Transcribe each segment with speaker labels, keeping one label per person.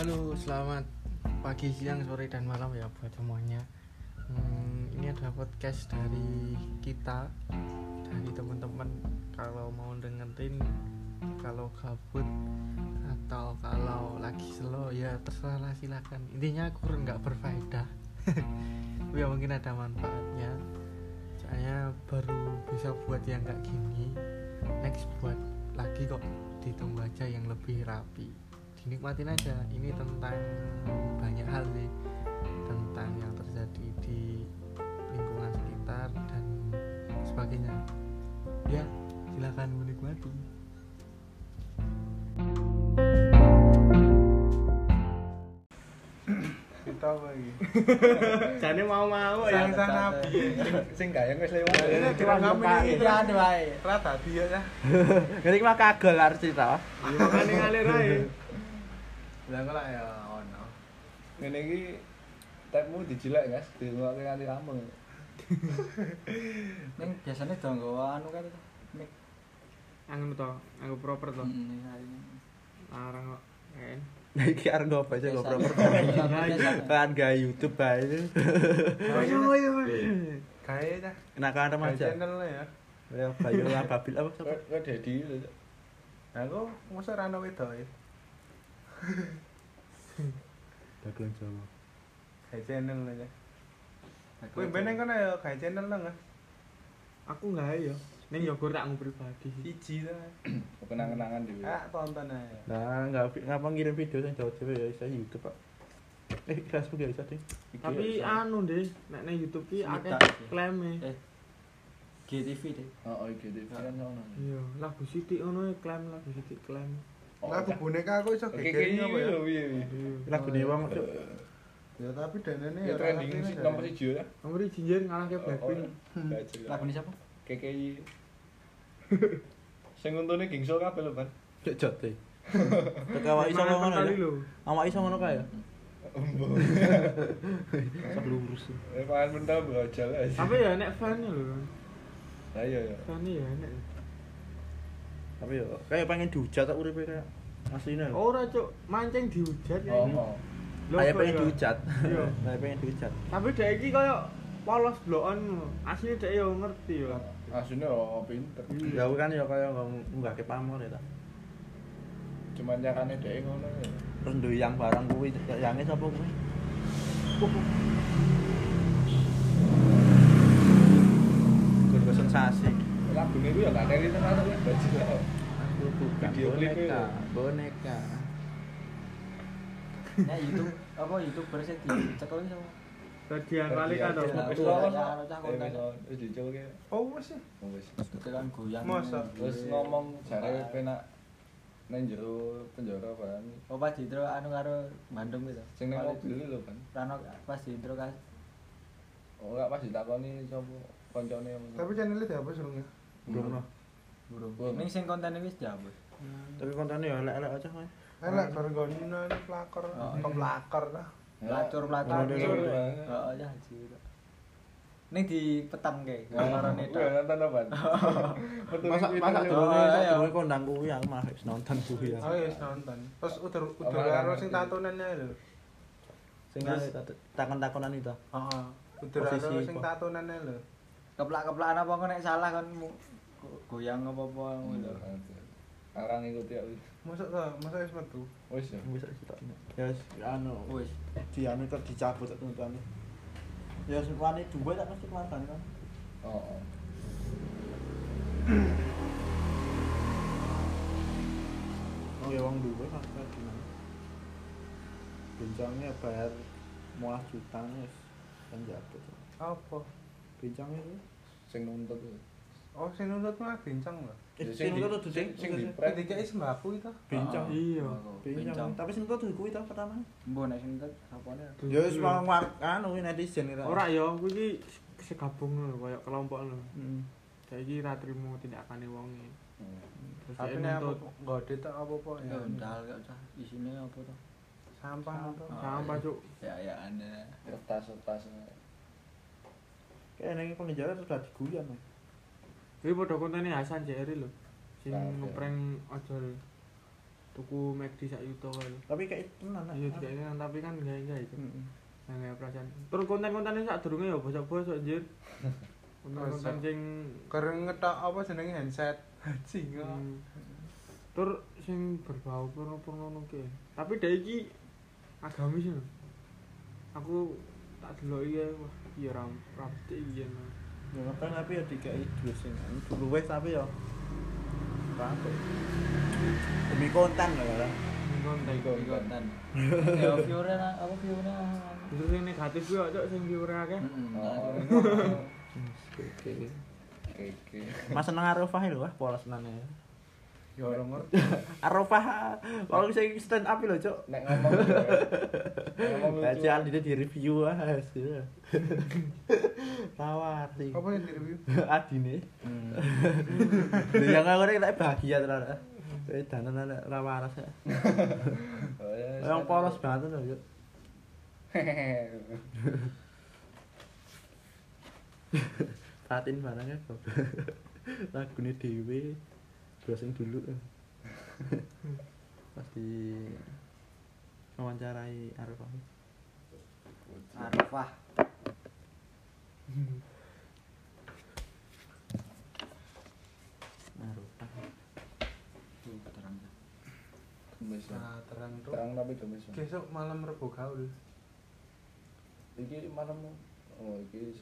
Speaker 1: Halo, selamat pagi, siang, sore, dan malam ya buat semuanya. Hmm, ini adalah podcast dari kita, dari teman-teman. Kalau mau dengerin, kalau gabut atau kalau lagi slow ya terserah silakan. Intinya aku nggak berfaedah, tapi ya mungkin ada manfaatnya. Saya baru bisa buat yang kayak gini. Next buat lagi kok ditunggu aja yang lebih rapi dinikmatin aja. Ini tentang banyak hal sih. Tentang yang terjadi di lingkungan sekitar dan sebagainya. Ya silakan menikmati.
Speaker 2: Kita apa iki
Speaker 1: jadi mau mau
Speaker 2: sang sang nabi
Speaker 3: sing gayeng wis lewat.
Speaker 2: ini dirang kami ini
Speaker 4: Iya, ada wae.
Speaker 2: rata dia ya.
Speaker 4: Iki mah kagel arep cerita.
Speaker 1: makanya ngalir aja
Speaker 2: lah kok lah ya ono
Speaker 3: Ngene iki tapmu dijilek, Guys. Dirungokke nganti rampung.
Speaker 4: Ning biasane do nggawa anu kan itu. Mik.
Speaker 1: angin to aku proper to
Speaker 4: Heeh, hari ini.
Speaker 1: larang kok kan
Speaker 5: Nah, iki arep ngopo aja ngobrol
Speaker 4: Biasa.
Speaker 5: kan gak YouTube bae.
Speaker 1: oh iya
Speaker 2: kae dah
Speaker 5: Enakan remaja.
Speaker 2: channel ya
Speaker 5: Ya Bayu lan Babil apa
Speaker 3: Kok
Speaker 5: sapa?
Speaker 3: kok Dedi
Speaker 2: aku masa ra ono wedoke
Speaker 5: Dagelan Jawa.
Speaker 2: kae channel ya kowe beneng kan ya kae channel lah nggak
Speaker 1: aku nggak ya Neng Yogurt tak pribadi
Speaker 2: siji ta
Speaker 3: Kenang-kenangan dhewe.
Speaker 2: ah tonton aja
Speaker 5: Nah, enggak ngapa ngirim video sing Jawa ya bisa YouTube, Pak. Eh, Facebook ya bisa deh. IG
Speaker 1: Tapi anu deh, nek nang YouTube ki akeh klaime.
Speaker 4: Eh. GTV deh.
Speaker 3: Oh, IGTV kan ono.
Speaker 1: Iya, lagu Siti ngono ya klaim lagu Siti klaim.
Speaker 2: Lagu boneka aku iso
Speaker 3: Oke,
Speaker 2: gegernya apa ya
Speaker 3: piye.
Speaker 1: Iya.
Speaker 5: lagu ne wong Cuk.
Speaker 2: ya tapi danane
Speaker 3: Ya trending sih nomor 1 ya.
Speaker 1: Nomor jinjir ngalahke Blackpink.
Speaker 4: Lagu ini siapa?
Speaker 3: KKI. Sing untune gingso kabeh lho, Ban.
Speaker 5: Cuk jot deh. Tek awak iso ngono
Speaker 1: kali
Speaker 5: ya.
Speaker 1: lho.
Speaker 5: Awak iso ngono kae ya. Sak lurus.
Speaker 3: Eh, pangan mental aja.
Speaker 1: Tapi ya nek fan lho.
Speaker 3: Lah iya ya.
Speaker 1: Fan ya nek.
Speaker 5: Tapi yo kayak pengen dihujat tak uripe kayak asline.
Speaker 1: Ora cuk, mancing dihujat ya.
Speaker 3: Oh, oh.
Speaker 5: Kayak pengen
Speaker 1: ya?
Speaker 5: dihujat.
Speaker 1: Iya.
Speaker 5: Kayak pengen dihujat.
Speaker 1: Tapi dhek iki koyo polos blokan. Asline dhek yo ngerti yo.
Speaker 3: Asline oh pinter.
Speaker 5: Ya aku kan ya kaya nggake pamor ya ta.
Speaker 3: Cuman carane dhek ngono ya.
Speaker 5: Terus ndoyang barang kuwi yange sapa kuwi? Gur sensasi.
Speaker 3: Lagu niku ya gak neri tenan ya bajil.
Speaker 5: Aku bukan
Speaker 3: Video
Speaker 5: boneka,
Speaker 3: ya.
Speaker 5: boneka.
Speaker 4: Ya YouTube apa YouTuber sing dicekel sama.
Speaker 1: Radian kali kan to.
Speaker 4: Iya.
Speaker 3: Wis
Speaker 4: Iya,
Speaker 3: lolos.
Speaker 4: iya, cah konten.
Speaker 3: wis lolos. Wis diculke.
Speaker 2: oh wis ya
Speaker 3: Oh, wis.
Speaker 4: Tekan goyang.
Speaker 2: Masa?
Speaker 3: Terus ngomong jare penak nang jero penjara kan.
Speaker 4: Oh pas di intro anu karo Bandung gitu.
Speaker 3: Sing nang mobil lho kan.
Speaker 4: Rano pas di intro kan.
Speaker 3: Oh, enggak pas ditakoni sapa koncone.
Speaker 2: tapi channelnya dihapus dong ya
Speaker 5: Belum lah.
Speaker 4: Burung. Ning sing konten wis dihapus.
Speaker 5: Tapi kontennya ya elek-elek aja kowe.
Speaker 2: elek gara-gara ini pelakor
Speaker 4: Oh,
Speaker 2: ke pelakor lah
Speaker 4: Pelacur pelacur.
Speaker 5: Pelacur.
Speaker 4: Heeh, ya haji. Ning di petam kae. Gambarane
Speaker 3: Udah
Speaker 4: tok.
Speaker 3: nonton apa?
Speaker 5: Masa masa
Speaker 4: iya.
Speaker 5: durunge kondang kuwi aku malah wis nonton kuwi ya.
Speaker 2: oh iya nonton terus udah udah karo
Speaker 3: kan
Speaker 2: sing
Speaker 3: ngerti?
Speaker 2: tatunannya lho
Speaker 5: Sing takon-takonan itu.
Speaker 2: heeh udah karo sing tatunannya lho
Speaker 4: Keplak-keplakan apa kok nek salah kan goyang apa-apa ngono.
Speaker 3: Arang ikuti aku.
Speaker 2: masuk ke masa wis metu
Speaker 3: Wis ya.
Speaker 5: Bisa kita. Ya wis anu
Speaker 4: Wis.
Speaker 5: di anu kok dicabut tak tuntutane. Ya suwane duwe tak mesti keluargane kan.
Speaker 3: Oh, oh.
Speaker 5: Oh ya wong duwe kan gimana? Bincangnya bayar muas jutanya wis kan jabut.
Speaker 2: apa
Speaker 5: Bincangnya itu.
Speaker 3: Sing nuntut.
Speaker 2: Oh sing nuntut mah bincang lho
Speaker 5: sing nuntut tuh,
Speaker 3: sing
Speaker 5: sing-
Speaker 3: sing
Speaker 5: sing-
Speaker 3: di prank.
Speaker 2: dikai sembako itu
Speaker 5: Bincang.
Speaker 1: Iya.
Speaker 5: Bincang.
Speaker 4: Bincang.
Speaker 5: Tapi sing tuh kuwi ta pertama.
Speaker 4: Mbok nek sing tet apane?
Speaker 5: Ya wis mau anu kuwi netizen ira.
Speaker 1: Ora ya, kuwi iki segabung lho koyo kelompok lho.
Speaker 5: Heeh.
Speaker 1: Saiki ra trimo tindakane wonge.
Speaker 3: Hmm.
Speaker 1: Terus
Speaker 2: tapi nek apa
Speaker 1: nuntut
Speaker 2: ngode tak apa apa ya
Speaker 4: ndal kok cah isine apa to?
Speaker 2: sampah
Speaker 4: Oh,
Speaker 1: sampah
Speaker 4: iya.
Speaker 1: cuk.
Speaker 4: Ya ya ane.
Speaker 3: Kertas-kertas.
Speaker 5: Kayak nang penjara terus udah diguyan. Mas.
Speaker 1: Kuwi padha kontene Hasan Jeri lho. Sing ngeprank ojol. tuku McD sak yuto kae lho.
Speaker 5: Tapi kayak tenan lah.
Speaker 1: Ayo tidak ini tapi kan enggak enggak itu.
Speaker 5: Heeh.
Speaker 1: Enggak perasaan. Terus konten-kontennya sak durunge ya bosok-bosok anjir. Konten-konten sing
Speaker 2: Keren ngetok apa jenenge handset. Kok.
Speaker 1: hmm, tur sing berbau porno-porno ngono ki. Tapi dhek iki agamis lho. Aku tak deloki ya wah iya ram ram iki ya.
Speaker 5: Ya kan tapi ya dikai duit sing anu dulu wes tapi ya. Apa? Demi konten lah ya.
Speaker 1: Konten
Speaker 3: Konten.
Speaker 4: Ikotan. Ya viewer apa viewer
Speaker 1: Justru sing negatif kuwi cok sing viewer akeh.
Speaker 3: Oh.
Speaker 5: Oke.
Speaker 3: Oke.
Speaker 5: Mas seneng Arafah lho wah polos nane.
Speaker 2: Ya ora ngerti.
Speaker 5: Arafah kalau sing stand up lho, Cuk.
Speaker 3: Nek ngomong ya. Ngomong lucu.
Speaker 5: Aja andi di review ah. hasil. Tawar sih.
Speaker 2: Apa yang di-review?
Speaker 5: Adine.
Speaker 3: Hmm.
Speaker 5: Lho yang aku nek bahagia tenan. Eh danan anak ra waras. ya.
Speaker 3: Oh, ya,
Speaker 5: Yang polos banget lho, Cuk. Fatin barangnya kok. Lagune dhewe browsing dulu. Pasti wawancarai Arafah.
Speaker 4: Arafah.
Speaker 5: Arafah.
Speaker 4: Tuh terang.
Speaker 3: Gemes ya.
Speaker 2: Nah, terang tuh.
Speaker 3: Terang tapi gemes. ya.
Speaker 2: Besok malam Rebo gaul.
Speaker 3: Iki malam oh iki.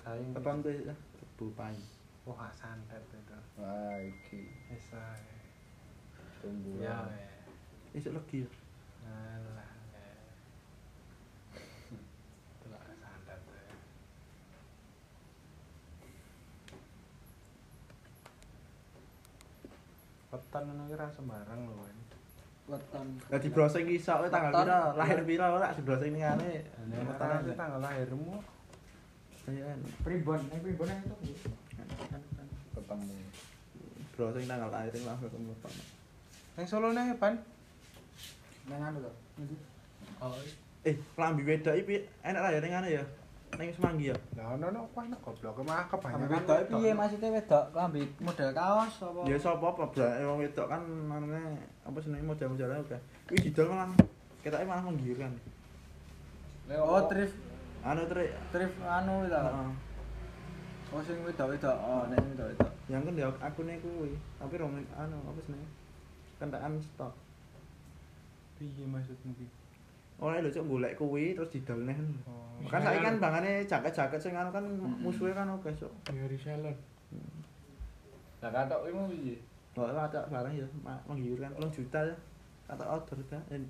Speaker 2: Kain.
Speaker 5: Tekan tuh ya, Bu Pai.
Speaker 2: Wah, santet.
Speaker 3: Wah, iki
Speaker 2: Esa.
Speaker 3: tunggu.
Speaker 2: Ya.
Speaker 5: Isuk legi. ya.
Speaker 2: Alah. Delok santet. Weton ngono ki ra sembarang lho.
Speaker 4: Weton.
Speaker 5: Lah di browsing iso kowe tanggal
Speaker 4: Weton.
Speaker 5: pira, lahir pira ora di browsing ngene.
Speaker 2: Nek tanggal lahirmu
Speaker 5: Iya,
Speaker 4: Pribon, nek pribon itu.
Speaker 3: Ketemu.
Speaker 5: browsing tanggal lahir langsung ketemu.
Speaker 2: Nang Solo nih, Pan.
Speaker 4: Nang anu to.
Speaker 2: Oh.
Speaker 5: Eh, lambi wedok iki enak lah ya ning ngene ya. Ning Semanggi ya.
Speaker 2: Lah ono no apa enak goblok mah kebanyakan.
Speaker 4: wedok piye maksudnya wedok klambi model kaos apa?
Speaker 5: Ya sapa apa wong wedok kan anune apa senenge model-modelnya oke. Kuwi didol malah ketake malah menggiurkan.
Speaker 3: Nek
Speaker 4: Oh, thrift
Speaker 5: Anu trik.
Speaker 4: thrift anu itu.
Speaker 5: Heeh.
Speaker 4: Oh sing wedok-wedok. Oh, nek sing wedok-wedok.
Speaker 5: Yang kan dia akune kuwi, tapi rong anu apa senenge? Kentaan stok.
Speaker 2: Piye maksudmu ki?
Speaker 5: Oleh lho cuk golek kuwi terus didol neh.
Speaker 2: Oh.
Speaker 5: Kan saiki kan bangane jaket-jaket sing anu kan musuhe kan oke cuk.
Speaker 1: Ya reseller.
Speaker 3: Lah katok iku piye?
Speaker 5: Kok ada barang ya menggiurkan 10 juta ya. Kata order ta. Eh,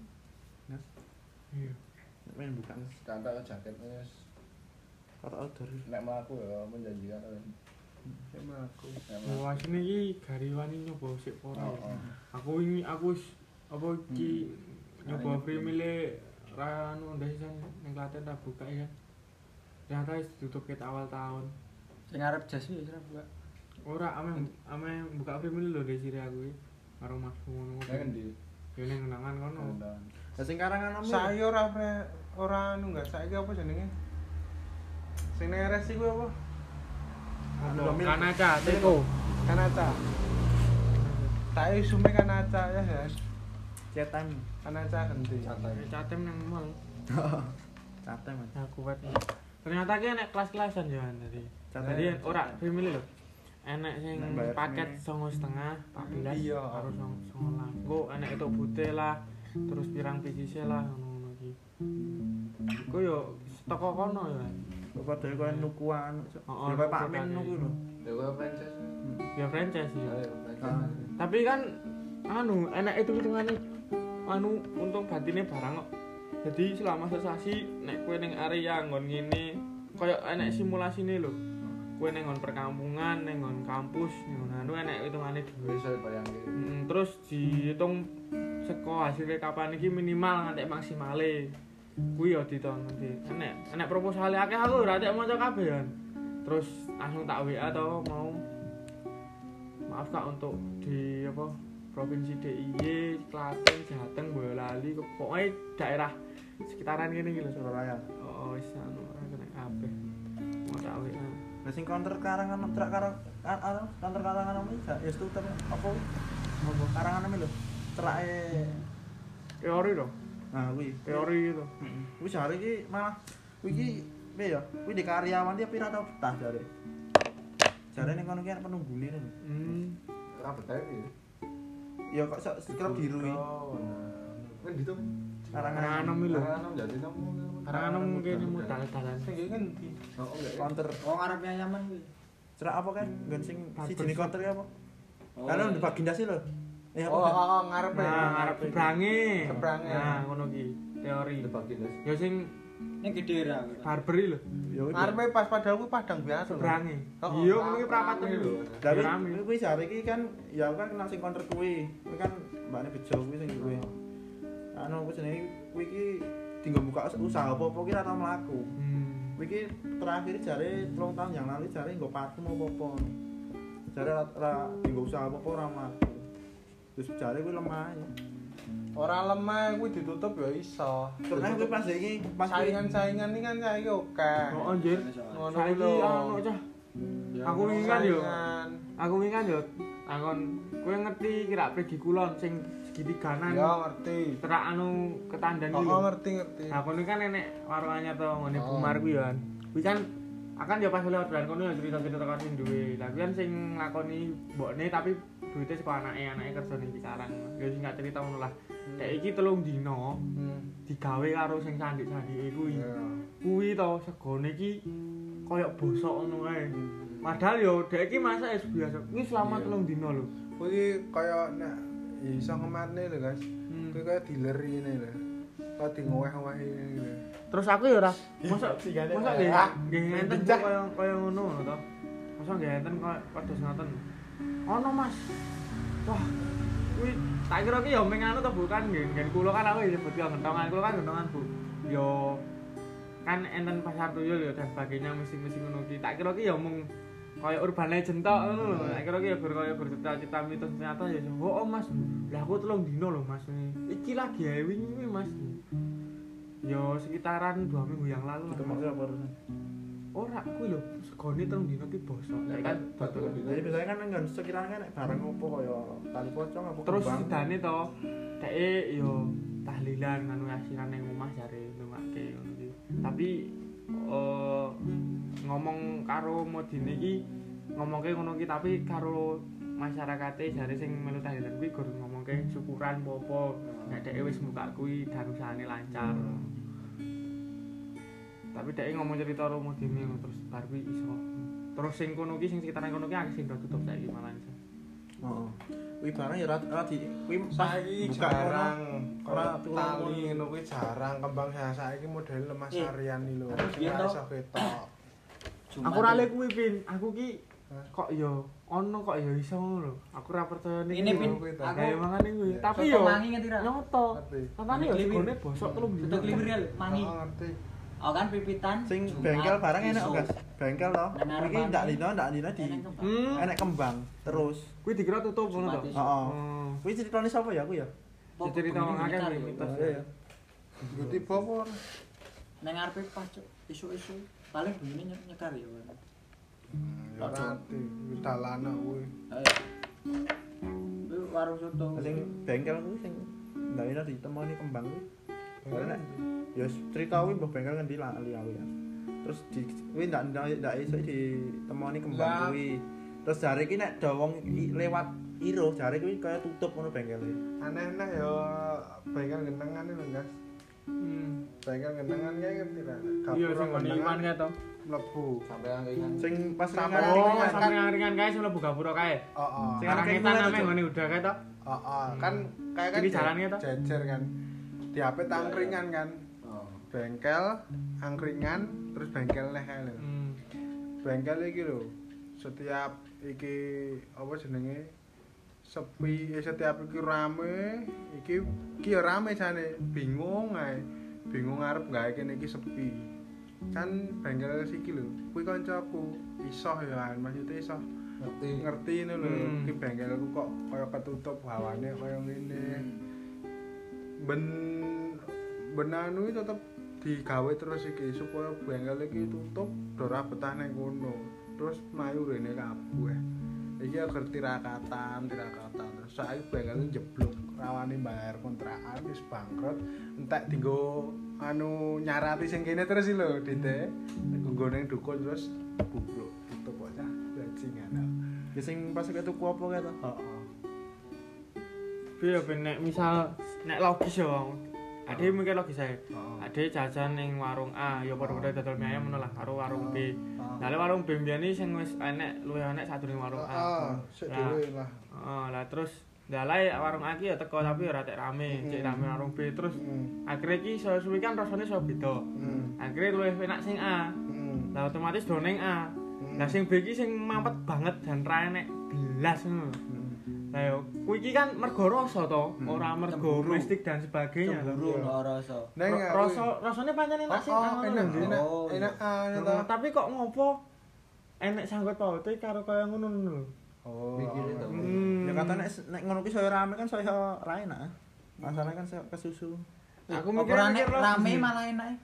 Speaker 5: Mas,
Speaker 1: Iya.
Speaker 5: main bukan.
Speaker 3: Katok jaketnya wis
Speaker 5: Kata order.
Speaker 3: nek mlaku ya menjanjikan kan.
Speaker 2: Sik mlaku.
Speaker 3: Nek
Speaker 1: Wah,
Speaker 3: mlaku.
Speaker 1: sini iki gariwani nyoba sik ora.
Speaker 3: Oh,
Speaker 1: ya.
Speaker 3: oh.
Speaker 1: Aku ini aku wis apa iki
Speaker 4: Hmm.
Speaker 1: nyoba free mile ra anu ndas san ning Klaten tak buka ya. Ternyata wis ditutup ket awal tahun.
Speaker 4: Sing arep jas iki ora buka.
Speaker 1: Ora ame ame buka free mile lho dari sire aku iki. Karo Mas ngono.
Speaker 3: Nek endi?
Speaker 1: Ya ning kenangan kono.
Speaker 5: Lah sing karangan om.
Speaker 2: Saya ora ora anu enggak saiki apa jenenge? Sing nang RS iku apa?
Speaker 1: Kanaca, Teko.
Speaker 2: Kanaca. Tak isume Kanaca ya, Has.
Speaker 5: cetan.
Speaker 2: Kanaca ganti.
Speaker 1: Catem nang mall. Kuat. Ternyata ki enek kelas-kelasan yo tadi.
Speaker 5: Cate.
Speaker 1: Jadi ora family lho. Enek sing paket songo setengah, 14
Speaker 2: Iya.
Speaker 1: karo songo songo lah. Engko enek itu putih lah, terus pirang PCC lah ngono-ngono iki. Iku yo toko kono ya.
Speaker 5: Padahal koyo nukuan.
Speaker 1: Oh,
Speaker 5: Ya Pak Min nuku lho.
Speaker 3: Lha kok franchise.
Speaker 1: Ya franchise ya. Tapi kan anu enek itu hitungane anu untung batine barang kok. Jadi selama sesasi nek kowe ning area nggon ngene koyo enek simulasine lho. Kowe ning nggon perkampungan, ning nggon kampus, nggon anu enek hitungane dhewe.
Speaker 3: Bisa bayangke.
Speaker 1: Mm, terus dihitung seko hasil kapan iki minimal nganti maksimale. Kuwi yo diton nanti. Enek enek proposal akeh aku ora tek maca kabeh kan. Terus langsung tak WA to mau maaf kak untuk di apa provinsi DIY, Klaten, Jateng, Boyolali, pokoknya daerah sekitaran gini gitu.
Speaker 5: Surabaya.
Speaker 1: Oh, wis anu kena kabeh. Mau tak WA.
Speaker 5: Lah sing counter karangan trak karo kan anu counter karangan gak ya tutup apa? Apa karangan namanya lho. Cerake
Speaker 1: teori dong
Speaker 5: nah kuwi.
Speaker 1: teori gitu
Speaker 5: Heeh. Kuwi jare iki malah kuwi iki piye ya? Kuwi di karyawan dia pira tau betah jare. Jare ning kono ki ana penunggune lho.
Speaker 1: hmm.
Speaker 3: Ora betah iki.
Speaker 5: Ya kok sak sekrep biru iki.
Speaker 3: Oh, nah. Kan gitu.
Speaker 5: Karangan
Speaker 1: Karangan lho
Speaker 3: Karangan jadi kamu.
Speaker 1: karena kan mungkin ini modal dalan
Speaker 2: Sing ngendi?
Speaker 3: Oh, enggak. ya?
Speaker 5: counter.
Speaker 4: Oh ngarep nyaman kuwi.
Speaker 5: Cerak apa kan? Nggon sing siji
Speaker 1: shop.
Speaker 5: counter apa?
Speaker 4: Oh,
Speaker 5: Karena
Speaker 4: iya.
Speaker 5: di baginda sih lho.
Speaker 2: Oh, oh, oh, ngarepe.
Speaker 1: nah ngarep sebrange
Speaker 2: Sebrange.
Speaker 1: nah ngono ki teori
Speaker 3: das.
Speaker 1: ya sing
Speaker 4: Ning gede ra.
Speaker 1: barberi lho
Speaker 5: Ya.
Speaker 2: Ngarepe pas padahal kuwi padang biasa. lho.
Speaker 1: sebrange
Speaker 2: Oh,
Speaker 1: iya
Speaker 2: oh,
Speaker 1: ngono ki prapat lho.
Speaker 5: Tapi
Speaker 1: rame
Speaker 5: kuwi jare iki kan ya kan kenal sing counter kuwi. Kuwi kan mbakne bejo kuwi sing kuwi. Anu kuwi jenenge kuwi iki tinggal buka usaha apa-apa ki ora tau mlaku.
Speaker 1: hmm.
Speaker 5: Kuwi iki terakhir jare 3 tahun yang lalu jare nggo parfum apa-apa. Jare ora ora nggo usaha apa-apa ora mlaku. Terus jare kuwi lemah ya.
Speaker 2: Ora lemah kuwi ditutup ya iso.
Speaker 5: Terus kuwi pas iki pas
Speaker 2: saingan-saingan iki kan saiki oke.
Speaker 1: oh anjir
Speaker 2: Ngono
Speaker 1: saiki
Speaker 2: lho.
Speaker 1: anu cah aku wingi kan yo
Speaker 2: Saingan.
Speaker 1: aku wingi kan yo takon kowe ngerti kira pergi kulon sing segitiganan
Speaker 2: Ya ngerti.
Speaker 1: terak anu ketandan
Speaker 2: Oh,
Speaker 1: iki
Speaker 2: oh,
Speaker 1: lho.
Speaker 2: ngerti ngerti.
Speaker 1: Nah, kono kan enek warung anyar to ngene
Speaker 2: Oh.
Speaker 1: Bumar kuwi kan. Kuwi kan akan ya pas lewat bulan kono ya cerita-cerita sing duwe. Lah kuwi kan sing nglakoni mbokne tapi duitnya saka anake, anake kerja ning kisaran. Ya sing gak cerita ngono lah. Dek iki telung dino
Speaker 2: Hmm.
Speaker 1: digawe karo sing sandik-sandike kuwi. Kuwi to segone iki koyo bosok ngono kae. Padahal yo dek iki masak es biasa. Kuwi selama telung dino lho.
Speaker 2: Kuwi kaya nek iso ngematne lho, Guys.
Speaker 1: Hmm.
Speaker 2: Kuwi kaya dealer ini lho. Kaya di ngoweh-ngoweh ini.
Speaker 1: Terus aku ya ora mosok mosok
Speaker 2: kayak,
Speaker 1: nggih nggih ngenten kaya kaya ngono to. Mosok nggih ngenten kaya kados ngoten. Ono Mas. Wah, kuwi tak kira ki ya meng anu to bukan nggih ngen kula kan aku nyebut ya gentongan kula kan gentongan Bu. Yo kan enten pasar tuyul ya dan sebagainya mesti-mesti ngono ki. Tak kira ki ya mung kaya urban legend tok ngono lho. Tak kira ki ya ber kaya bercita-cita mitos ternyata ya oh, oh Mas. Lah aku telung dino lho Mas. Iki lagi ae wingi Mas. Yo sekitaran dua minggu yang lalu lah.
Speaker 5: ketemu apa terus.
Speaker 1: Ora kuwi lho, segone telung dino ki bosok.
Speaker 3: Ya kan,
Speaker 1: kan
Speaker 3: betul.
Speaker 5: Jadi biasanya kan nggon sekiranya kan nek barang opo kaya tali pocong apa
Speaker 1: Terus sidane to, dheke yo tahlilan nganu asiran ning omah jare ndongake ngono ki. Tapi eh ngomong karo modine iki ngomongke ngono ki tapi karo masyarakate jare sing melu tahlilan kuwi gur ngomongke syukuran apa nek dheke wis buka kuwi dan usahane lancar. Tapi dheke ngomong cerita karo modine ngono, terus bar kuwi iso. Terus sing kono ki sing sekitaran kono ki akeh sing udah tutup saiki malah iso.
Speaker 5: Heeh. Kuwi barang ya ora ora di kuwi
Speaker 2: Saiki
Speaker 5: buka
Speaker 2: jarang ora
Speaker 5: turun
Speaker 2: tali ngono kuwi jarang kembang ya saiki model lemah
Speaker 4: Eh,
Speaker 2: sarian iki lho.
Speaker 4: tapi
Speaker 2: iso ketok.
Speaker 4: Jumat
Speaker 1: Aku ora
Speaker 4: ya.
Speaker 1: lek kuwi pin, aku ki kok yo ono kok yo iso ngono lho. Aku ora percaya ning
Speaker 4: Ini
Speaker 1: kuwi.
Speaker 4: pin aku
Speaker 1: Ya mangane kuwi.
Speaker 2: Iya.
Speaker 1: Tapi yo
Speaker 4: mangi ngerti ra?
Speaker 1: nyoto. Katane yo bosok telung dino.
Speaker 4: Soto kliwir ya mangi.
Speaker 2: Oh, ngerti.
Speaker 4: Oh kan pipitan.
Speaker 5: sing
Speaker 4: Jumat,
Speaker 5: bengkel barang enak
Speaker 4: iso.
Speaker 5: Gas. Bengkel
Speaker 4: ngarep
Speaker 5: Iki ndak dino ndak dino di
Speaker 4: Enak kembang.
Speaker 1: Hmm.
Speaker 5: enek kembang terus.
Speaker 1: Kuwi dikira tutup ngono to.
Speaker 4: Jumat iso.
Speaker 5: Heeh.
Speaker 1: Oh.
Speaker 5: Kuwi ceritane sapa ya aku ya?
Speaker 1: Cerita wong akeh kuwi
Speaker 4: ya.
Speaker 2: apa ora?
Speaker 4: Nang ngarepe pas isu-isu paling begini nye- nyekar ya.
Speaker 2: Hmm, Ya. Wis dalana kuwi.
Speaker 4: Warung soto.
Speaker 5: Sing bengkel kuwi sing ndak dino ditemoni kembang kuwi. Karena ya cerita kuwi mbah bengkel ngendi lali aku ya. Terus di kuwi ndak ndak ndak iso ditemoni kembang
Speaker 2: Lah.
Speaker 5: kuwi. Terus jare iki nek ada wong i- lewat iro jare kuwi kaya tutup ngono bengkele.
Speaker 2: Aneh-aneh ya bengkel gentengan lho, Guys.
Speaker 1: Hmm.
Speaker 2: Bengkel gentengan kae ngerti ra?
Speaker 1: Iya sing iman kae to.
Speaker 2: mlebu.
Speaker 3: Sampai angkringan.
Speaker 5: Sing pas
Speaker 1: Oh,
Speaker 2: Ringan,
Speaker 1: sampe
Speaker 2: kan?
Speaker 1: ringan kae sing mlebu gapura kae.
Speaker 2: Heeh.
Speaker 5: Sing
Speaker 1: kita
Speaker 5: kene
Speaker 1: namanya
Speaker 5: to,
Speaker 1: ngene udah kae to.
Speaker 2: Heeh, kan kayak kan
Speaker 1: jalannya toh?
Speaker 2: jejer kan. Di HP angkringan kan.
Speaker 3: Oh.
Speaker 2: Bengkel, angkringan, terus bengkel neh kae lho.
Speaker 1: Hmm.
Speaker 2: Bengkel iki lho. Setiap iki apa jenenge? Sepi, eh, setiap iki rame, iki iki ya rame jane. Bingung ae. Bingung arep gawe kene iki sepi. Kan bengkel siki lho. Kuwi kancaku iso ya, maksudnya iso
Speaker 3: Ngerti.
Speaker 2: ngerti ini lho
Speaker 1: Hmm.
Speaker 2: iki bengkelku kok kaya ketutup hawane kaya ngene ben ben anu iki tetep digawe terus iki supaya bengkel iki tutup ora betah ning kono. Terus mlayu rene kabeh. Iki agar tirakatan tirakatan. Terus saya pengen jeblok rawani bayar kontrakan wis bangkrut. Entek dinggo anu nyarati sing kene terus lho dite. Nggo ning dukun terus bubruk itu bocah bajingan.
Speaker 5: Ya sing pas ketuku apa to?
Speaker 2: heeh
Speaker 1: Piye ben nek misal nek logis ya wong. Ade mikir logis ae.
Speaker 2: heeh
Speaker 1: Ade jajan ning warung A ya padha-padha dodol mie ayam ngono lah karo warung B.
Speaker 4: Ah.
Speaker 1: Lah warung B mbiyen iki sing wis enek luwih enek sadurunge warung A.
Speaker 2: heeh
Speaker 1: Lah. Heeh, lah terus Dalai warung A ki ya teko tapi ora tek rame, cek
Speaker 2: Hmm.
Speaker 1: rame warung B terus
Speaker 2: Hmm.
Speaker 1: akhirnya ki iso suwi kan rasane iso beda.
Speaker 2: Hmm.
Speaker 1: Akhirnya luwih enak sing A. Lah otomatis do ning A. Lah sing B ki sing mampet banget dan ra enek belas ngono. Lah yo kuwi ki kan mergo rasa to,
Speaker 2: Hmm.
Speaker 1: ora mergo mistik dan sebagainya.
Speaker 4: Cemburu
Speaker 2: Iya.
Speaker 4: no rasa.
Speaker 2: Neng
Speaker 1: Ro- Rasa rasane pancen enak sing
Speaker 2: oh, oh, enak
Speaker 1: lho.
Speaker 2: enak
Speaker 4: Oh, iya.
Speaker 2: enak ah
Speaker 1: Heeh, Tapi kok ngopo enek sangkut paute karo kaya ngono lho.
Speaker 2: oh
Speaker 3: Mikirnya tau.
Speaker 1: Hmm.
Speaker 5: Ya kata nek nek ngono ki saya rame kan saya ra enak. Masalahnya kan saya kesusu.
Speaker 1: Aku
Speaker 4: ora
Speaker 1: mikir
Speaker 4: rame malah enak.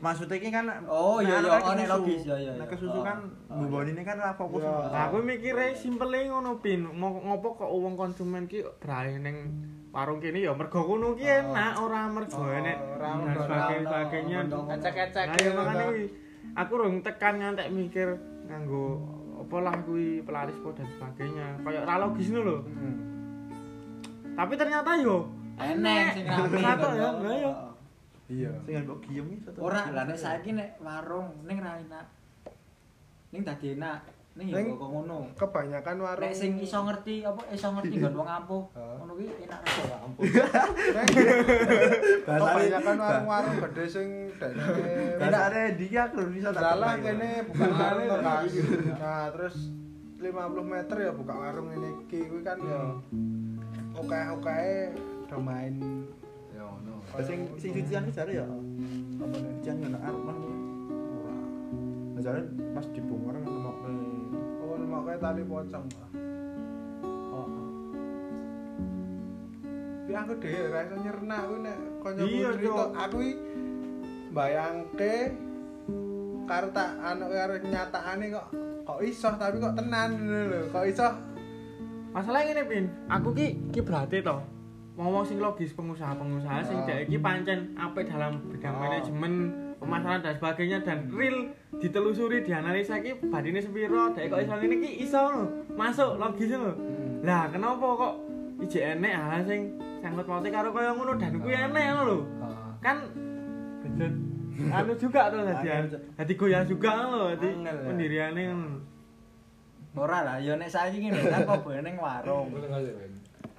Speaker 5: Maksudnya iki kan
Speaker 4: Oh, iya,
Speaker 5: nek
Speaker 4: iya, oh, nek logis, iya, iya,
Speaker 5: Nek
Speaker 4: iya.
Speaker 5: kesusu
Speaker 4: Oh,
Speaker 5: kan
Speaker 4: oh,
Speaker 5: mbon ini kan ra fokus.
Speaker 2: Iya.
Speaker 1: Lah aku mikire simpele ngono pin, ngopo kok wong konsumen ki brahe ning warung kene ya mergo kono ki enak ora mergo
Speaker 2: Oh,
Speaker 1: enek dan sebagainya
Speaker 2: Ecek-ecek
Speaker 1: ya makane kuwi aku rung tekan ngantek mikir nganggo apa lah kuwi pelaris po dan sebagainya. Kayak ra logis ngono lho.
Speaker 2: Hmm.
Speaker 1: Tapi ternyata yo
Speaker 4: Enek sing rame.
Speaker 1: Ya, ya.
Speaker 2: Iya
Speaker 5: Sing mbok giem iki.
Speaker 4: Ora lah nek saiki nek warung ning ra enak. Ning dadi enak. Ning ya
Speaker 2: Ning-
Speaker 4: kok ngono.
Speaker 2: kebanyakan warung
Speaker 4: Nek sing iso ngerti apa iso ngerti nggon wong ampuh. Ngono kuwi enak ra ampuh.
Speaker 2: kebanyakan warung-warung gede sing dene
Speaker 5: Dasare di ki aku bisa tak
Speaker 2: Dalah kene buka warung kok Mas. Nah, terus 50 meter ya buka warung ini iki kuwi kan ya oke-oke do main
Speaker 3: Ya ngono.
Speaker 5: Sing sing cucian ki jare ya
Speaker 2: apa nih?
Speaker 5: cucian ngono arep mah. Ora. Jare pas dibongkar nemokne.
Speaker 2: Oh, mau kayak tali pocong.
Speaker 5: Oh.
Speaker 2: Tapi aku dhewe ra iso nyerna kuwi nek kanca
Speaker 1: Iya,
Speaker 2: cerita
Speaker 1: Cok.
Speaker 2: aku iki bayangke karo tak anu karo nyatakane kok kok iso tapi kok tenan lho. Kok iso
Speaker 1: Masalahnya ngene pin, aku ki ki berarti to. Ngomong sing logis pengusaha-pengusaha sing
Speaker 2: Ah.
Speaker 1: dhek iki pancen apik dalam bidang
Speaker 2: Ah.
Speaker 1: manajemen, pemasaran dan sebagainya dan real ditelusuri dianalisa ki badine sepiro, dhek kok iso ngene ki iso lho. Masuk logis lho. Lah kenapa kok ije enek hal sing sangkut paute karo kaya ngono dan kuwi enek ngono lho. Kan bejet anu juga tuh
Speaker 5: Angel.
Speaker 1: dadi goyah juga lho
Speaker 5: Angel, ya.
Speaker 1: pendiriane ngono.
Speaker 4: Ora lah, ya nek saiki ngene kan kok ning warung.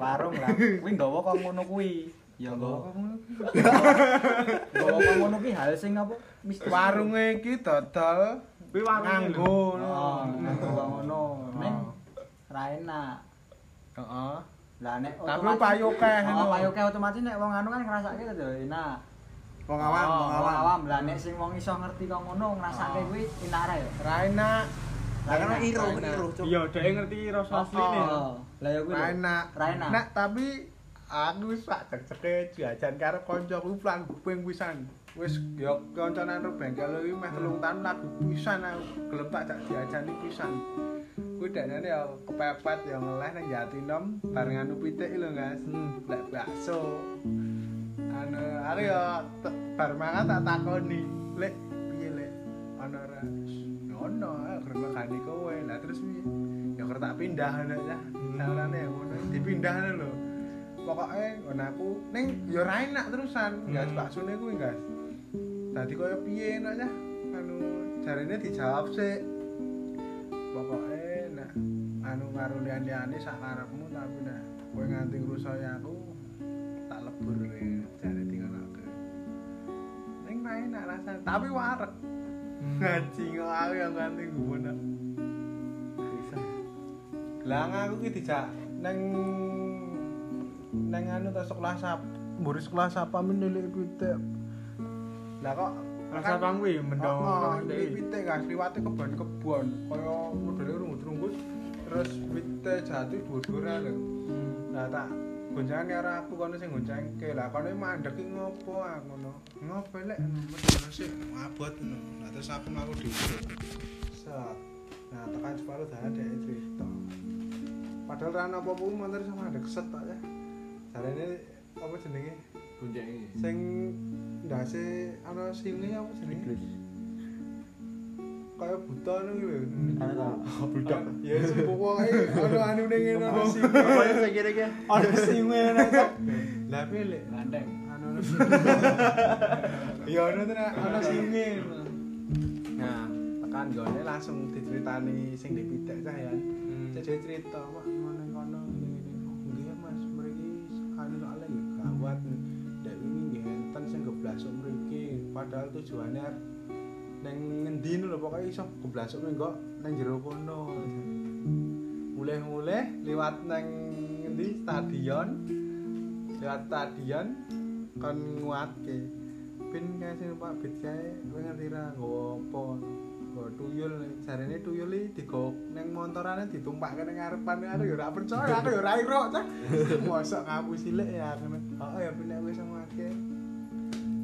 Speaker 4: Warung lah. Kuwi nggawa kok ngono kuwi. Ya nggawa kok ngono. Nggawa kok ngono kuwi hal sing apa? Mistis.
Speaker 2: warunge iki dodol
Speaker 1: Kuwi warung
Speaker 2: nganggo
Speaker 4: Oh, nganggo ngono. Ning
Speaker 2: Oh.
Speaker 4: ra enak.
Speaker 2: Heeh.
Speaker 4: Lah nek
Speaker 2: Tapi payu keh,
Speaker 4: Oh,
Speaker 2: ngono.
Speaker 4: payu keh otomatis nek wong anu kan ngrasake to enak.
Speaker 5: Wong awam, wong awam.
Speaker 4: awam. Lah nek sing wong iso ngerti kok ngono ngrasake kuwi enak ra ya.
Speaker 2: Ra enak,
Speaker 5: Lah kan
Speaker 4: enak,
Speaker 5: iro,
Speaker 2: ra enak.
Speaker 5: iro, Cuk.
Speaker 1: Iya, dhek ngerti rasa asline.
Speaker 4: Lah ya kuwi.
Speaker 2: enak.
Speaker 4: Enak.
Speaker 2: Tapi aku wis sak cek-ceke jajan karo kancaku plan kuping pisan. Wis yo kancanan ro bengkel iki meh telung tahun lagu pisan aku gelem tak jak diajani pisan. Kuwi dakane ya kepepet ya ngeleh nang Jatinom bareng anu pitik lho, Guys.
Speaker 1: Hmm.
Speaker 2: Lek bakso. Anu, aku ya te- bar mangan tak takoni, "Lek, piye lek? Ana ora?" Ono, aku regani kowe. Lah terus piye? Ya kerep tak pindah ngono ya. Saurane ya ngono, dipindah lho. Pokoke ngono aku ning ya ora enak terusan. Ya
Speaker 1: Hmm.
Speaker 2: baksone kuwi, Guys. Dadi koyo piye ngono ya? Anu jarine dijawab sik. Pokoke nek anu karo liyan-liyane sak karepmu tapi nek kowe nganti ngrusoi aku tak lebur ne jare tinggalake. Ning ra enak rasane, tapi wareg. Ngaji kok aku yang nganti ngono. Lah aku ki dijak neng neng anu ta sekolah sap, mburi sekolah sapa menilik pitik. Lah kok
Speaker 1: Rasa pang kuwi mendong
Speaker 2: Oh,
Speaker 1: iki.
Speaker 2: pitik guys, liwate kebon-kebon, kaya modele rungut-rungut. Terus pitik jatuh dhuwur-dhuwuran lho. Lah tak gonjangan karo aku kono sing goncengke. Lah kono mandek ki ngopo aku ngono. Ngopo lek metu sik abot ngono. Lah terus aku ngaku dhewe. Set. nah tekan separuh dah ada cerita padahal rana apa pun motor sama ada keset tak ya. Jarene apa jenenge?
Speaker 3: Gunjai.
Speaker 2: sing ndase ana singe apa jenenge?
Speaker 5: Iblis.
Speaker 2: Kaya buta ngono lho
Speaker 5: ana ta? Budak
Speaker 2: ya sepupu wae ana anu ning ngene ana singe
Speaker 5: apa yang saya kira kira
Speaker 2: ana singe nang lah pilih
Speaker 4: Ganteng.
Speaker 2: anu ya ana tenan ana singe nah tekan gone langsung diceritani sing dipidak cah ya. Jadi cerita mak geblasuk mriki. Padahal tujuannya arep neng ngendi lho pokoknya iso geblasuk mengko nang jero kono. Mulai-mulai liwat nang ngendi? Stadion. Liwat stadion kon nguatke. Pin kae sing Pak? Bit kae? Kowe ngerti ra? Nggawa apa? Nggawa tuyul. Jarene tuyul iki digo ning montorane ditumpakke ning ngarepan aku ya ora percaya aku ya ora iro cah. Mosok ngapu silik ya ngono heeh ya pin nek wis nguatke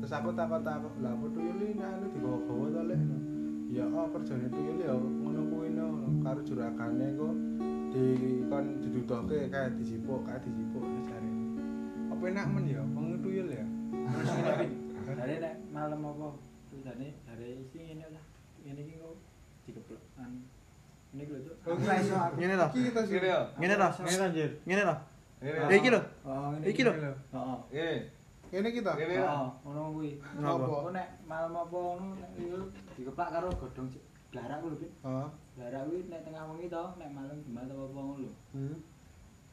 Speaker 2: terus aku takut-takut lah apa tuyul nek anu digawa-gawa to lek ya oh kerjane tuyul ya ngono kuwi no karo juragane kok di kon didudohke kayak disipuk kayak disipuk jarene apa enak men ya wong tuyul ya
Speaker 4: Dari nek malam apa? Tulisane dari isi ini lah. Ini iki kok dikeplok an. Ini lho.
Speaker 2: Oh,
Speaker 4: ra iso.
Speaker 5: ngene to
Speaker 2: Iki kita sih.
Speaker 5: Ngene to
Speaker 1: Ini anjir.
Speaker 5: ngene
Speaker 3: Gini
Speaker 5: Eh,
Speaker 3: ya.
Speaker 5: iki lho
Speaker 4: Oh, ini.
Speaker 5: Iki lho.
Speaker 4: Heeh.
Speaker 2: Kita.
Speaker 3: Gini ya.
Speaker 4: Heeh, ngono kuwi. Kok nek malam apa ngono nek iki dikeplak karo godhong. Blarak kuwi lho, Pit.
Speaker 2: Oh.
Speaker 4: Blarak kuwi nek tengah wengi to, nek malam gimana apa apa ngono lho.
Speaker 2: Hmm.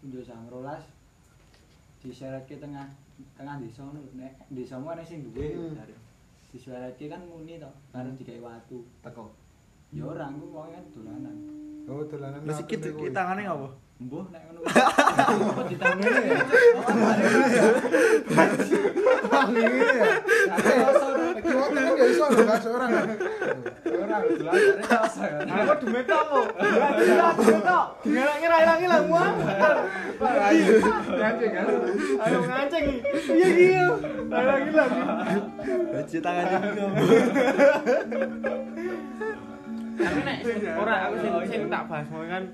Speaker 4: Unjuk jam 12 diseretke tengah tengah desa ngono lho. Nek desamu ana sing duwe
Speaker 2: Hmm.
Speaker 4: jare. Diseretke kan muni to, karo digawe watu.
Speaker 3: Teko.
Speaker 4: Ya ora, aku wong kan dolanan.
Speaker 2: Oh, dolanan.
Speaker 5: Lah sikit iki tangane ngapa
Speaker 4: Mbuh nek ngono. Kok ditangane ya?
Speaker 2: Waktu kan ya iso lho gak seorang.
Speaker 4: Ora ya.
Speaker 1: Aku duwe tok kok. Gila duwe tok. Dingelangi ra ilangi lah muang.
Speaker 2: Ngancing kan.
Speaker 1: Ayo ngancing. Iya iya. Ilangi lagi.
Speaker 5: Baca tangan iki
Speaker 1: Tapi nek ora aku sing sing tak bahas kan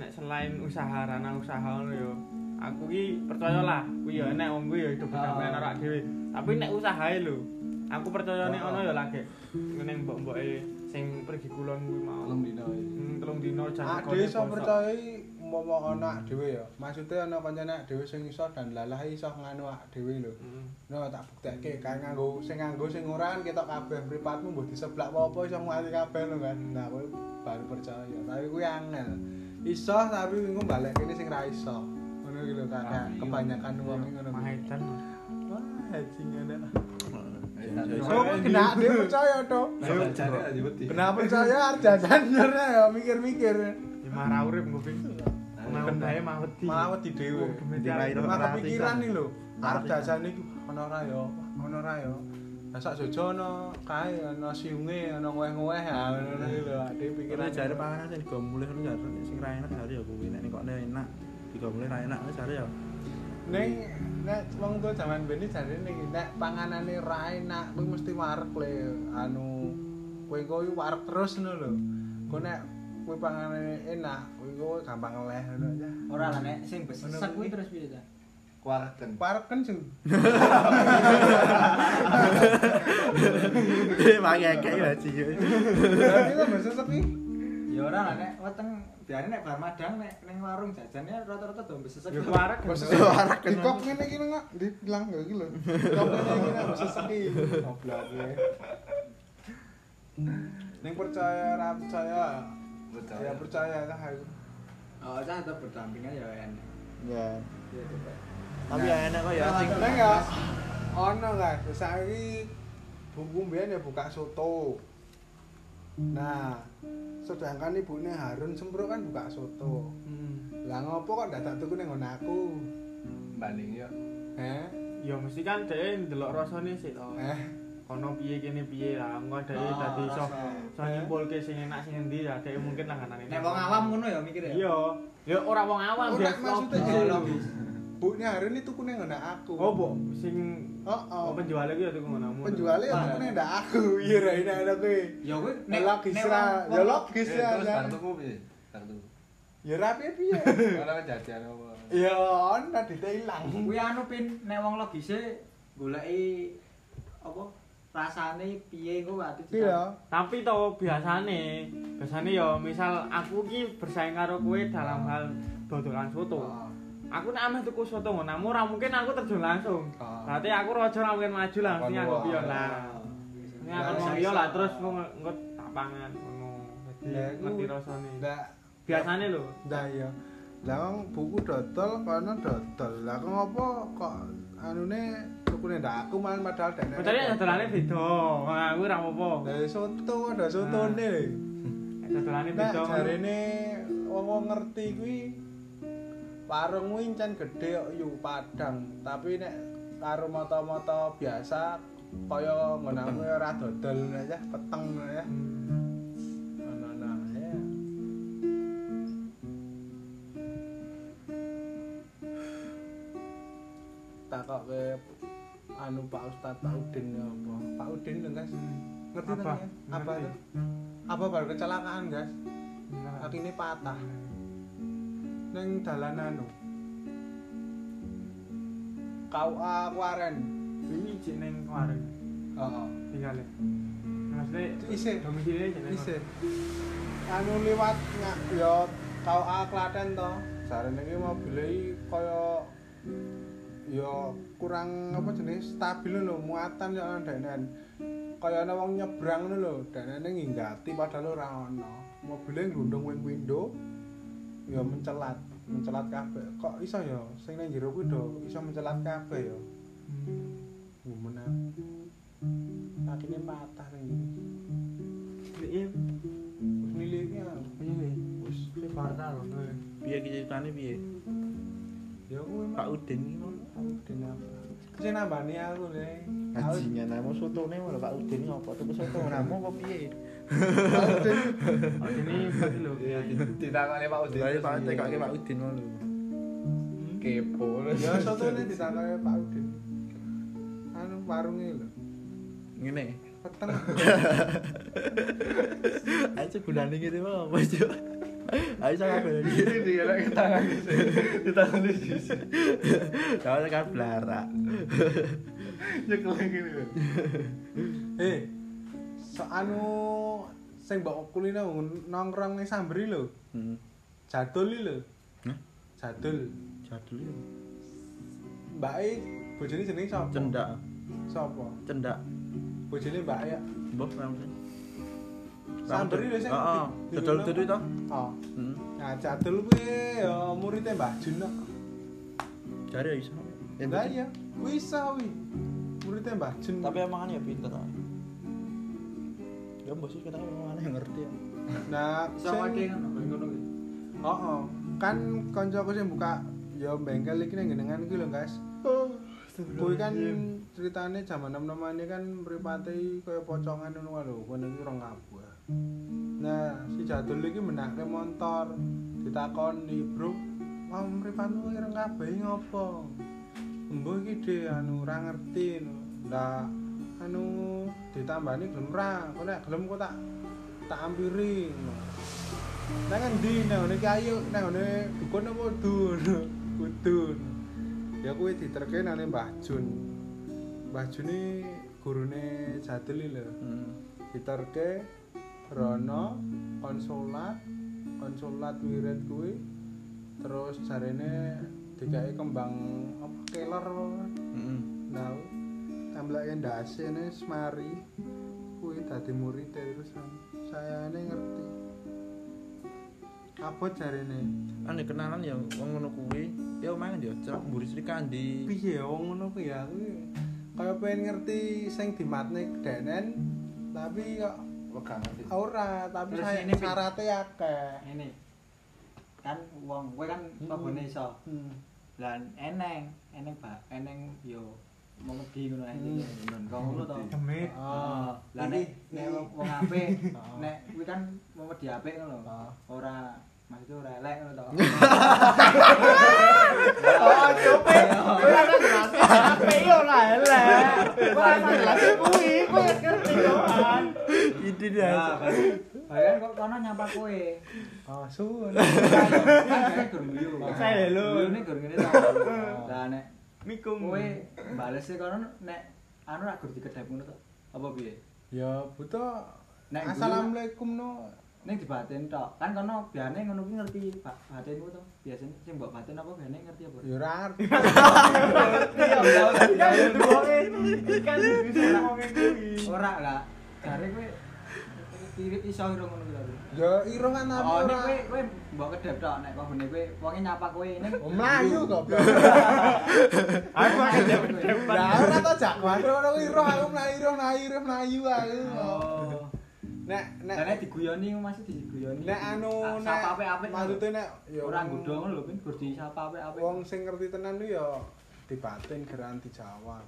Speaker 1: nek selain usaha ranah usaha ngono yo. Aku ki percaya lah, kuwi ya nek wong kuwi ya hidup berdamaian ora dhewe. Tapi nek usahae lho. Aku percaya nek ono ya lagi. Ngene mbok-mboke sing pergi kulon kuwi mau.
Speaker 3: Telung dino.
Speaker 1: Hmm, telung dino jan
Speaker 2: Ade
Speaker 1: regane
Speaker 2: iso
Speaker 1: bosok.
Speaker 2: percaya umpama anak dhewe ya. Maksudnya ana kancane dhewe sing iso dan lalah iso nganu ak dhewe lho.
Speaker 1: Hmm.
Speaker 2: No tak buktekke kae nganggo sing nganggo sing ora kan ketok kabeh mripatmu mbok diseblak apa-apa iso nguati kabeh lho kan. Nah, kowe baru percaya. Tapi kuwi angel. Iso tapi engko balik kene sing ra iso. Ngono iki lho
Speaker 1: Ah,
Speaker 2: kakak.
Speaker 1: iya.
Speaker 2: Kebanyakan wong ngono.
Speaker 1: Mahedan.
Speaker 2: Wah, hajingane.
Speaker 5: Iso.
Speaker 2: Oh, kena dia percaya to. Kenapa percaya arjajan ya mikir-mikir.
Speaker 1: Ya marah urip nggo ping. Mau bae mau wedi.
Speaker 2: Malah wedi dhewe.
Speaker 5: Pisan.
Speaker 2: nih lho. Arep jajan iki ana ora ya? Ana ora ya? Lah sak jojo ana kae ana siunge ana ngoweh-ngoweh ya ngono lho. Ade
Speaker 5: Kira
Speaker 2: pikiran
Speaker 5: jare panganan sing digo mulih ngono jare sing ra enak jare ya kuwi nek kok enak digo mulih ra enak jare ya
Speaker 2: ning nek wong tuwa jaman beni jare ning nek panganane ra enak kuwi mesti wareg le anu kowe kowe wareg terus ngono lho. Kok nek kowe panganane enak, kowe gampang ngeleh ngono aja.
Speaker 4: Ora lah nek sing besesek kuwi terus piye ta?
Speaker 3: Kuarten.
Speaker 2: Sing
Speaker 5: eh mangi kayak baji
Speaker 2: berarti kan bahasa sepi.
Speaker 4: Ya ora lah nek weteng biare nek bar madang nek ning warung jajannya rata-rata do besesek.
Speaker 1: Ya
Speaker 5: Wareg kan.
Speaker 2: Di kok ngene iki nggak dibilang gak gitu lho. Kok ngene iki nang. Goblok. Ning percaya ra percaya. Ya percaya lah aku.
Speaker 4: Oh, cah tetep berdampingan ya enak.
Speaker 5: ya
Speaker 4: Ya coba.
Speaker 5: Tapi ya enak kok ya sing
Speaker 2: Nek ya ono guys, saiki buku mbiyen ya buka soto. Nah, sedangkan ibune Harun Sempro kan buka soto.
Speaker 1: Hmm.
Speaker 2: Lah ngopo kok dadak tuku ning aku?
Speaker 3: Banding ya.
Speaker 2: Eh?
Speaker 1: Ya mesti kan dhek ndelok rasane sik to.
Speaker 2: Eh?
Speaker 1: Kono piye kene piye lah, engko dhek
Speaker 4: Oh,
Speaker 1: dadi iso iso nyimpulke sing enak sing endi ya dhek mungkin langganane.
Speaker 4: Nek wong awam ngono ya mikir ya.
Speaker 1: Iya. Ya ora wong awam, Des.
Speaker 2: maksudnya. Bu ini hari ini tuku nang ngene aku.
Speaker 1: oh bu sing
Speaker 2: Oh,
Speaker 1: oh penjualnya gitu tuh ngono
Speaker 2: Penjualnya ya tuku nang ndak aku. Iya ra ini ana kowe.
Speaker 4: Ya kuwi
Speaker 2: Ya logis ra, ya logis
Speaker 3: Eh,
Speaker 2: ra.
Speaker 3: terus
Speaker 2: Jan.
Speaker 3: bar tuku piye? Bar tuku.
Speaker 2: Ya rapi piye?
Speaker 3: Ora kejadian apa.
Speaker 2: Ya ana ditilang.
Speaker 4: kuwi anu pin nek wong logise goleki apa rasane piye engko ati
Speaker 2: Iya.
Speaker 1: tapi to biasane biasane ya misal aku ki bersaing karo kowe dalam hal dodolan soto
Speaker 2: Oh.
Speaker 1: Aku nek ameh tuku soto ngono namun ora mungkin aku terjun langsung
Speaker 2: Oh.
Speaker 1: berarti aku rojo ora mungkin maju mesti aku pion lah ini aku mau pion lah terus aku nggot tak pangan ngono ngerti rasane
Speaker 2: Ndak
Speaker 1: biasane lho
Speaker 2: Lah iya. Lah wong buku dodol kono dodol. Lah kok ngopo kok anune tukune ndak aku malah padahal dene.
Speaker 1: Padahal dodolane beda. Aku ora apa-apa.
Speaker 2: Lah soto ada sotone.
Speaker 1: Dodolane beda.
Speaker 2: jarene wong-wong ngerti kuwi warung kuwi encen gedhe kok yu Padang, tapi nek karo moto-moto biasa kaya ngono aku ora dodol ngono ya, peteng ya. Ya. takok ke anu Pak Ustad Pak Udin ya apa? Pak Udin lho, Guys. Ngerti
Speaker 1: Apa?
Speaker 2: apa? Tuh? Apa baru kecelakaan, Guys? Kakinya patah. Neng dalan anu. Kau akuaren.
Speaker 1: Ini cek ning kemarin
Speaker 2: Heeh.
Speaker 1: tinggal ya. Maksudnya
Speaker 2: Isih.
Speaker 1: domisili aja ning.
Speaker 2: Isih. Anu liwat nyak ya kau A Klaten to. Jarene iki mobile iki kaya ya kurang apa jenis stabil lho muatan ya denen. Kaya ana wong nyebrang ngono lho, denene nginggati padahal ora ono. Mobile nglundung wing window ya mencelat, mencelat kabeh. Kok iso ya sing nang jero kuwi do iso mencelat kabeh ya. Gumen aku. Kakine patah.
Speaker 1: Iya.
Speaker 2: Wis niliki aku.
Speaker 1: Iya. Wis fatal.
Speaker 5: Piye iki ceritane piye?
Speaker 2: Ya kuwi
Speaker 5: Pak Udin iki ngono.
Speaker 2: Udin apa? Sing nambani aku le.
Speaker 5: Ajingan namo sotone malah Pak Udin apa tuku soto namo apa piye?
Speaker 2: Udin.
Speaker 1: Oh, ini berarti lho.
Speaker 3: Iya, ditakoni Pak Udin.
Speaker 5: Dari Pak Pak Udin ngono.
Speaker 3: kepo.
Speaker 2: Ya sotone ditakoni Pak Udin. Anu warunge lho.
Speaker 5: Ngene.
Speaker 2: Peteng.
Speaker 5: Ayo gunane ngene wae apa coba. Ayo.
Speaker 3: Dia lagi tangan di tangan di sini.
Speaker 5: Kau kan blarak.
Speaker 3: Nyekel gini.
Speaker 2: Eh. So anu sing mbok kulino nongkrong ning Sambri lho.
Speaker 5: Hmm.
Speaker 2: Jadul lho.
Speaker 5: Hah?
Speaker 2: Jadul.
Speaker 5: Jadul ya.
Speaker 2: Mbake bojone jenenge sapa?
Speaker 5: Cendak.
Speaker 2: Sapa?
Speaker 5: Cendak.
Speaker 2: Bojone Mbak ya.
Speaker 5: Mbah ramene.
Speaker 2: Sambri lho sing
Speaker 5: Heeh.
Speaker 2: di-
Speaker 5: dudu to.
Speaker 2: Oh.
Speaker 5: Heeh.
Speaker 2: Nah, Jadul kuwi ya muridnya Mbah Jun kok.
Speaker 5: Jare ya iso.
Speaker 2: Lah iya, kuwi iso kuwi. Mbah Jun.
Speaker 5: Tapi emang kan ya pinter. Ya mbok sih kita emang aneh ngerti ya.
Speaker 2: nah,
Speaker 4: ngono ngono kuwi
Speaker 2: Oh, oh. kan koncoku sing buka ya bengkel iki nang jenengan iki lho, Guys. Kuwi kan ceritane jaman nom-noman ini kan mripate kaya pocongan ngono lho, kono iki rong kabeh. Nah, si Jadul iki menake motor, ditakoni, "Bro, mau mripatmu ireng kabeh iki ngopo?" Embuh iki de anu ora ngerti. no. Lah anu ditambani gelem ra, kok nek gelem kok tak tak ampiri. Nang endi nang ngene ayo nang ngene dukun apa dun? Kudu. Ya kuwi diterke nang Mbah Jun. Mbah Jun iki gurune Jadul iki lho.
Speaker 5: Hmm.
Speaker 2: diterke rono konsulat konsulat wirid kuwi terus jarene dikai kembang apa keler
Speaker 5: Heeh.
Speaker 2: nah tembleke ndasene semari kuwi dadi murid terus saya ini ngerti. Apa jarene?
Speaker 5: Ane kenalan ya wong ngono kuwi. Ya omahan ya cak? Mburi Sri Kandi.
Speaker 2: piye ya wong ngono kuwi ya? Kaya pengen ngerti sing dimatne denen tapi kok
Speaker 3: Wegang ngerti.
Speaker 2: ora tapi
Speaker 4: Terus
Speaker 2: saya
Speaker 4: ini,
Speaker 2: syaratnya akeh.
Speaker 4: Ini. Kan wong kowe kan babone iso.
Speaker 2: Hmm.
Speaker 4: lah eneng eneng ba eneng yo mau ngedi ngono ae
Speaker 2: Hmm.
Speaker 4: ngono kok ngono to
Speaker 1: Demit.
Speaker 4: Oh, lah
Speaker 2: Iki-
Speaker 4: nek nek
Speaker 2: iki-
Speaker 4: wong wong apik
Speaker 2: Oh.
Speaker 4: nek kuwi kan wedi apik ngono
Speaker 2: Oh.
Speaker 4: ora Maksudnya ora elek ngono to.
Speaker 5: Oh, cope. Ora jelas ape yo ora elek. Ora jelas kuwi, kowe ngerti yo kan. Ini dia.
Speaker 4: Bahkan kok kono nyapa kowe.
Speaker 2: Ah, suwun.
Speaker 4: Kan gur guyu.
Speaker 5: Saya lho.
Speaker 4: Guyune gur ngene to. Lah nek
Speaker 1: Mikung.
Speaker 4: kowe bales e kono nek anu rak gur dikedhep ngono to. Apa piye?
Speaker 2: Ya, buta
Speaker 4: Nek
Speaker 2: Assalamualaikum no.
Speaker 4: Ning dibatin tok. Kan kono biasane ngono kuwi ngerti ba- batinmu to. Biasane sing mbok batin apa biasane ngerti apa?
Speaker 2: Ya ora ngerti.
Speaker 1: Kan bisa ngomongin kuwi.
Speaker 4: Ora lah. Jare kowe kiri iso iro ngono kuwi lho.
Speaker 2: Ya ira kan apa
Speaker 4: Oh, nek kowe kowe mbok kedhep tok nek ngene kowe wonge nyapa kowe ning
Speaker 2: Oh, Melayu kok.
Speaker 5: Aku akan jawab-jawaban.
Speaker 2: Lah ora to jak wae ora ira aku melayu ira melayu ira melayu aku.
Speaker 4: Oh.
Speaker 2: Nek nek
Speaker 4: Nek diguyoni masih diguyoni.
Speaker 2: nek anu nek
Speaker 4: sapa apik-apik.
Speaker 2: maksudnya nek ya
Speaker 4: ora nggodho ngono lho, Pin, gur disapa apik-apik.
Speaker 2: wong sing ngerti tenan ku ya dibatin geran dijawab.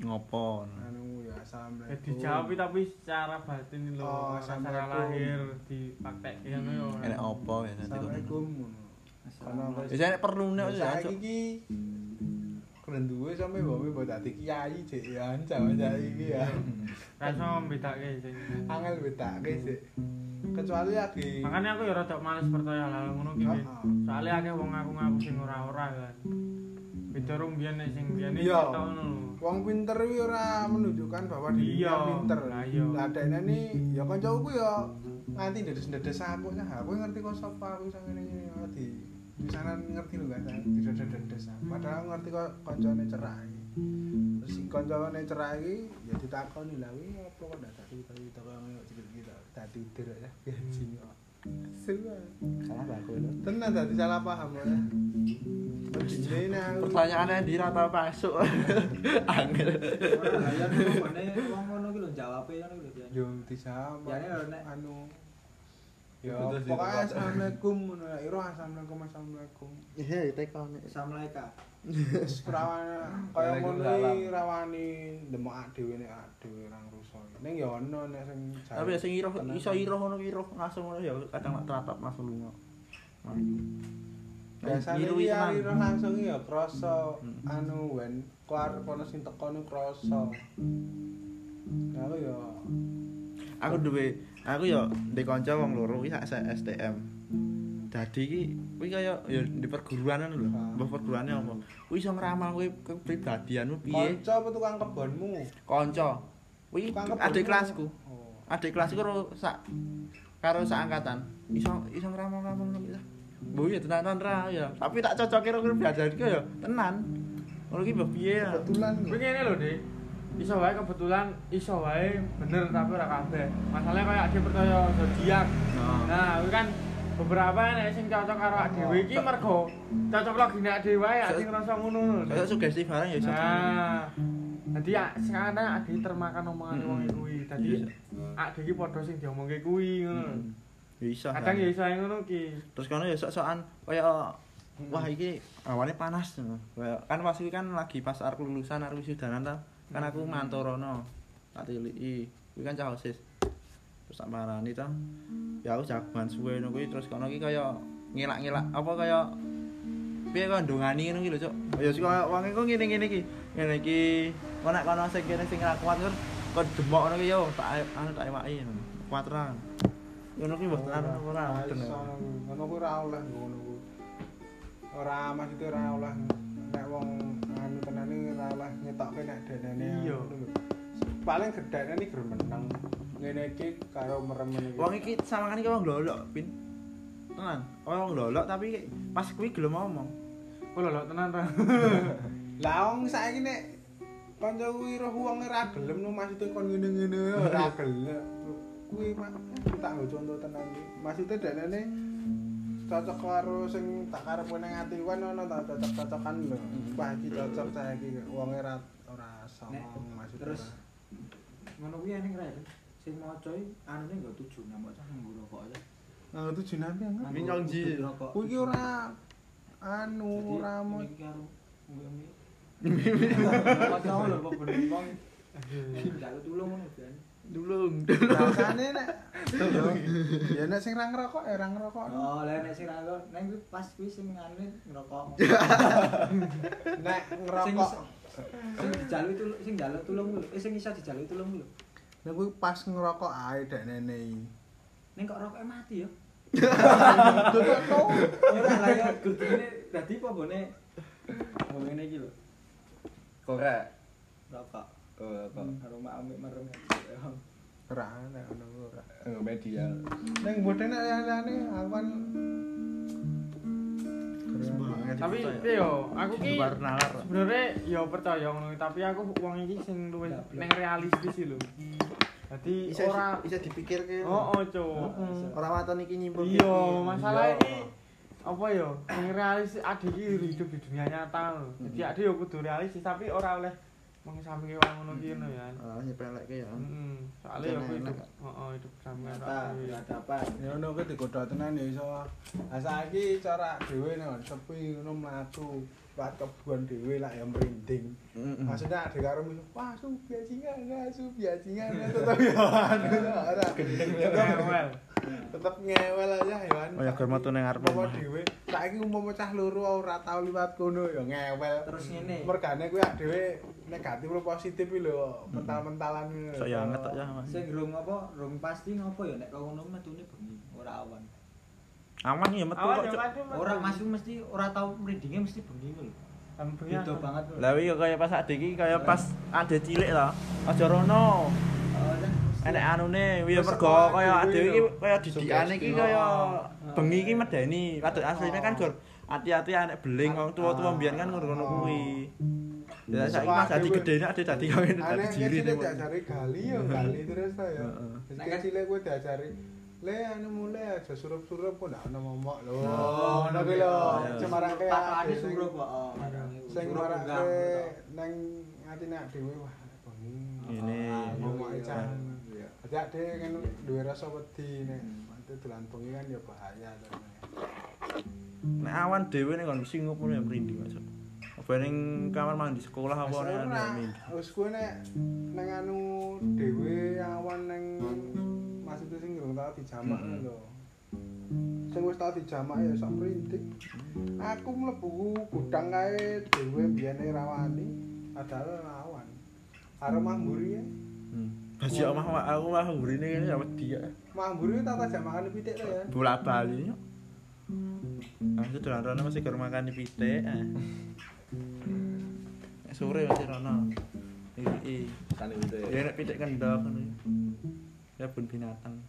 Speaker 5: Ngopo?
Speaker 2: Anu ya assalamualaikum.
Speaker 1: Ya dijawab tapi secara batin lho,
Speaker 2: Oh,
Speaker 1: secara lahir dipraktekke ngono yo.
Speaker 5: Enek opo ya nanti.
Speaker 2: Assalamualaikum. ngono. Karena
Speaker 4: Assalamualaikum.
Speaker 2: wis-
Speaker 5: Biasanya perlu nek ya.
Speaker 2: Saiki iki keren duwe sampe mbok mbok dadi kiai cek ya jawa saiki ya.
Speaker 1: Rasa mbedake sing.
Speaker 2: Angel bedake sik. Kecuali lagi
Speaker 1: Makanya aku ya rada males percaya hal ngono ki.
Speaker 2: Heeh.
Speaker 1: Soale akeh wong ngaku-ngaku sing ora-ora kan. Beda rung biyen nek sing biyen iki
Speaker 2: Iya. Wong pinter kuwi ora menunjukkan bahwa dirinya
Speaker 1: Iya,
Speaker 2: pinter.
Speaker 1: lah iya.
Speaker 2: Lah dekne ni ya kancaku ku ya nganti ndedes-ndedes aku nah aku ngerti kok sapa aku sing ngene ngene ya di misanan ngerti lho kan didedes-dedes aku. Padahal ngerti kok kancane cerak iki. Terus si kancane cerak iki ya ditakoni lah kuwi apa kok ndak tadi tadi toko ngono kita tadi udir ya gaji
Speaker 5: Salah aku.
Speaker 2: Tenan tadi salah paham ya.
Speaker 5: Pertanyaannya di rata masuk. Angel.
Speaker 4: Ora ya ngomongane wong ngono ki lho jawabe ngono ki lho. Jan.
Speaker 2: Yo disama.
Speaker 4: Ya, ini lho, Nek.
Speaker 2: anu. Ya pokoknya assalamualaikum. Iro assalamualaikum assalamualaikum.
Speaker 5: Iya, teko nek.
Speaker 4: Assalamualaikum.
Speaker 2: Wis rawane kaya ngono rawani demok dhewe nek dhewe ora ngruso. Ning ya ono nek sing
Speaker 5: Tapi ya sing iroh iso iroh ngono iroh langsung ngono ya kadang nak teratap langsung lunga.
Speaker 2: Biasane
Speaker 5: Ngiruhi
Speaker 2: iki
Speaker 5: tenan.
Speaker 2: iro langsung ya krasa
Speaker 5: Hmm.
Speaker 2: anu wen kuar kono sing teko nu krasa. Aku ya
Speaker 5: Aku duwe aku ya ndek kanca wong loro iki sak STM. Dadi iki kuwi kaya ya di perguruan lho.
Speaker 2: Ah.
Speaker 5: Mbah perguruane apa? Kuwi iso ngramal kowe kepribadianmu piye?
Speaker 2: kanca apa tukang kebonmu?
Speaker 5: Kanca. Kuwi adik kelasku.
Speaker 2: Oh.
Speaker 5: Adik kelasku karo sak karo sak angkatan. Iso iso ngramal-ngramal ngono iki. Mbah ya tenan ra ya. Tapi tak cocoke karo kepribadianku ya tenan. Ngono ki mbah piye ya?
Speaker 2: Kebetulan
Speaker 1: Kuwi ngene lho, Dik. Iso wae kebetulan iso wae bener tapi ora kabeh. Masalahnya kayak ade percaya zodiak.
Speaker 5: Nah.
Speaker 1: Nah, kuwi kan beberapa nek sing cocok karo awake dhewe iki mergo cocok lagi nek dhewe wae ade ngrasa ngono lho.
Speaker 5: Kayak sugesti barang ya iso.
Speaker 1: Nah, jadi ya sekarang ade termakan omongan
Speaker 5: Mm-mm.
Speaker 1: wong kuwi. Dadi
Speaker 5: Iya.
Speaker 1: ade iki padha sing diomongke kuwi ngono. lho.
Speaker 5: Ya iso.
Speaker 1: Kadang ya iso ae ngono ki.
Speaker 5: terus kono ya sok-sokan kaya wah iki awane panas Kaya- kan pas iki kan lagi pas arek lulusan arek wisudanan ta kan aku mantorono tak tiliki kuwi kan cah osis terus tak marani ta ya aku jagoan suwe ngono kuwi terus kono iki kaya ngelak-ngelak apa kaya piye kok ndongani ngono iki lho cuk ya sik kaya wong iku ngene-ngene iki ngene iki kok nek kono sing kene sing ra kuat terus kok demok ngono ki yo tak anu tak ewaki kuat ra ngono ki mboten anu ora mboten
Speaker 2: ngono kuwi ora oleh ngono kuwi. Ora maksudnya ora oleh nek wong anu tenane ora oleh ngetokke nek denene
Speaker 1: Iya.
Speaker 2: Paling gedene iki ger meneng. Ngene iki karo merem iki.
Speaker 5: Wong iki sawangan iki wong lolok, Pin. Tenan. Wong lolok tapi pas kuwi gelem ngomong.
Speaker 1: Kok lho tenan ra.
Speaker 2: Lah wong saiki nek kanca kuwi roh wong ora gelem no maksudnya kon ngene-ngene ora gelem. Kuwi mak tak nggo contoh tenan iki. Maksudnya denene cocok karo sing tak karep nang ati kuwi ono tak cocok-cocokan lho. Wah iki cocok saiki wong ora ora somong maksudnya.
Speaker 4: terus ngono kuwi ening ra ya. Sing maca iki anune nggo tujuh nang maca nggo rokok aja.
Speaker 2: nang tujuh nanti yang
Speaker 5: Ini nyongji.
Speaker 4: rokok.
Speaker 2: Kuwi iki ora anu ora mau
Speaker 4: iki karo ngombe. Maca lho kok bener wong Njaluk tulung ngono kan.
Speaker 5: Dulung.
Speaker 2: Rasane nek ya nek sing ra ngerokok ya ra ngerokok.
Speaker 4: Oh, lah nek sing ra neng kuwi pas kuwi sing ngene ngerokok.
Speaker 2: Nek ngerokok
Speaker 4: sing dijaluk tulung sing njaluk tulung lho. Eh sing iso dijaluk tulung lho.
Speaker 2: Nek kuwi pas ngerokok ae dek nenek.
Speaker 4: Ning kok rokoke mati ya?
Speaker 2: Tutuk to.
Speaker 4: Ora lah ya gudine dadi apa bone ngene iki lho.
Speaker 3: Korek.
Speaker 4: Rokok.
Speaker 3: Oh, apa?
Speaker 4: Aroma amik merem.
Speaker 2: Ora nek ngono ora.
Speaker 3: Media.
Speaker 2: Ning bodhe nek liyane aku
Speaker 1: tapi piye yo aku ki sebenarnya yo percaya ngono tapi aku wong iki sing luwih ning realistis sih lho Dadi
Speaker 5: Bisa
Speaker 1: ora
Speaker 5: bisa dipikirke.
Speaker 1: Oh, oh, Cuk.
Speaker 5: Ora waton iki nyimpul.
Speaker 1: Iya, masalah iki apa ya? Sing realistis adik iki hidup di dunia nyata lho. Jadi adik yo kudu realistis tapi ora oleh mengesampingke wong ngono ki ngono ya.
Speaker 5: Ah, nyepelekke ya.
Speaker 1: Heeh. Soale yo aku hidup, heeh, hidup sampean.
Speaker 4: Nyata, ya ada apa?
Speaker 2: ya ngono kuwi digodha tenan ya iso. Lah saiki cara dhewe nek sepi ngono mlaku Pak kebun dhewe lah ya merinding. Maksudnya ada karo musuh, wah su biajingan, nah su biajingan, tetep ya anu ora.
Speaker 1: Ngewel.
Speaker 2: Tetep ngewel aja ya kan.
Speaker 5: Oh ya gur metu ning arep.
Speaker 2: Umpama dhewe, saiki umpama cah loro ora tau liwat kono ya ngewel.
Speaker 4: Terus ngene.
Speaker 2: Mergane kuwi ak dhewe negatif lho positif lho, mental-mentalan.
Speaker 5: Sok ya anget tok ya. Mas.
Speaker 4: Sing rung apa? Rung pasti ngopo ya nek kau ngono metune bengi, ora awan.
Speaker 5: Aman ya metu
Speaker 1: Awan
Speaker 5: kok.
Speaker 1: yo
Speaker 5: Cuk.
Speaker 1: pasti
Speaker 4: Ora masuk mesti ora tau merindinge mesti bengi lho.
Speaker 1: Bengi
Speaker 4: Beda banget lho.
Speaker 5: Lah iya kaya pas adik iki kaya pas ade cilik to. Aja rono.
Speaker 4: Oh, kan mesti-
Speaker 5: Enek anune ya mergo kaya
Speaker 2: dhewe
Speaker 5: ade iki kaya didikane iki kaya bengi iki
Speaker 4: Oh.
Speaker 5: medeni. Padahal asline kan gur hati-hati anek beling wong tua-tua mbiyen kan ngono kuwi. Ya saiki mas adi gedene ade dadi ngene dadi
Speaker 2: Anak
Speaker 5: jiri.
Speaker 2: cilik diajari gali ya gali terus ta ya. Wis cilik kuwi diajari Le anu mulai aja surup-surup pun ono momok lho.
Speaker 4: Oh,
Speaker 2: ngono kuwi lho. Cemarake
Speaker 4: Pakane
Speaker 2: ati sing
Speaker 4: surup kok.
Speaker 2: sing marake
Speaker 4: enggak.
Speaker 2: nang atine ak dhewe wah bengi.
Speaker 5: Ini.
Speaker 2: momok. Dadi ak dhewe kan duwe rasa wedi nek mate dolan bengi kan ya bahaya to.
Speaker 5: Nek awan dhewe ning kon sing ngopo ya merinding Mas. Apa ning kamar mandi sekolah apa anu merinding.
Speaker 2: Wis kuwi nek nang anu dhewe awan nang maksudnya sing durung tau dijamak
Speaker 5: Mm-mm.
Speaker 2: lho. Sing wis tau dijamak ya sak mrinting. Aku mlebu gudang kae dhewe biyene rawani padahal awan. Arep mahmburi ya.
Speaker 5: Hmm. Basi omah aku mah ngurine kene ya wedi ya.
Speaker 2: Mahmburi tak tajak makan pitik to ya.
Speaker 5: Bola bali. Aku dolan rono masih keur makan pitik. eh. Sore masih rono. Iki.
Speaker 3: Tani itu
Speaker 5: Ya
Speaker 3: ya.
Speaker 5: nek pitik kendok ngono. Ya pun binatang.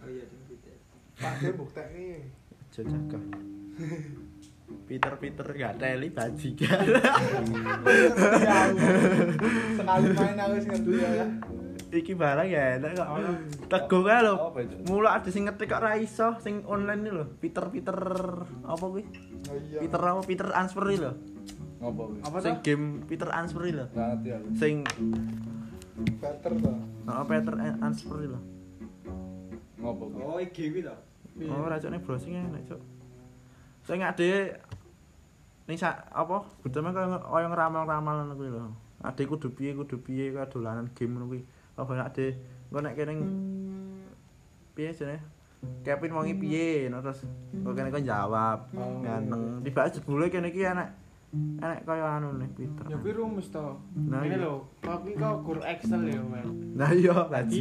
Speaker 4: Oh iya ding pitik.
Speaker 2: Pak de bukteki.
Speaker 5: Aja jaga. Peter-Peter gak teli bajingan.
Speaker 2: Sekali main aku wis ngerti ya.
Speaker 5: Iki barang ya enak kok. Tego kae lho. Mula ada sing ngetik kok ra iso sing online iki lho. Peter-Peter apa kuwi?
Speaker 2: Oh iya.
Speaker 5: Peter apa? Peter Answer iki lho.
Speaker 3: Ngopo kuwi?
Speaker 1: Apa
Speaker 5: Sing game Peter Answer iki lho.
Speaker 3: Nggak ngerti aku.
Speaker 5: Sing
Speaker 2: Better to.
Speaker 5: oh, Peter Answer iki lho.
Speaker 3: Ngopo?
Speaker 4: Oh, iki kuwi to.
Speaker 5: Oh, racune browsing enak, Cuk. Sing ade ning sak apa? Gudeme kaya kaya ngeramal-ramal ngono kuwi lho. Ade kudu piye kudu piye kaya dolanan game ngono kuwi. Apa ade engko nek kene piye jenenge? Kevin wangi piye? Nah, terus kok kene kok jawab.
Speaker 2: Oh.
Speaker 5: Ganteng. Tiba jebule kene iki enek enek kaya anu nih Peter.
Speaker 1: Ya kuwi rumus to.
Speaker 5: Nah,
Speaker 1: Ini
Speaker 5: iya.
Speaker 1: lho, kuwi kok guru Excel ya, Mas.
Speaker 5: Nah iya,
Speaker 1: If
Speaker 5: baji.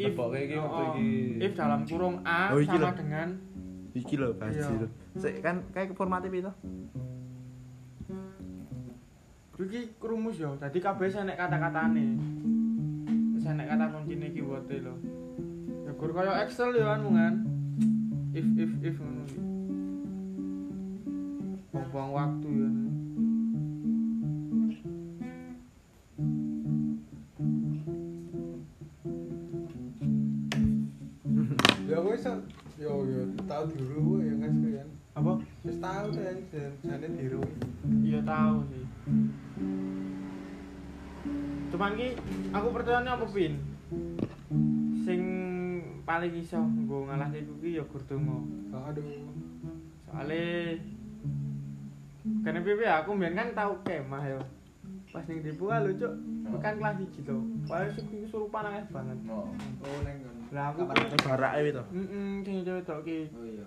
Speaker 1: if
Speaker 3: Teboke iki
Speaker 1: oh,
Speaker 3: iki.
Speaker 1: if dalam kurung A
Speaker 5: Oh, iki
Speaker 1: sama dengan
Speaker 5: Iki lho baji.
Speaker 1: Iya.
Speaker 5: Sik kan kayak formatnya to?
Speaker 1: iki rumus yo. Dadi kabeh enek kata-katane. Wis enek kata kuncine keyword lho. Ya gur kaya Excel yo anu kan. If if if ngono Buang waktu ya.
Speaker 2: Ya wis yo yo tau diru ya guys kan.
Speaker 1: Apa?
Speaker 2: Wis tau to ya jane diru.
Speaker 1: Iya tahu sih. Cuman ki aku percayane apa pin? Sing paling iso nggo ngalahke kuwi ya gur donga.
Speaker 2: Aduh.
Speaker 1: Soale kene piye aku mbiyen kan tau kemah yo. pas ning Depo kan lho cuk kan kelas 1 to paling sing kesurupan akeh banget
Speaker 3: Oh.
Speaker 4: Oh neng kan.
Speaker 1: lah aku
Speaker 5: Ning barak e to.
Speaker 1: heeh sing cewek tok ki
Speaker 4: Oh iya.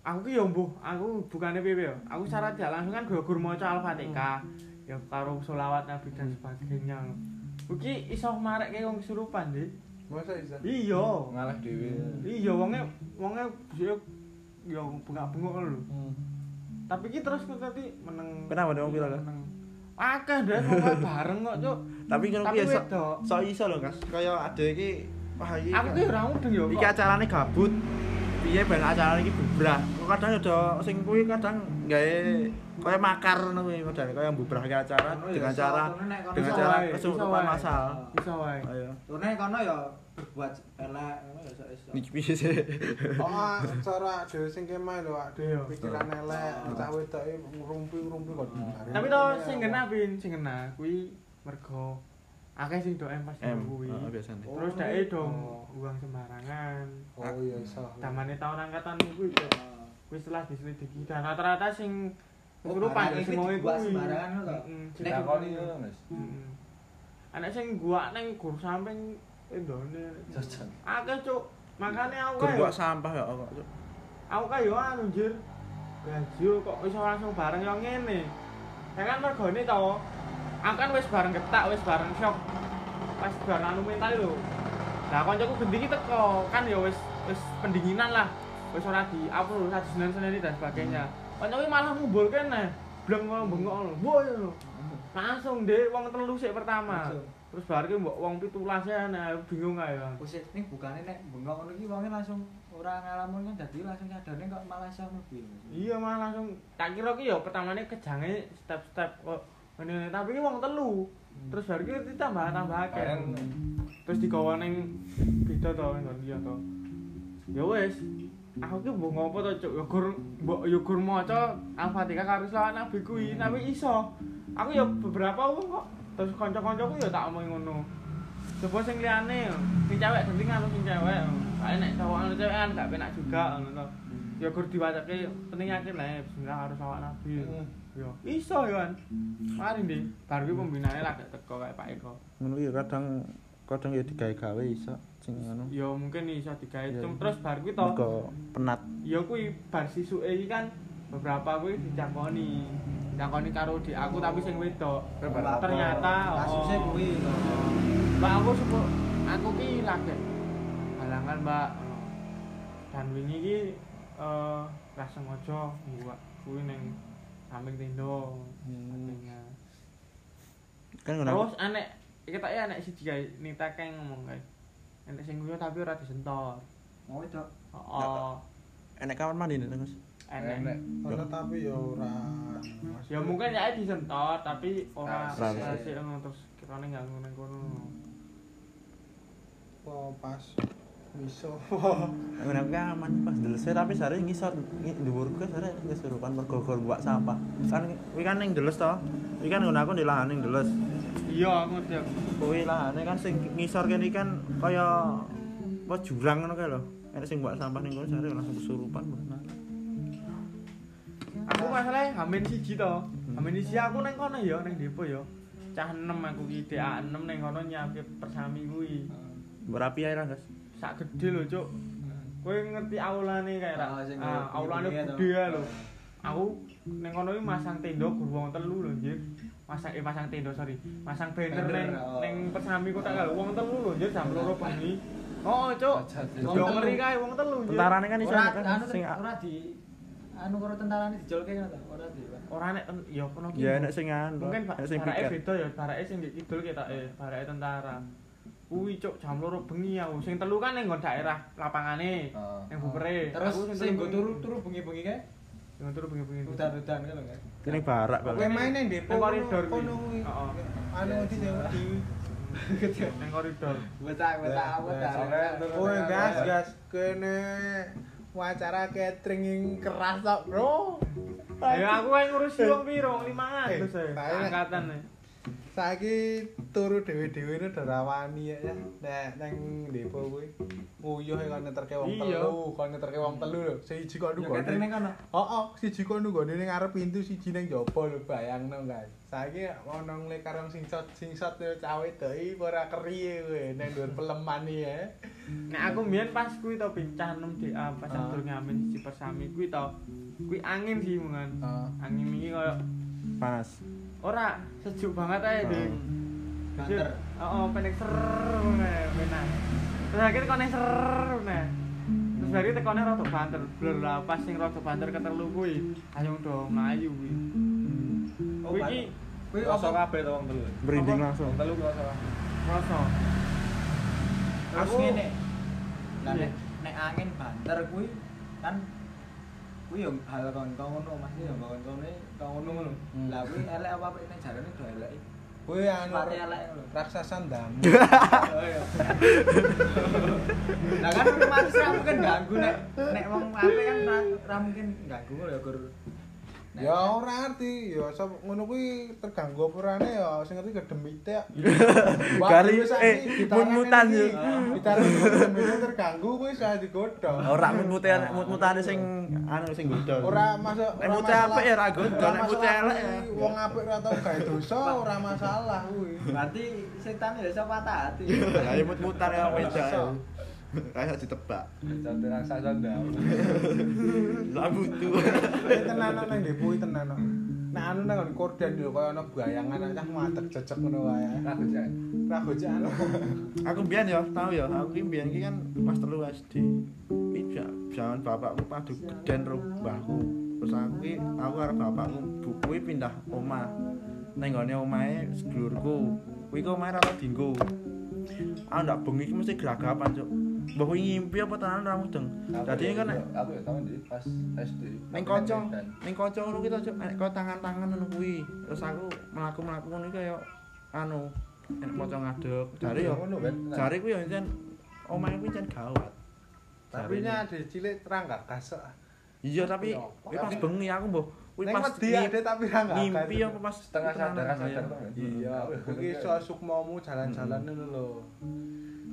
Speaker 1: aku ki yo mbuh aku bukannya piye yo aku syarat ya langsung kan gur maca al-fatihah ya karo selawat nabi dan sebagainya Iki iso marekke wong kesurupan, Dik.
Speaker 2: Masa bisa?
Speaker 1: Iya.
Speaker 3: Ngalah dhewe.
Speaker 1: Iya, wonge wonge yo bengak-bengok lho.
Speaker 3: Hmm.
Speaker 1: Tapi iki terus kok tadi meneng.
Speaker 5: Kenapa dong pira kan?
Speaker 1: Akeh deh bareng kok, Cuk.
Speaker 5: Tapi ngono
Speaker 1: Tapi
Speaker 5: kuwi iso.
Speaker 1: wedok.
Speaker 5: So iso lho, Kas. Kaya ade iki wah iki.
Speaker 1: Aku ki ora mudeng yo.
Speaker 5: Iki acarane gabut. Piye ben acarane iki bubrah. Kadang ada sing kuwi kadang gawe kaya makar ngono kuwi modane kaya mbubrahke acara
Speaker 4: Ngono ya,
Speaker 5: dengan cara dengan cara kesurupan masal.
Speaker 1: Iso wae.
Speaker 5: Ayo.
Speaker 4: Turune kono ya berbuat enak
Speaker 5: Iki piye sih
Speaker 2: oh cara jowo sing kemah lho
Speaker 1: ade
Speaker 2: pikiran elek cak wedok ngrumpi-rumpi kok.
Speaker 1: Tapi to sing kena bin sing kena kuwi mergo akeh sing doem pas kuwi.
Speaker 5: Ah,
Speaker 1: Terus
Speaker 2: dak
Speaker 1: e dong oh. uang sembarangan.
Speaker 2: Oh iya iso.
Speaker 1: Tamane tahun angkatan kuwi ah. wis setelah diselidiki. Dan rata-rata sing
Speaker 4: oh,
Speaker 1: Guru panik
Speaker 4: semuanya
Speaker 1: gua
Speaker 4: sembarangan lho.
Speaker 3: Nek kono Mas.
Speaker 1: Anak sing gua neng guru samping endone.
Speaker 3: Jajan.
Speaker 1: Akeh cuk. Makane aku kae.
Speaker 5: buat sampah ya kok. Cuk.
Speaker 1: Aku kae yo anu anjir. Gaji kok iso langsung bareng yo ngene. Ya kan mergone to. Aku kan wis bareng getak, wis bareng shock. Pas bareng anu mental lho. Lah kancaku gendiki teko, kan ya wis wis pendinginan lah. Wis ora di upload satu Senin Senin dan sebagainya. Kancaku malah ngumpul kene. Bleng bengok lho. Boy lho. Langsung deh wong telu sik pertama.
Speaker 4: Langsung.
Speaker 1: Terus bar ki mbok wong 17 ya nah bingung ae. Bang.
Speaker 4: Wis ning bukane nek bengok ngono iki wonge langsung ora ngalamun kan dadi langsung nyadane kok malah iso mobil.
Speaker 1: Iya malah langsung tak kira ki ya pertamane kejange step-step kok ngene tapi ki wong telu. Terus bar ki ditambah tambah akeh.
Speaker 3: Bareng.
Speaker 1: Terus digawa ning beda to nggon dia to. Ya wis. Aku ki mbok ngopo to cuk ya gur mbok ya gur maca Al-Fatihah karo selawat Nabi kuwi tapi iso. Aku ya beberapa wong kok terus kanca-kancaku ya tak ngono. Coba sing liyane, sing cewek genting anu sing cewek. Kae nek cowok anu cewek kan gak penak juga ngono to. Ya gur diwacake penting yakin lah bismillah harus selawat Nabi. Yo, iso yo kan. Mari ndi, bar kuwi pembinaane lagi teko kayak Pak Eko.
Speaker 5: Ngono ya kadang kadang ya digawe-gawe iso sing ngono.
Speaker 1: Ya mungkin iso digawe
Speaker 5: Ya.
Speaker 1: Terus bar kuwi to.
Speaker 5: Penat.
Speaker 1: Ya kuwi bar sisuke iki kan beberapa kuwi dicakoni. Dicakoni karo di aku tapi sing wedok. Ternyata
Speaker 4: Kasusnya
Speaker 1: oh,
Speaker 4: kuwi to.
Speaker 1: Mbak aku supo aku ki lagi halangan Mbak. Dan wingi ki eh ra sengaja buat kuwi ning samping tenda. Sebagainya.
Speaker 5: Kan ngono.
Speaker 1: Terus anek iki tak ya anek siji kae ning takeng ngomong kae. Enek sing guyu tapi ora disentor.
Speaker 4: Mau itu.
Speaker 1: Oh,
Speaker 5: Enek kamar mandi nih, Mas.
Speaker 1: enek.
Speaker 2: Tapi ya ora.
Speaker 1: Ya mungkin ya disentor tapi ora
Speaker 3: Ora
Speaker 1: ora
Speaker 5: sih.
Speaker 1: ngono terus kirane nggak ngono kono.
Speaker 2: Oh, pas.
Speaker 5: Aku kan aman pas delese tapi sare ngisor ngi- dhuwur ke sare kesurupan mergo gor buat sampah. Kan kuwi kan ning deles to. Kuwi kan ngono aku di lahan ning deles.
Speaker 1: Iya, aku ngerti.
Speaker 5: Kuwi lahane kan sing ngisor kene kan kaya apa jurang ngono kae lho. Enek sing buat sampah ning kono sare langsung kesurupan. bener.
Speaker 1: Aku masalahnya hamin siji to. Hamin siji aku neng kono ya, neng depo ya. Cah 6 aku ki DA 6 neng kono nyiapke persami kuwi.
Speaker 5: Berapi ae lah, Guys.
Speaker 1: Sak gede lho, Cuk. Kowe ngerti aulane kae ra?
Speaker 4: Ah,
Speaker 1: Ah, aulane gede lho. Aku neng kono iki masang tenda gur wong telu lho, Nggih. Masang eh masang tenda, sorry. Masang banner neng
Speaker 4: oh.
Speaker 1: neng persami kota kalau wong telu lho, Nggih, jam 2 bengi. Oh, Cuk. Yo ngeri kae wong telu, Nggih.
Speaker 5: Tentarane kan iso
Speaker 4: anu
Speaker 5: sing
Speaker 4: ora di anu karo tentarane dijolke ngono to. Ora di.
Speaker 1: Ora nek ya kono ki.
Speaker 5: ya enek sing anu.
Speaker 1: Mungkin
Speaker 5: enek sing
Speaker 1: barake beda ya, barake sing di kidul ketake, barake tentara. Kuwi cuk jam loro bengi aku. Sing telu kan ning nggon daerah lapangane,
Speaker 3: Ah.
Speaker 1: ning Bupere.
Speaker 4: Terus sing
Speaker 1: telu
Speaker 4: go turu-turu bengi-bengi kae
Speaker 1: Sing turu bengi-bengi.
Speaker 4: udan-udan kan lho.
Speaker 5: Ini barak
Speaker 2: Kowe
Speaker 5: kalau.
Speaker 2: main nang depo
Speaker 1: Nang koridor
Speaker 2: kono kuwi.
Speaker 1: Heeh.
Speaker 2: Anu di di.
Speaker 1: Ning koridor.
Speaker 4: Betak betak betak.
Speaker 2: Oh, gas gas kene wacara catering yang keras tok, Bro.
Speaker 1: Ya aku ae ngurusi wong piro? 500
Speaker 2: Eh,
Speaker 1: ae.
Speaker 2: bae.
Speaker 1: Angkatan e.
Speaker 2: Saiki turu dhewe-dhewe ini udah rawani ya ya. Nek nang depo kuwi nguyuh kon ngeterke wong telu, kon ngeterke wong telu lho. Siji kok nunggone.
Speaker 4: catering ning kono.
Speaker 2: Heeh, siji kok nunggone ning ngarep pintu, siji ning jaba lho bayangno kan. Saiki ono nglek karo sing sot sing yo cawe doi ora keri kowe ning dhuwur peleman iki ya.
Speaker 1: Nek aku mbiyen pas kuwi to bincah 6 DA pas
Speaker 2: Ah.
Speaker 1: aku ngamen siji persami kuwi to. Kuwi angin sih mungan.
Speaker 2: Ah.
Speaker 1: Angin iki koyo
Speaker 5: Panas.
Speaker 1: Ora sejuk banget ae, Ding.
Speaker 4: Banter.
Speaker 1: Heeh, pendek ser ngene, benar. Terus akhirnya kone ser ngene. Terus dari tekone rada banter, blur lah pas sing rada banter ketelu kuwi, ayo dong mlayu kuwi.
Speaker 4: Oh,
Speaker 1: Kuwi
Speaker 4: Kuwi apa?
Speaker 3: kabeh to wong telu.
Speaker 5: Merinding langsung.
Speaker 3: Wong telu rasa.
Speaker 1: rasa.
Speaker 4: Terus ngene.
Speaker 1: Iya.
Speaker 4: nek nek angin banter kuwi kan kuwi yo hal kon ngono Mas yo kono kon ngono ngono.
Speaker 2: Hmm.
Speaker 4: Lah kuwi elek apa apik nek jarane do elek.
Speaker 2: Kuwi anu raksasa ndam.
Speaker 4: Oh iya. Lah kan mungkin ganggu nek nek wong apik kan ra, mungkin ganggu ya Gur. Nek-
Speaker 2: Ya ora arti, ya sop ngono kuwi terganggu apa orane ya sing ngerti gedemite.
Speaker 5: Gari, eh, mut-mutan yo.
Speaker 2: Gedemite terganggu kuwi saya digodhong.
Speaker 5: Ora mut-mutan mut-mutane sing anu sing godhong.
Speaker 2: Ora masuk
Speaker 5: Nek mute apik ya ra godhong, nek mute elek ya.
Speaker 2: Wong apik ora tau gawe dosa ora masalah kuwi.
Speaker 4: Berarti setan ya iso patah hati.
Speaker 5: Lah ya mut-mutan ya beda. Ra iso ditebak.
Speaker 3: Jangan raksasa ndam.
Speaker 5: Lah butuh.
Speaker 2: Kuwi tenan nang depo iki tenan. Nek anu nang korden lho kaya ana bayangan cah matek jejeg ngono wae.
Speaker 3: Aku jan.
Speaker 2: Ra gojakan.
Speaker 5: Aku mbiyen ya, tau ya, aku ki mbiyen ki kan pas telu SD. Ki ja- jaman bapakku padu geden ro mbahku. Terus aku ki aku karo bapakku buku pindah omah. Ning gone omahe sedulurku. Kuwi kok omahe ora dinggo. Ah ndak bengi ki mesti geragapan, Cuk. Kuwi ngimpi apa tenan ora mudeng. Dadi kan nek
Speaker 3: aku ya tahu di pas SD.
Speaker 5: ning kaca, ning kaca ngono ki to, Cuk, nek tangan-tangan ngono kuwi. Terus aku mlaku-mlaku ngono ki kaya anu, nek maca ngadeg. Jare ya. Jare kuwi ya jan omahe kuwi jan gawat.
Speaker 2: Tapi nya ade cilik terang gak kasek.
Speaker 5: Iya tapi
Speaker 2: Ya,
Speaker 5: pas bengi aku mbah kuwi pas
Speaker 2: ade tapi ra gak
Speaker 5: ngimpi apa pas
Speaker 3: setengah sadar sadar
Speaker 5: ya.
Speaker 3: to. Ben.
Speaker 2: Iya, kuwi iso sukmamu jalan-jalan ngono lho.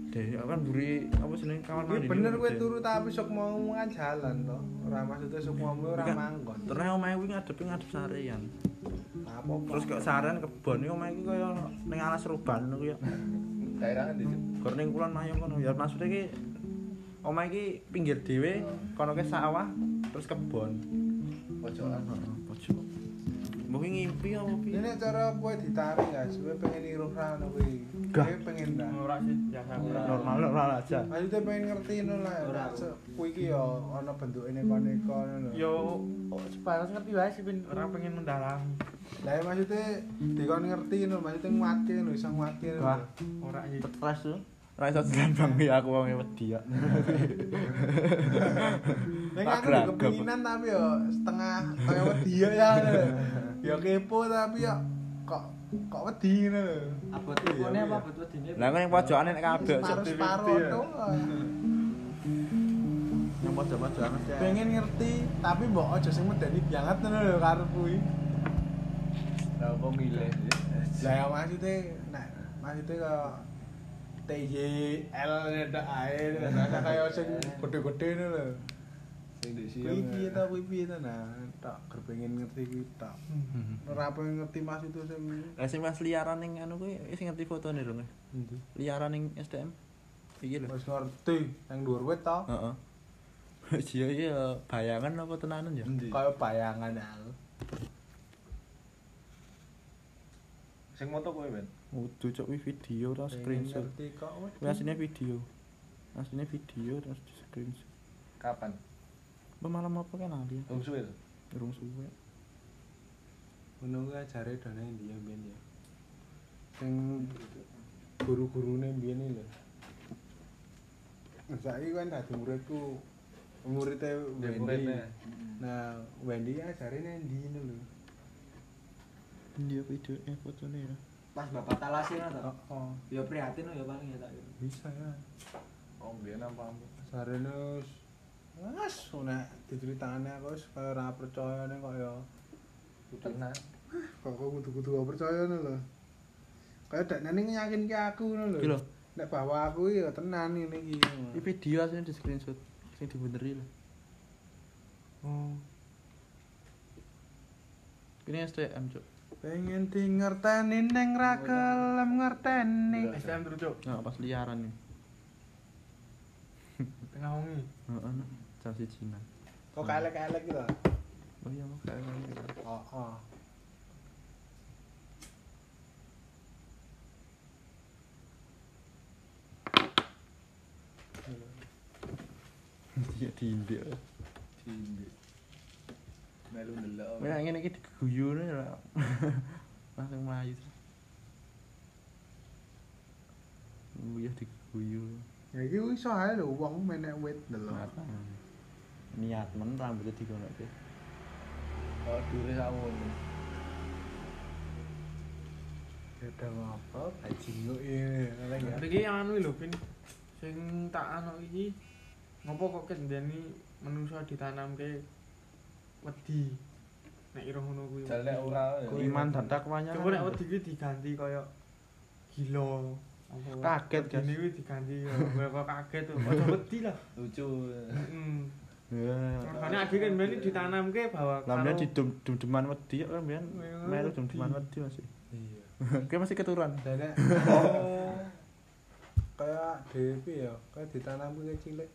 Speaker 5: Deh, aku kan buri apa jeneng kawan
Speaker 2: Kuwi
Speaker 5: mandi.
Speaker 2: bener kowe
Speaker 5: Deh.
Speaker 2: turu tapi sukmamu kan jalan to. Ora maksudnya sukmamu ora
Speaker 5: Bukan.
Speaker 2: manggon.
Speaker 5: Terus omahe kuwi ngadepi ngadep sarean.
Speaker 2: Apa
Speaker 5: Terus kok sarean kebon iki omahe iki kaya ning alas ruban kuwi ya.
Speaker 3: Daerah di situ.
Speaker 5: Gor ning kulon mayong kono. Ya maksudnya iki omahe iki pinggir dhewe, kono ke sawah, terus kebon.
Speaker 3: Pojokan.
Speaker 5: Pojok. Ki ngimpi apa piye?
Speaker 2: Ini cara kowe ditarik ya, kowe pengen niruh ra ngono kuwi.
Speaker 5: Gak.
Speaker 2: Kowe pengen ra.
Speaker 1: Ora sih biasa
Speaker 2: Ora.
Speaker 5: Normal normal aja.
Speaker 2: Maksudnya pengen ngerti ngono lah.
Speaker 4: Ora.
Speaker 2: Kuwi iki ya ana bentuke neko-neko ngono.
Speaker 1: Yo oh, sebatas ngerti wae sih ben ora pengen mendalami.
Speaker 2: Lah ya maksudnya dikon ngerti ngono, maksudnya nguatke ngono, iso nguatke.
Speaker 5: Wah.
Speaker 1: Ora sih.
Speaker 5: Stres tuh. Ora iso dilambang ya aku wong wedi ya.
Speaker 2: Nek aku kepinginan tapi ya setengah kaya wedi ya. Ya kepo tapi ya kok kok wedi ngono lho.
Speaker 4: Abot tepone apa abot wedine?
Speaker 5: Lah kok ning pojokane nek kabeh
Speaker 2: Separuh
Speaker 1: ya.
Speaker 5: Yang pojok-pojokan mesti.
Speaker 2: Pengen ngerti tapi mbok aja sing medeni banget ngono lho karep kuwi.
Speaker 3: Lah kok milih.
Speaker 2: Lah ya maksudnya nah maksudnya kaya TJL ndak ae rasa kaya sing gede-gede ngono lho.
Speaker 3: Sing di
Speaker 2: Kuwi
Speaker 3: sini.
Speaker 2: piye ta kuwi piye ta nah tak ger pengen ngerti kuwi tak. Ora pengen ngerti maksud itu sing
Speaker 5: Lah sing pas liaran ning anu kuwi sing ngerti fotone lho. Nge.
Speaker 2: endi.
Speaker 5: Liaran ning STM. Iki lho.
Speaker 2: Wis ngerti nang dhuwur wit to.
Speaker 5: Heeh. Iya iya bayangan apa tenanan ya?
Speaker 3: Endi?
Speaker 2: Kaya bayangan ya.
Speaker 3: Sing moto kowe ben.
Speaker 5: Udah cok video terus screenshot. asline video. Asline video terus di screenshot.
Speaker 3: Kapan?
Speaker 5: Apa malam apa kan ali?
Speaker 3: Wong suwe.
Speaker 5: Durung suwe.
Speaker 2: Ngono kuwi ajare dana India mbiyen ya. Sing guru-gurune mbiyen lho. Nah, Saiki kan dadi muridku. Muridnya Wendy. Nah, Wendy ajare nang ndi lho.
Speaker 5: Dia video eh fotone ya.
Speaker 4: Pas bapak talasi ngono to.
Speaker 2: Oh,
Speaker 4: Ya prihatin ya paling ya tak.
Speaker 2: bisa ya.
Speaker 3: Oh, mbiyen apa?
Speaker 2: Sarene wis Mas, nek diceritane aku wis kaya ora percaya ning kok ya
Speaker 3: Tenang.
Speaker 2: kok kok kudu-kudu percaya ngono lho. Kaya dak nani nyakinke aku ngono
Speaker 5: Iki
Speaker 2: lho.
Speaker 5: lho.
Speaker 2: Nek bahwa aku ya tenan ngene iki.
Speaker 5: Iki video asline di screenshot sing dibenderi lho.
Speaker 1: oh
Speaker 5: Ini STM, Cuk.
Speaker 2: Pengen di ngerteni neng ra kelem ngerteni.
Speaker 1: STM terus cuk
Speaker 5: Nah, pas liaran nih.
Speaker 1: tengah wengi
Speaker 5: Heeh. Nah. Jam siji nah.
Speaker 2: Kok kelek-kelek gitu.
Speaker 5: Oh iya, mau kayak gini.
Speaker 2: Oh, oh.
Speaker 5: Iya tindik.
Speaker 3: Tindik. Melu ndelok.
Speaker 5: Nek ngene iki diguyu nih lah. Langsung mlayu. Iya diguyu.
Speaker 2: Ya iki iso ae lho wong menek wit ndelok.
Speaker 5: Matang. Niat men rambutnya digonoke.
Speaker 3: Oh, dure sakmono.
Speaker 2: Ya udah ngapa bajingo ini elek ya.
Speaker 1: iki anu lho pin sing tak anu iki ngopo kok kendeni manusa ditanamke wedi nek ira ngono kuwi
Speaker 3: Jale nek ora.
Speaker 5: Iman dan takwanya.
Speaker 1: coba nek wedi kuwi diganti kaya gila apa
Speaker 5: Kaget, guys.
Speaker 1: ini diganti kaya kok kaget tuh aja wedi lah
Speaker 3: lucu.
Speaker 1: heeh
Speaker 5: Ya.
Speaker 1: makanya adik kan mbene ditanamke bahwa
Speaker 5: Lah mbiyen di dum dum-duman wedi ya kan
Speaker 1: Iya,
Speaker 5: melu
Speaker 1: wedi.
Speaker 5: dum-duman wedi masih.
Speaker 2: Iya.
Speaker 5: Kayak masih keturunan.
Speaker 2: Oh kayak DP ya, kayak ditanam ke cilik.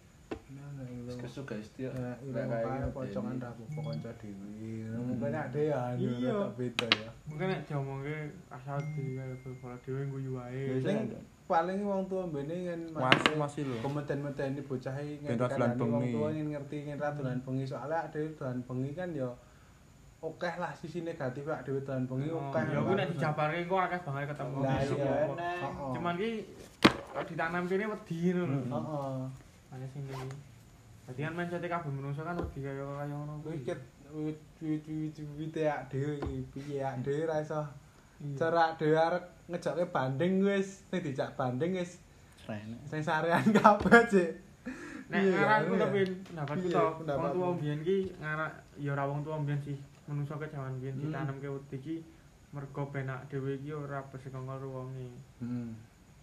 Speaker 2: Nah, itu.
Speaker 3: Kesu guys dia.
Speaker 2: Nah,
Speaker 3: gini,
Speaker 2: pocongan ra apa kanca dhewe. Mungkin ada ya anu
Speaker 1: Iya.
Speaker 2: beda ya.
Speaker 1: mungkin nek diomongke asal di kaya bola dhewe guyu wae
Speaker 2: Sing paling wong tua mbene ngin
Speaker 5: Masih masih lho.
Speaker 2: Kometen-meten bocah iki
Speaker 5: Ben ra dolan
Speaker 2: wong
Speaker 5: bengi.
Speaker 2: tua ngin ngerti ngin ra dolan bengi soalnya ada dolan bengi kan ya okeh lah sisi negatif ak dhewe dolan bengi
Speaker 1: Oh,
Speaker 2: okeh.
Speaker 1: ya kuwi nek dijabarke kok akeh banget ketemu
Speaker 2: Lah
Speaker 1: besok
Speaker 2: iya. Heeh.
Speaker 1: cuman ki ditanam kene wedi ngono lho
Speaker 2: Heeh.
Speaker 1: Makanya sini Jadi kan mindset kabeh manusia kan wedi kaya kaya ngono
Speaker 2: Kuwi wit wit wit wit dhewe iki piye ak dhewe ra iso Cara dhewe arek ngejokke banding wis sing dijak banding wis
Speaker 5: Renek.
Speaker 2: sing sarean kabeh sih.
Speaker 1: Nek ngaranku
Speaker 2: iya.
Speaker 1: tapi pendapatku to, wong tuwa mbiyen ki ngarak ya ora wong tuwa mbiyen sih. Manusa ke jaman mbiyen
Speaker 2: Hmm.
Speaker 1: ditanamke wedi ki mergo penak dhewe iki ora bersingkong karo wonge.
Speaker 2: Hmm.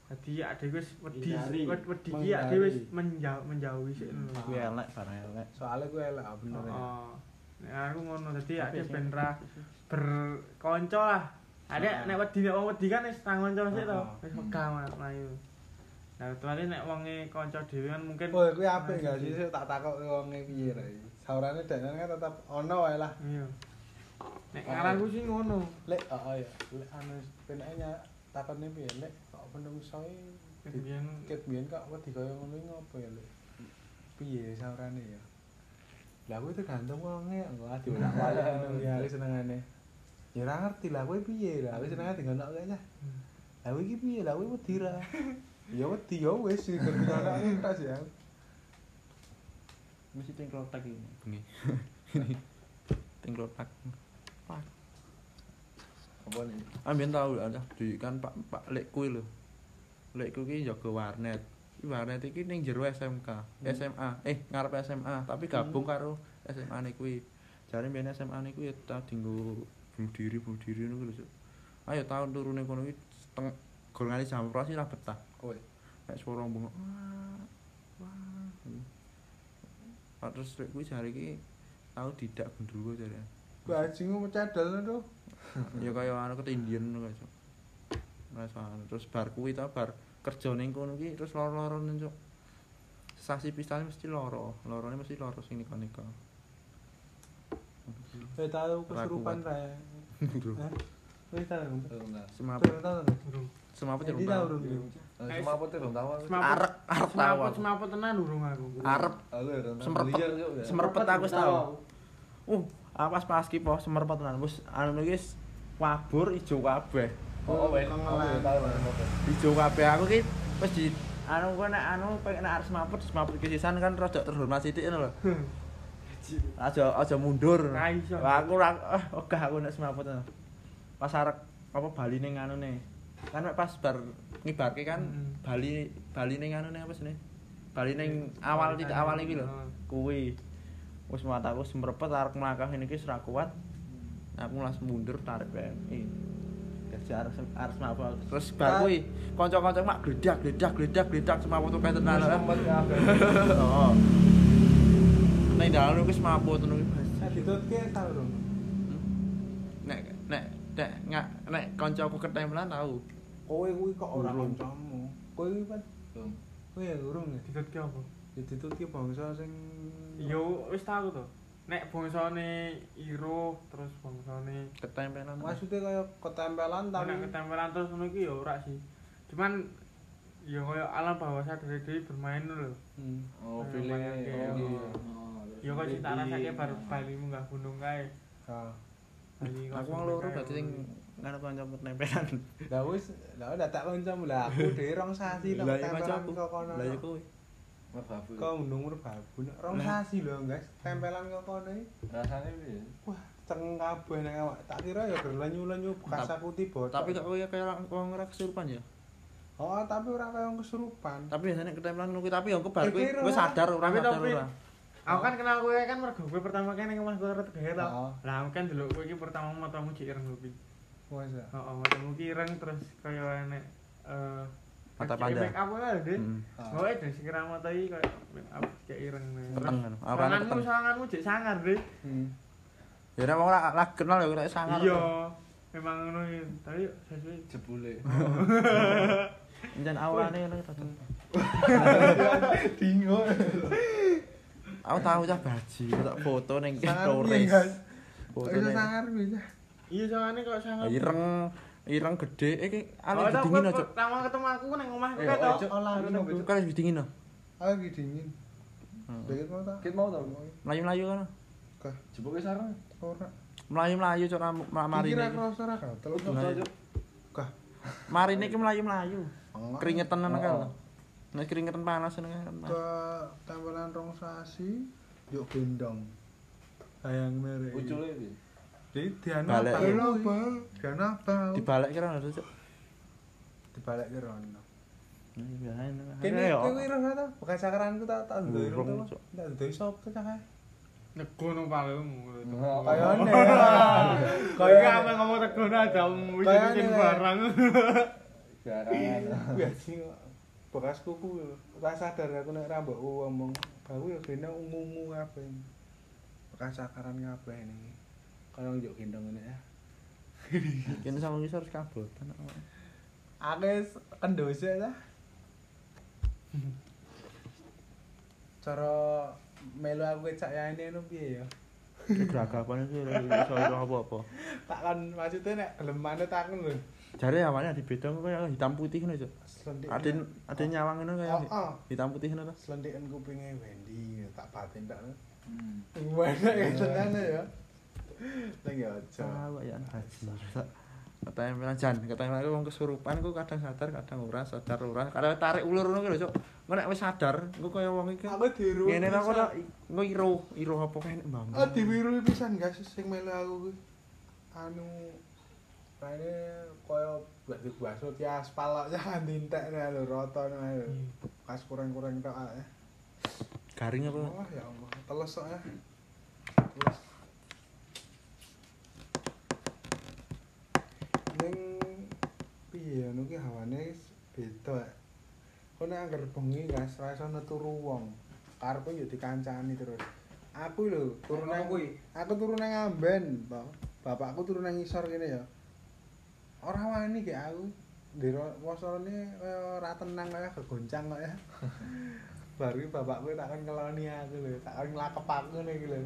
Speaker 1: Dadi ya dhewe wis wedi wedi ki ya dhewe wis menjauh menjauhi sik.
Speaker 2: Ah.
Speaker 5: Kuwi elek barang elek.
Speaker 2: Soalnya gue elek ah, bener ya.
Speaker 1: Heeh. Nek aku ngono dadi ya ben ra berkonco lah. Ada
Speaker 2: Ah.
Speaker 1: nek wedi nek wong wedi kan wis tang konco sik to, wis megah mah- mlayu. Nah, kecuali nek wonge kanca dhewe kan mungkin
Speaker 2: Oh, kuwi apik gak sih tak takok wong piye ra iki. Saurane dene kan tetep ono wae lah.
Speaker 1: Iya. Nek ngaranku sih ngono.
Speaker 2: Lek, oh ya, lek anu peneknya takone piye lek kok menungso iki
Speaker 1: Kemudian
Speaker 2: ket biyen kok wedi kaya ngono iki ngopo ya lek. Piye saurane ya? Lah kuwi tergantung wonge, enggak diulak-alik ngono ya senengane. Ya ora ngerti lah kuwi piye lah, wis senengane digonokke lah. Lah kuwi iki piye lah kuwi wedi ra. Ya wedi ya wis digonokke tas ya.
Speaker 5: Mesti ting klotak iki bengi. ting klotak. Pak.
Speaker 3: Apa nih?
Speaker 5: Ambiyen tau ada di kan Pak Pak Lek kuwi lho. Lek kuwi jaga warnet. Warnet iki ning jero SMK, SMA. Eh, ngarep SMA, tapi gabung karo SMA ne kuwi. Jare mbiyen SMA ne kuwi ya ta dinggo bunuh diri, bunuh diri ngono lho. Ayo tahun turune kono kuwi seteng golongane jam 12 lah betah.
Speaker 3: Oh,
Speaker 5: Nek swara bengok. Wah. Terus lek kuwi jare iki tau didak gendruwo jare.
Speaker 2: Bajingu pecadal tuh.
Speaker 5: ya kaya anu ketindian ngono Cuk. Rasane terus bar kuwi ta bar kerja ning kono ki terus loro-loro Cuk. Sasi pistane mesti loro, lorone mesti loro sing nika-nika.
Speaker 2: Eh tahu kesurupan ra. Hah? Wis tahu.
Speaker 3: belum tahu.
Speaker 5: Semaput,
Speaker 1: durung.
Speaker 5: semaput ya belum
Speaker 2: tahu
Speaker 3: tuh belum tahu. aku.
Speaker 1: Semaput.
Speaker 5: Arep tahu.
Speaker 1: Semaput semaput tenan durung aku.
Speaker 5: Arep
Speaker 3: ya tahu.
Speaker 5: Semerpet.
Speaker 3: Ya.
Speaker 5: semerpet aku wis tahu. Uh, apa pas ki po semerpet tenan wis anu wis wabur ijo kabeh.
Speaker 3: Oh, wait. Aku ya.
Speaker 5: Ijo kabeh aku ki wis di anu kok nek anu pengen arep semaput semaput ki sisan kan rada terhormat sithik ngono lho. aja aja mundur.
Speaker 1: Ra iso.
Speaker 5: Aku ora eh ogah aku nek semaput. Pas arek apa Bali ning anune. Kan mek pas bar ngibarke kan
Speaker 1: Mm.
Speaker 5: Bali Bali ning anune apa sih? Bali ning awal titik awal iki lho. Kuwi. Wis mataku semrepet arek mlangkah ngene iki ora kuat. Aku langsung mundur tarik. Ih. si harus harus mabuk terus bar kuwi kanca-kanca mak gledak gledak gledak gledak semaput kayak tenan ya. Oh. Nek dalan wis mabuk tenan iki.
Speaker 2: Saya ditutke tau dong.
Speaker 5: Nek nek nek nggak nek kancaku ketempelan tau.
Speaker 2: Kowe kuwi kok ora kancamu. Kowe kuwi kan kowe ya urung ya.
Speaker 1: Ditutke apa?
Speaker 2: Ya ditutke bangsa sing
Speaker 1: Yo wis tau to. Nek bangsane iro terus bangsane
Speaker 5: Ketempelan.
Speaker 2: maksudnya kaya ketempelan tapi
Speaker 1: nek ketempelan terus ngono iki yo ora sih. Cuman yo koyo alam bawah sadar dhewe bermain lho.
Speaker 2: Hmm.
Speaker 3: Oh, feelingnya.
Speaker 1: kayak-
Speaker 3: Oh, iya.
Speaker 1: Yo kok cita rasake bar bali munggah gunung kae.
Speaker 2: Ha.
Speaker 1: Bali kok
Speaker 5: Aku wong
Speaker 1: gunung
Speaker 5: loro berarti sing ngono kanca ketempelan.
Speaker 2: Lah wis, lah udah tak kancamu lah aku dhewe rong sasi tok
Speaker 5: iya
Speaker 2: tempelan
Speaker 5: kancaku.
Speaker 2: kok kono.
Speaker 5: Lah ya kuwi.
Speaker 3: Merbabu.
Speaker 2: Kau mendung merbabu rong
Speaker 5: Lah.
Speaker 2: sasi lho, guys. Tempelan kok kono.
Speaker 3: Rasanya piye?
Speaker 2: Wah, ceng kabeh nek awak. Tak kira ya berlenyu-lenyu bekas aku tiba.
Speaker 5: Tapi kok kowe kaya wong ora kesurupan ya.
Speaker 2: Oh, tapi ora kaya kesurupan.
Speaker 5: Tapi biasanya ketempelan ngono tapi yo kebar
Speaker 2: kira.
Speaker 5: kowe sadar ora
Speaker 1: Tapi
Speaker 5: sadar ora.
Speaker 1: Aku kan kenal kowe kan mergo kowe pertama kali ning omah kowe arep tegahe to.
Speaker 2: Oh.
Speaker 1: Lah aku kan delok kowe iki pertama matamu cek ireng kopi.
Speaker 2: Masa.
Speaker 1: Heeh, matamu ki ireng terus kaya enek eh
Speaker 5: Mata panda.
Speaker 1: Make up lho, Dik.
Speaker 5: Hmm.
Speaker 1: Oh, dari sekira mata iki kaya make up kayak ireng.
Speaker 5: Keteng kan. Awalnya
Speaker 1: Sanganmu
Speaker 5: keteng.
Speaker 1: sanganmu cek sangar, Dik.
Speaker 2: Hmm.
Speaker 5: Ya nek wong ora ora kenal ya ora sangar.
Speaker 1: Iya. Memang ngono iki. Tapi sesuai
Speaker 3: Jebule.
Speaker 5: Jan awane ngono to.
Speaker 2: Dingo.
Speaker 5: Aku tahu cah baji, tak foto ning
Speaker 2: guys?
Speaker 5: Foto ning
Speaker 2: sangar bisa.
Speaker 1: Iya sangane kok sangar.
Speaker 5: ireng ireng gede iki
Speaker 1: Oh,
Speaker 5: ale dingin aja.
Speaker 1: Pertama ketemu aku nang omah
Speaker 3: Eh,
Speaker 1: to.
Speaker 3: ojo.
Speaker 2: Oh,
Speaker 3: ngono.
Speaker 5: Kan wis dingin no.
Speaker 2: Aku lagi dingin. Deket mau tak?
Speaker 3: Kit mau to?
Speaker 5: Melayu-melayu kan.
Speaker 2: Kah,
Speaker 3: Jebuke sareng.
Speaker 2: ora.
Speaker 5: Melayu-melayu cok mari
Speaker 2: Kira
Speaker 5: ini.
Speaker 2: kroso ora gatel.
Speaker 3: Cuk,
Speaker 5: Lah,
Speaker 3: cuk.
Speaker 2: Kah.
Speaker 5: Mari ini ki melayu-melayu. Keringetan nang
Speaker 3: Oh.
Speaker 5: kan. Nek keringetan panas ngene kan.
Speaker 2: Ke tampilan rong sasi yo gendong. Sayang merek.
Speaker 3: Ucule iki.
Speaker 2: Di Diana
Speaker 5: balik.
Speaker 2: Diana balik.
Speaker 5: Dibalik kira ono cuk.
Speaker 2: Dibalik kira
Speaker 5: ono.
Speaker 2: Kene kuwi ora ana. Bekas sakaranku tak tak
Speaker 5: ndur.
Speaker 2: Tak ndur sapa ta
Speaker 1: kae? Negono palemu.
Speaker 2: Kayane.
Speaker 1: Kayane apa ngomong tegono
Speaker 2: aja
Speaker 1: um,
Speaker 2: wis
Speaker 1: barang.
Speaker 3: Jarang.
Speaker 2: Biasa. Bekas kuku ora sadar aku nek ra mbok ngomong aku ya kene umumu kabeh bekas sakaran kabeh ini kaya njuk gendong ngene ya
Speaker 5: Kene sama ngisor harus kabotan.
Speaker 2: Akeh kendose ta. Cara melu aku cak yane ngono piye ya?
Speaker 5: Geragapan iki iso iso apa-apa.
Speaker 2: Tak kan maksudnya nek gelem manut aku lho.
Speaker 5: Jare awalnya di bedong kaya hitam putih ngono.
Speaker 2: Slendik.
Speaker 5: Ada ada nyawang ngono kaya
Speaker 2: Oh, oh.
Speaker 5: hitam putih ngono to.
Speaker 2: Slendikan kupinge Wendy tak batin tak.
Speaker 3: Hmm.
Speaker 2: Mana ya tenan ya. Nang ya aja.
Speaker 5: Tahu ya haji. Ketempelan jan, ketempelan aku wong kesurupan ku kadang sadar, kadang ora, sadar ora. Kadang tarik ulur ngono ki lho, Cuk. Engko nek wis sadar, engko kaya wong iki.
Speaker 2: Aku diru.
Speaker 5: Ngene ta kok engko iro, iro apa kae nek mbang.
Speaker 2: Oh diwiru pisan guys sing melu aku kuwi. Anu Kayaknya kaya gak dibaso di aspal kan dintek nih lho roto nih Kas kurang-kurang tok ae.
Speaker 5: Garing apa?
Speaker 2: Oh ya Allah, teles sok ya. Teles. Ning piye anu ki hawane beda. ya. Kok nek anggar bengi guys, ra iso turu wong. Karepku ya dikancani terus. Aku lho turu nang kuwi. Aku turu nang Amben. Bapakku turu nang ngisor kene ya. Ora wani ki aku. Wasane kaya ora tenang kaya kegoncang kok ya. Baru bapakku tak kan ngeloni aku lho, tak kan nglakep aku ngene iki lho.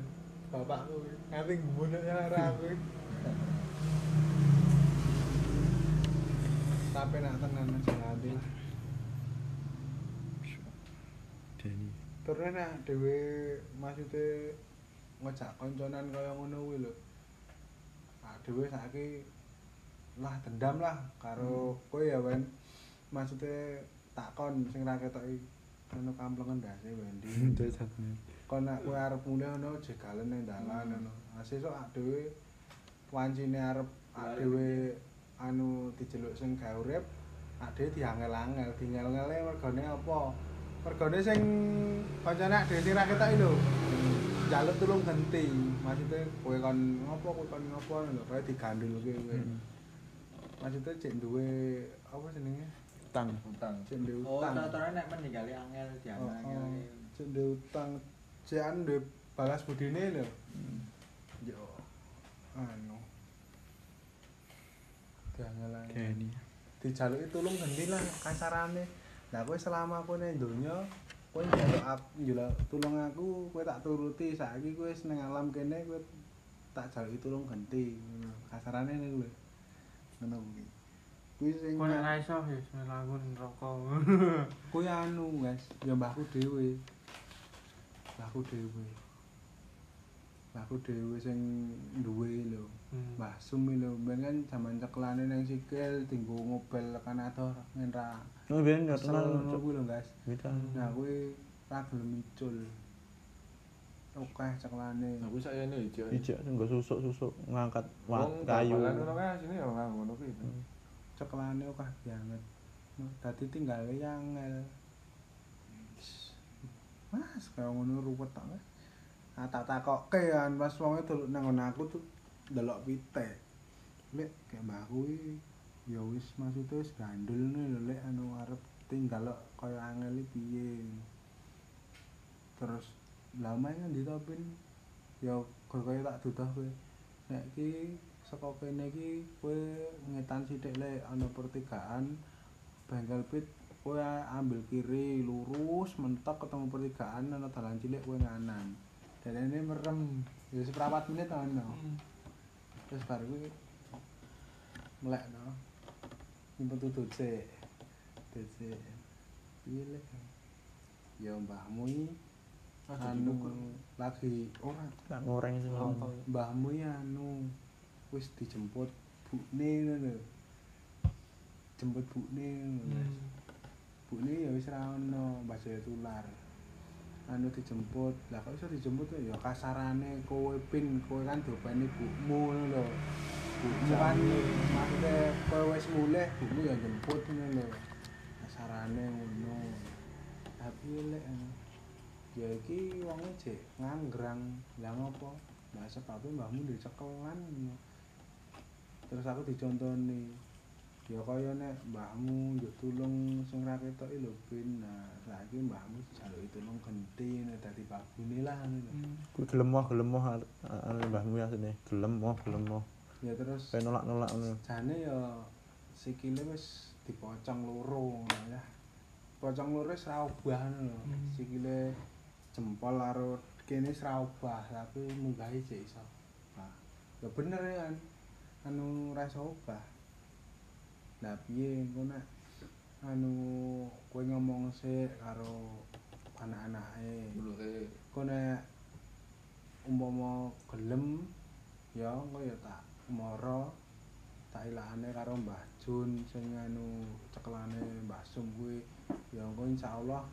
Speaker 2: Bapakku nganti ngbunuh karo aku. Tapi nak tenan aja nganti lah.
Speaker 5: Deni.
Speaker 2: Terus nak dhewe maksude ngejak konconan kaya ngono kuwi lho. Nah, dhewe saiki lah dendam lah karo kowe ya, Wen. Maksude takon sing ra ketoki ono kamplengan ndase Wendy. kon nek kowe arep mulih ngono jegalen ning dalan ngono. Ah sesuk ak dhewe wancine arep dhewe anu dijeluk sing gawe urip, dhewe diangel-angel, dingel-ngele mergane apa? Mergane sing kancane ak dhewe sing ra ketok lho. Jaluk tulung genti. Maksude kowe kon ngopo, kowe kon ngopo lho, kaya digandulke kowe. Maksudnya cek duwe apa jenenge?
Speaker 5: Tang.
Speaker 3: Utang.
Speaker 2: cek duwe
Speaker 4: Oh,
Speaker 2: utang.
Speaker 4: tau-tau nek meninggali angel
Speaker 2: Oh,
Speaker 4: diangel-angel.
Speaker 2: oh. cek duwe utang. Cek duwe balas budine lho. Yo anu. Diangelan
Speaker 5: Geni.
Speaker 2: dijaluki tulung gendi lah kasarane. Lah kowe selama kowe ning donya kowe njaluk aku njaluk tulung aku kowe tak turuti. Saiki kowe wis ning alam kene kowe tak jaluki tulung ganti. Ngono kasarane niku lho ngono kuwi kuwi sing
Speaker 1: Kok nek ra iso ya melaku neraka.
Speaker 2: kuwi anu guys ya mbahku dhewe. Mbahku dhewe. Mbahku dhewe sing duwe lho
Speaker 1: Hmm.
Speaker 2: Mbah Sum iki lho. Ben kan jaman ceklane ning sikil tinggo ngobel tekan adoh ngenra
Speaker 5: Oh, ben ya tenan.
Speaker 2: lho guys nah kuwi ra gelem icul oke ceklane
Speaker 3: Aku sakjane ijo.
Speaker 5: Ijek nggo susuk-susuk ngangkat wat
Speaker 3: Wong
Speaker 5: kayu.
Speaker 3: bal-balan ngono kae sini ya nang ngono kuwi.
Speaker 2: ceklane oke banget dadi tinggale yangel Mas, kaya ngono ruwet tak Mas. Ah tak takokke kan pas wong itu nang ngono aku tuh delok pitek. Lek kayak mbahku iki ya wis maksudnya wis gandul nih lho lek anu arep tinggal kaya angel piye. Terus lama kan ditopin ya kok kaya tak dudah kowe. Nek iki saka kene iki kowe ngetan sithik lek ana pertigaan bengkel pit kowe ambil kiri lurus mentok ketemu pertigaan ana dalan cilik kowe nganan. Dan ini merem ya seprapat menit ana. Terus baru kuwi melek no. Nyimpen tutut sik. Piye lek? Ya mbahmu iki anu lagi ora
Speaker 5: Tak ngoreng sing ngono.
Speaker 2: mbahmu ya anu wis dijemput bukne ngono lho. Jemput bukne.
Speaker 1: Hmm.
Speaker 2: Bukne ya wis ra ono Mbah Jaya tular. Anu dijemput. Lah kok iso dijemput ya ya kasarane kowe pin kowe kan diopeni bukmu ngono lho. Bukmu kan maksudnya kowe wis mulih bukmu ya jemput ngono lho. Kasarane ngono. Tapi lek anu, ya iki wonge jek nganggrang. Lah ngopo? Lah sebabnya mbahmu dicekelan. Terus aku dicontoni. Ya kaya nek mbahmu njuk tulung sing ra ketok lho bin. Nah, saiki mbahmu dijaluki tulung genti nek dadi babune lah ngono.
Speaker 1: Hmm.
Speaker 5: Kuwi gelem moh gelem moh anu mbahmu ya sini. Gelem moh gelem moh.
Speaker 2: Ya terus
Speaker 5: Kayak nolak-nolak ngono.
Speaker 2: jane ya sikile wis dipocong loro ya. Pocong loro wis ra obah ngono.
Speaker 1: Hmm.
Speaker 2: Sikile jempol karo kene wis ra obah, tapi munggahe jek iso. Nah, ya bener ya kan. Anu ra iso obah. Lah piye engko nek anu kowe ngomong sik karo anak-anake. Kok nek umpama gelem ya engko ya tak mara tak ilahane karo Mbah Jun sing anu cekelane Mbah Sum kuwi ya engko insyaallah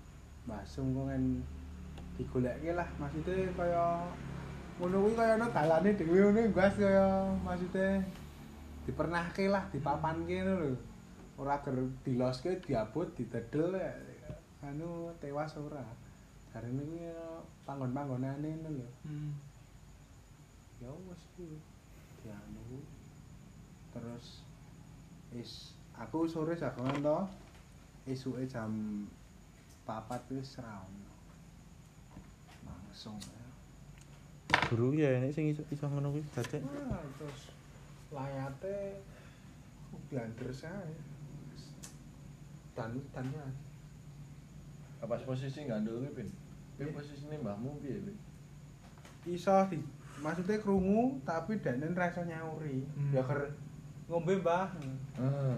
Speaker 2: Mbah Sum kok kan digolekke lah maksude kaya ngono kuwi kaya ana dalane dhewe ngono Guys kaya maksude dipernahke lah dipapanke ngono lho. Ora ger diloske diabot didedel ya, anu tewas ora. Jarene kuwi ya panggon-panggonane ngono lho.
Speaker 1: Hmm.
Speaker 2: ya wis kuwi. Dianu terus is aku sore jagongan to esuke jam papat wis ra ono langsung ya.
Speaker 5: Guru ya ini sing iso iso ngono kuwi dadi.
Speaker 2: Wah, terus layate blander saya dan dan ya
Speaker 3: Apa posisi gandul kuwi, Pin? Pin posisine mbahmu piye, Pin?
Speaker 2: iso di maksudnya krungu tapi danen ra iso nyauri
Speaker 1: Hmm.
Speaker 2: ya ker ngombe mbah
Speaker 3: Ah.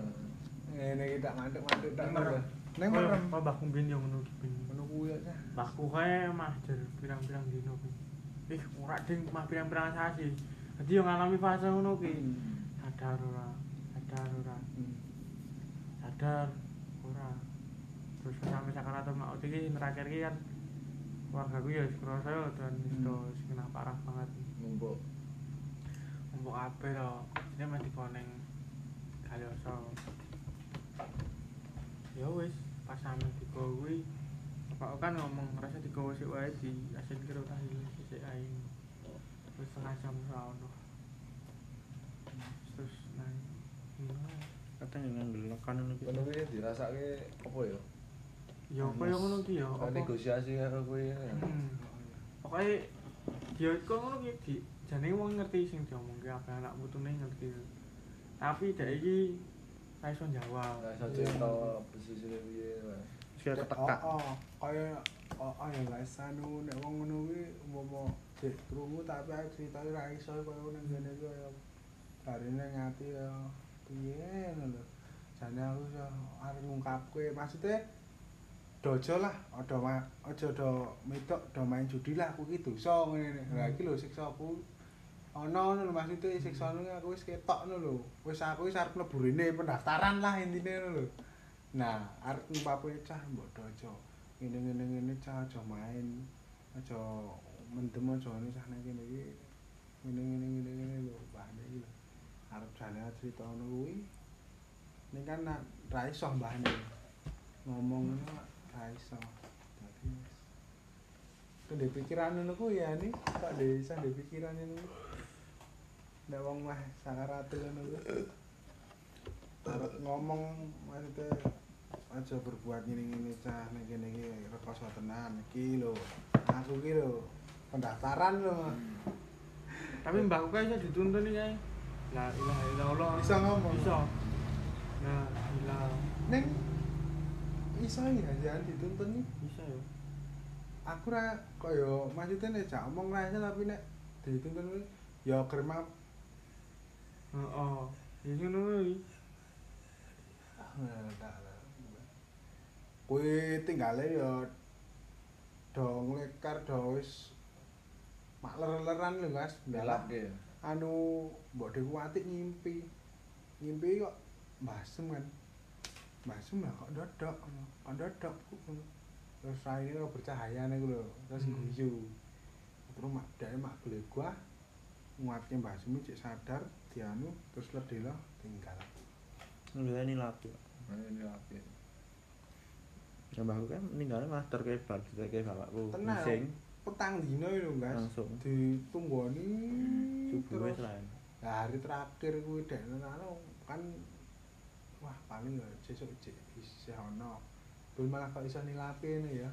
Speaker 2: ngene iki tak ngantuk-ngantuk tak
Speaker 1: Neng merem.
Speaker 2: neng merem
Speaker 1: mbahku mbien yo ngono ki.
Speaker 2: Kuwi ya
Speaker 1: Mbahku kae mah jar pirang-pirang dino ki. Ih, ora ding mah pirang-pirang sasi. Dadi yo ngalami fase ngono ki. Sadar ora? Sadar ora? Sadar ora? Terus sampai sakaratul maut iki terakhir iki kan keluarga gue ya sekolah saya dan itu
Speaker 2: Hmm.
Speaker 1: kena parah banget
Speaker 3: Numpuk.
Speaker 1: untuk apa lo ini masih koneng galioso ya wis pas sampe digawe bapak kan ngomong rasa digawe sik wae di asin karo tahil sik ae terus setengah jam ora ono terus nang ini
Speaker 5: kadang yang ngelekan ngono kuwi.
Speaker 3: Kuwi dirasake apa ya?
Speaker 1: ya kaya ngono ki ya apa
Speaker 3: negosiasi karo kuwi ya.
Speaker 1: Hmm. Pokoknya dia kok ngono ki di jane wong ngerti sing diomongke apa anak putune ngerti. Tapi dhek iki ra iso jawab.
Speaker 3: Ora iso cerita posisine piye.
Speaker 5: Kaya ketekak.
Speaker 2: Oh, oh, kaya oh, oh ya guys, anu nek wong ngono kuwi umpama dik krungu tapi critane ra iso kaya nang kene iki kaya barine ngati ya piye ngono lho. Jane aku iso arep ngungkapke maksudnya dojo lah, aja ma- aja do medok do main judi lah aku iki dosa ngene. Lah iki lho siksa aku ana ngono lho maksudnya siksa ngono aku wis ketok ngono lho. Wis aku wis arep mlebu rene pendaftaran lah intine ngono lho. Nah, arep ngupapke cah mbok dojo. Ngene ngene cah aja main. Aja mendem aja ngene cah nang kene iki. Ngene ngene ngene ngene lho, bahane iki lho. Arep jane cerita ngono kuwi. Ning kan ra iso mbahane. Ngomong ngono ra iso. Dadi. Kende pikiran ngono kuwi ya ni, kok de iso de pikiran ngono. Nek wong kuwi. Arep ngomong maksudnya aja berbuat ngene-ngene cah nek kene iki rekoso tenan iki lho. Aku iki lho pendaftaran lho. Mas.
Speaker 1: Tapi mbahku kae iso dituntun iki kae. La ilaha illallah.
Speaker 2: Bisa ngomong?
Speaker 1: Bisa. Nah, gila.
Speaker 2: Ning iso ya jangan dituntun nih.
Speaker 1: Bisa ya.
Speaker 2: Aku ra kaya maksudnya nek jak omong ra iso tapi nek dituntun kuwi ya krema
Speaker 1: Heeh. Ya ngono kuwi.
Speaker 2: Kuwi tinggale ya do nglekar do wis makler-leran lho Mas.
Speaker 3: Belapke.
Speaker 2: anu mbok dikuati ngimpi ngimpi kok mbasem kan mbasem lah kok dodok ngono. kok dodok ngono. terus raine kok bercahaya nih lho terus
Speaker 1: Hmm.
Speaker 2: guyu terus mak dhek mak glegwah nguatke mbasem cek sadar dianu terus ledela tinggal
Speaker 5: ini laku.
Speaker 3: Ini apik.
Speaker 5: Ya mbahku kan ninggalnya malah terkebar, terkebar bapakku.
Speaker 2: Tenang.
Speaker 5: Bising
Speaker 2: petang dino lho guys
Speaker 5: langsung.
Speaker 2: ditunggoni
Speaker 5: Subuh
Speaker 2: terus. Lah, hari terakhir kuwi dek anu kan wah paling ya sesuk cek isih ono. Terus malah kok iso nilapi ini ya.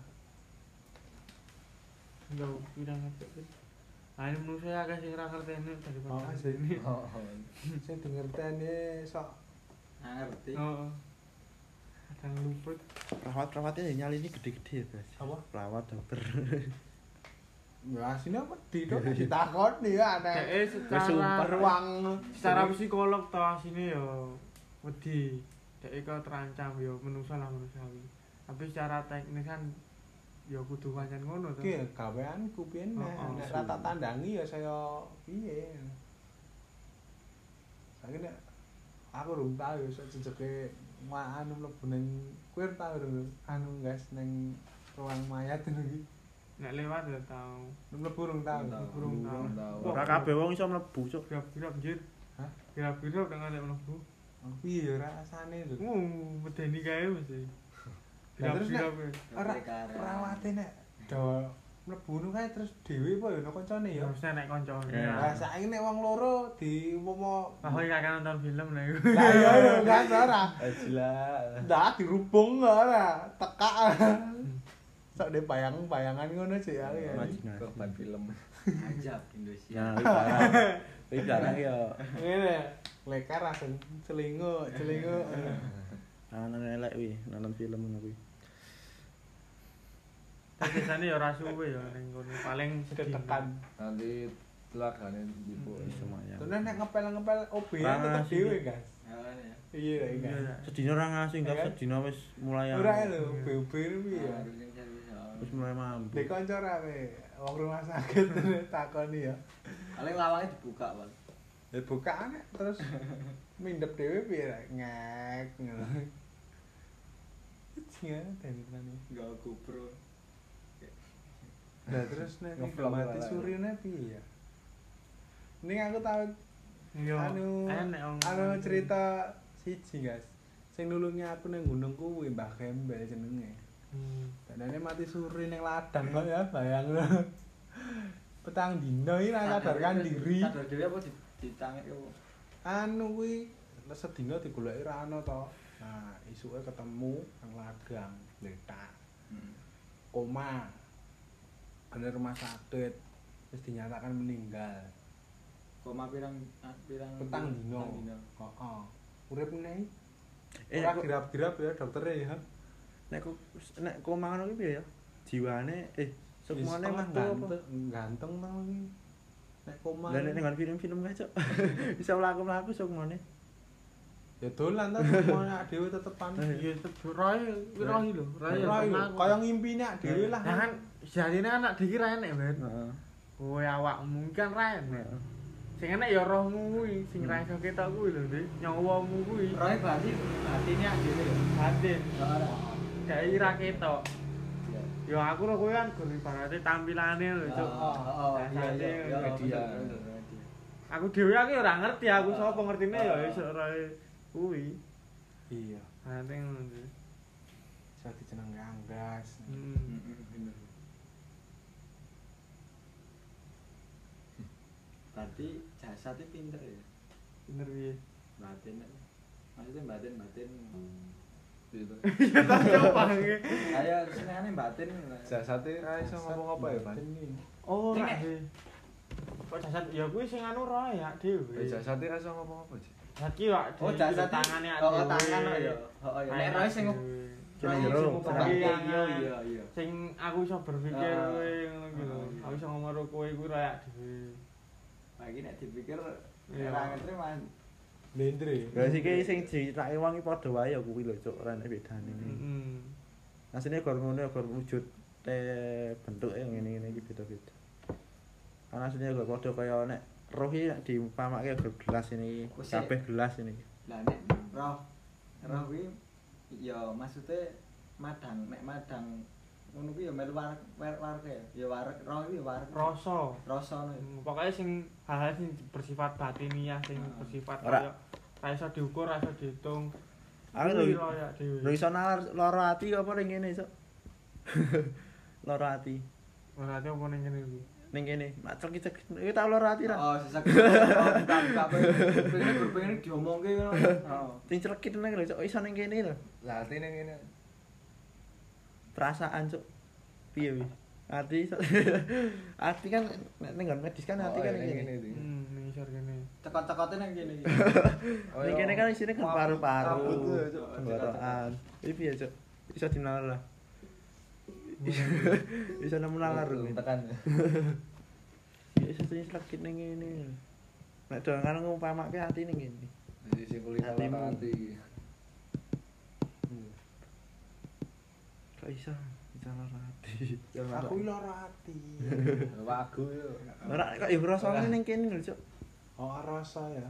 Speaker 1: Enggak pirang ngepek. Nah, ini menurut saya agak sing ra ngerteni
Speaker 2: Oh,
Speaker 1: daripada
Speaker 2: sini.
Speaker 3: Oh,
Speaker 2: Sing dingerteni sok
Speaker 4: ngerti
Speaker 1: Oh. Kadang luput.
Speaker 5: Perawat-perawatnya ya nyali ini gede-gede ya, Guys.
Speaker 2: Apa?
Speaker 5: Perawat dokter.
Speaker 2: ya sini apa di to ditakoni ya ana
Speaker 1: Dek
Speaker 5: sumpah,
Speaker 1: secara
Speaker 2: ruang
Speaker 1: secara psikolog to asine ya wedi. Dek kok terancam ya menungso lah manusiawi. Tapi secara teknis kan ya kudu pancen ngono to.
Speaker 2: Ki gaweanku piye
Speaker 1: Oh,
Speaker 2: nek
Speaker 1: oh,
Speaker 2: nek rata tandangi ya saya piye. Saiki nek aku tau ya sok jejeke ma anu mlebu ning kuwi tau rung anu guys ning ruang mayat ngono iki.
Speaker 1: Nek lewat ya tau.
Speaker 2: Mlebu rung tau.
Speaker 3: Rung tau.
Speaker 1: Burung tau.
Speaker 5: Ora kabeh wong iso mlebu, Cuk.
Speaker 1: Girap-girap anjir.
Speaker 2: Hah?
Speaker 1: Girap-girap dengan nek mlebu.
Speaker 2: Oh, Piye ya rasane lho.
Speaker 1: Uh, medeni kae mesti. Girap-girap. ya.
Speaker 2: Ora perawate nek mlebu kae terus dhewe apa ya kancane ya.
Speaker 1: Harusnya nek koncone.
Speaker 5: Ya.
Speaker 2: Lah saiki nek wong loro di umpama
Speaker 1: Wah, kowe gak nonton film lah iku.
Speaker 2: Lah iya lho gas ora.
Speaker 3: Ajila.
Speaker 2: Ndak dirubung ora, tekak. Sok de bayang-bayangan ngono sih ya.
Speaker 3: Korban film.
Speaker 4: ajab Indonesia
Speaker 5: barang. Wis barang ya.
Speaker 2: Ngene. Lekar langsung celinguk, celinguk.
Speaker 5: Anak elek wi, nonton film ngono kuwi.
Speaker 1: Tapi biasanya ya ora suwe ya ning kono. Paling.
Speaker 2: Ketekan.
Speaker 3: Nanti telagane.
Speaker 5: Wis semuanya.
Speaker 2: Terus nek ngepel-ngepel OB
Speaker 5: Ora
Speaker 2: tetep dhewe.
Speaker 4: Ya, ya.
Speaker 2: Iya,
Speaker 1: Iya,
Speaker 2: iya.
Speaker 1: ya.
Speaker 5: Sedina ora ngasih,
Speaker 2: Ya
Speaker 5: enggak
Speaker 2: kan?
Speaker 5: sedina wis mulai
Speaker 2: Ora
Speaker 5: anu.
Speaker 2: lho, OB-OB piye ya.
Speaker 5: Wis mulai mampu.
Speaker 2: Dek kanca ra we. Wong rumah sakit takoni ya.
Speaker 4: paling lawangnya dibuka bang
Speaker 2: Ya bukaan terus mindep dhewe piye ra ngek ngono. Iya, tenan
Speaker 4: nggak GoPro
Speaker 2: Nah terus
Speaker 3: Ngevlog
Speaker 2: mati
Speaker 3: malah.
Speaker 2: surine piye ya? Ning aku tau
Speaker 1: Iya.
Speaker 2: anu
Speaker 1: enek
Speaker 2: anu cerita siji guys. Sing nulungi aku ning gunung kuwi Mbah Gembel jenenge.
Speaker 1: Hmm.
Speaker 2: Dadane mati suri ning ladang kok ya bayang. Petang dino iki ra sadarkan diri.
Speaker 4: sadar diri apa di ditangis itu
Speaker 2: Anu kuwi sedina digoleki ra ono to. Nah, isuke ketemu nang ladang, letak.
Speaker 3: Hmm.
Speaker 2: Koma. Bener rumah sakit. Wis dinyatakan meninggal.
Speaker 4: Koma pirang ah, pirang
Speaker 2: Petang dino.
Speaker 4: dino.
Speaker 2: Heeh. Urip meneh.
Speaker 5: Eh,
Speaker 2: Ora dirap-dirap ya doktere ya.
Speaker 5: nek kok nek koma ngono ki piye ya? Jiwane eh
Speaker 2: Setengah
Speaker 5: metu apa?
Speaker 2: ganteng, ganteng to iki. Nek koma.
Speaker 5: Lah nek dengan film-film kae, Cuk. Bisa mlaku-mlaku sukmane.
Speaker 2: ya dolan ta semuanya dhewe tetepan.
Speaker 1: Iya, tetep roy, roy lho, roy.
Speaker 2: Roy,
Speaker 1: tenang.
Speaker 2: kaya ngimpi nek dhewe lah.
Speaker 1: Nah kan jadine anak dikira enek, Ben.
Speaker 5: Heeh.
Speaker 1: Kowe awakmu kan ra enek.
Speaker 5: Heeh.
Speaker 1: Sing enek ya rohmu kuwi, sing ra iso ketok kuwi lho, Dik. Nyawamu kuwi.
Speaker 4: Roy berarti batine dhewe ya.
Speaker 1: Batin,
Speaker 4: Ora.
Speaker 1: gak ira ketok. Ya aku lho kowe kan gur ibarate tampilane lho, Cuk.
Speaker 4: Oh, iya, iya,
Speaker 3: Media.
Speaker 4: media.
Speaker 1: Aku dhewe aku ora ngerti aku sapa ngertine ya iso roy kuwi.
Speaker 2: Iya,
Speaker 1: Nanti ngono sih.
Speaker 2: iso dijeneng Anggas.
Speaker 1: Hmm.
Speaker 4: Berarti jasadnya pinter ya.
Speaker 1: Bener piye?
Speaker 4: Batin. Maksudnya batin batin.
Speaker 3: Gitu.
Speaker 1: Ya tak coba.
Speaker 4: Ayo senengane batin.
Speaker 3: Jasate ra iso ngomong apa ya, Ban?
Speaker 1: Oh, ora sih. Kok jasad ya kuwi sing anu roy ya dhewe.
Speaker 3: Eh, ra iso ngomong apa, Cik?
Speaker 1: Jaki wak
Speaker 4: Oh jasad
Speaker 1: tangane
Speaker 4: Oh tangan oh ya. Oh ya. Nek Roy sing
Speaker 1: Iya,
Speaker 4: iya iya iya.
Speaker 1: sing aku iso berpikir
Speaker 4: Ah.
Speaker 1: kowe ngono.
Speaker 4: Ah, iya.
Speaker 1: Aku iso ngomong kowe kuwi dhewe.
Speaker 4: Lagi nek dipikir
Speaker 1: Iya.
Speaker 4: ora ngerti man.
Speaker 2: Lendre.
Speaker 5: Lah iki sing diceritake wong iki padha wae ya kuwi lho, Cuk, ora enek bedane.
Speaker 1: Heeh.
Speaker 5: Asline gor ngono gor wujud te bentuke ngene-ngene iki beda-beda. Kan asline gor padha kaya nek roh iki nek diupamake gor gelas ini
Speaker 4: Oh, sik.
Speaker 5: kabeh gelas ini.
Speaker 4: Lah nek roh roh kuwi ya maksudnya madang nek madang ngono kuwi ya melu war war warga ya. Ya war roh kuwi ya war.
Speaker 1: Rasa.
Speaker 4: Rasa ngono. ya.
Speaker 1: Hmm, Pokoknya sing hal-hal sing bersifat batiniah sing
Speaker 4: Ah.
Speaker 1: bersifat kaya ra iso diukur, ra iso dihitung.
Speaker 5: Aku
Speaker 1: Kuwi
Speaker 5: lho
Speaker 1: dhewe.
Speaker 5: lho iso nalar lara ati apa ning kene, Cuk. lara ati.
Speaker 1: Ora ate apa ning kene iki.
Speaker 5: Ning kene, mak cek iki tau lara ati ra.
Speaker 4: Oh, sesak. Buka-buka pengen berpengen diomongke ngono. Oh.
Speaker 5: Sing nang lho, Cuk, iso ning kene lho.
Speaker 3: Lah ati ning ngene.
Speaker 5: Perasaan, Cuk. Piye wis? Ati ati kan nek ning nggon medis kan ati
Speaker 3: Oh,
Speaker 5: kan
Speaker 3: ning
Speaker 5: ning
Speaker 3: ngene iki.
Speaker 1: Hmm, ning isor kene.
Speaker 4: Cekot-cekote nang kene iki.
Speaker 5: Ning
Speaker 3: iya.
Speaker 5: kene kan isine kan paru-paru. Tenggorokan. Iki piye, Cuk? Iso dinalar lah. Iso nemu nalar
Speaker 3: tekan.
Speaker 5: Ya iso sing celekit ning ngene. Nek dong kan ngumpamake ati ning.
Speaker 3: Jadi sing kulit ati.
Speaker 5: Iso iso lara ati. Ya
Speaker 2: Aku lara ati.
Speaker 3: Wagu yo.
Speaker 5: Ora kok ya rasane ning kene lho, Cuk.
Speaker 2: Oh, rasa ya.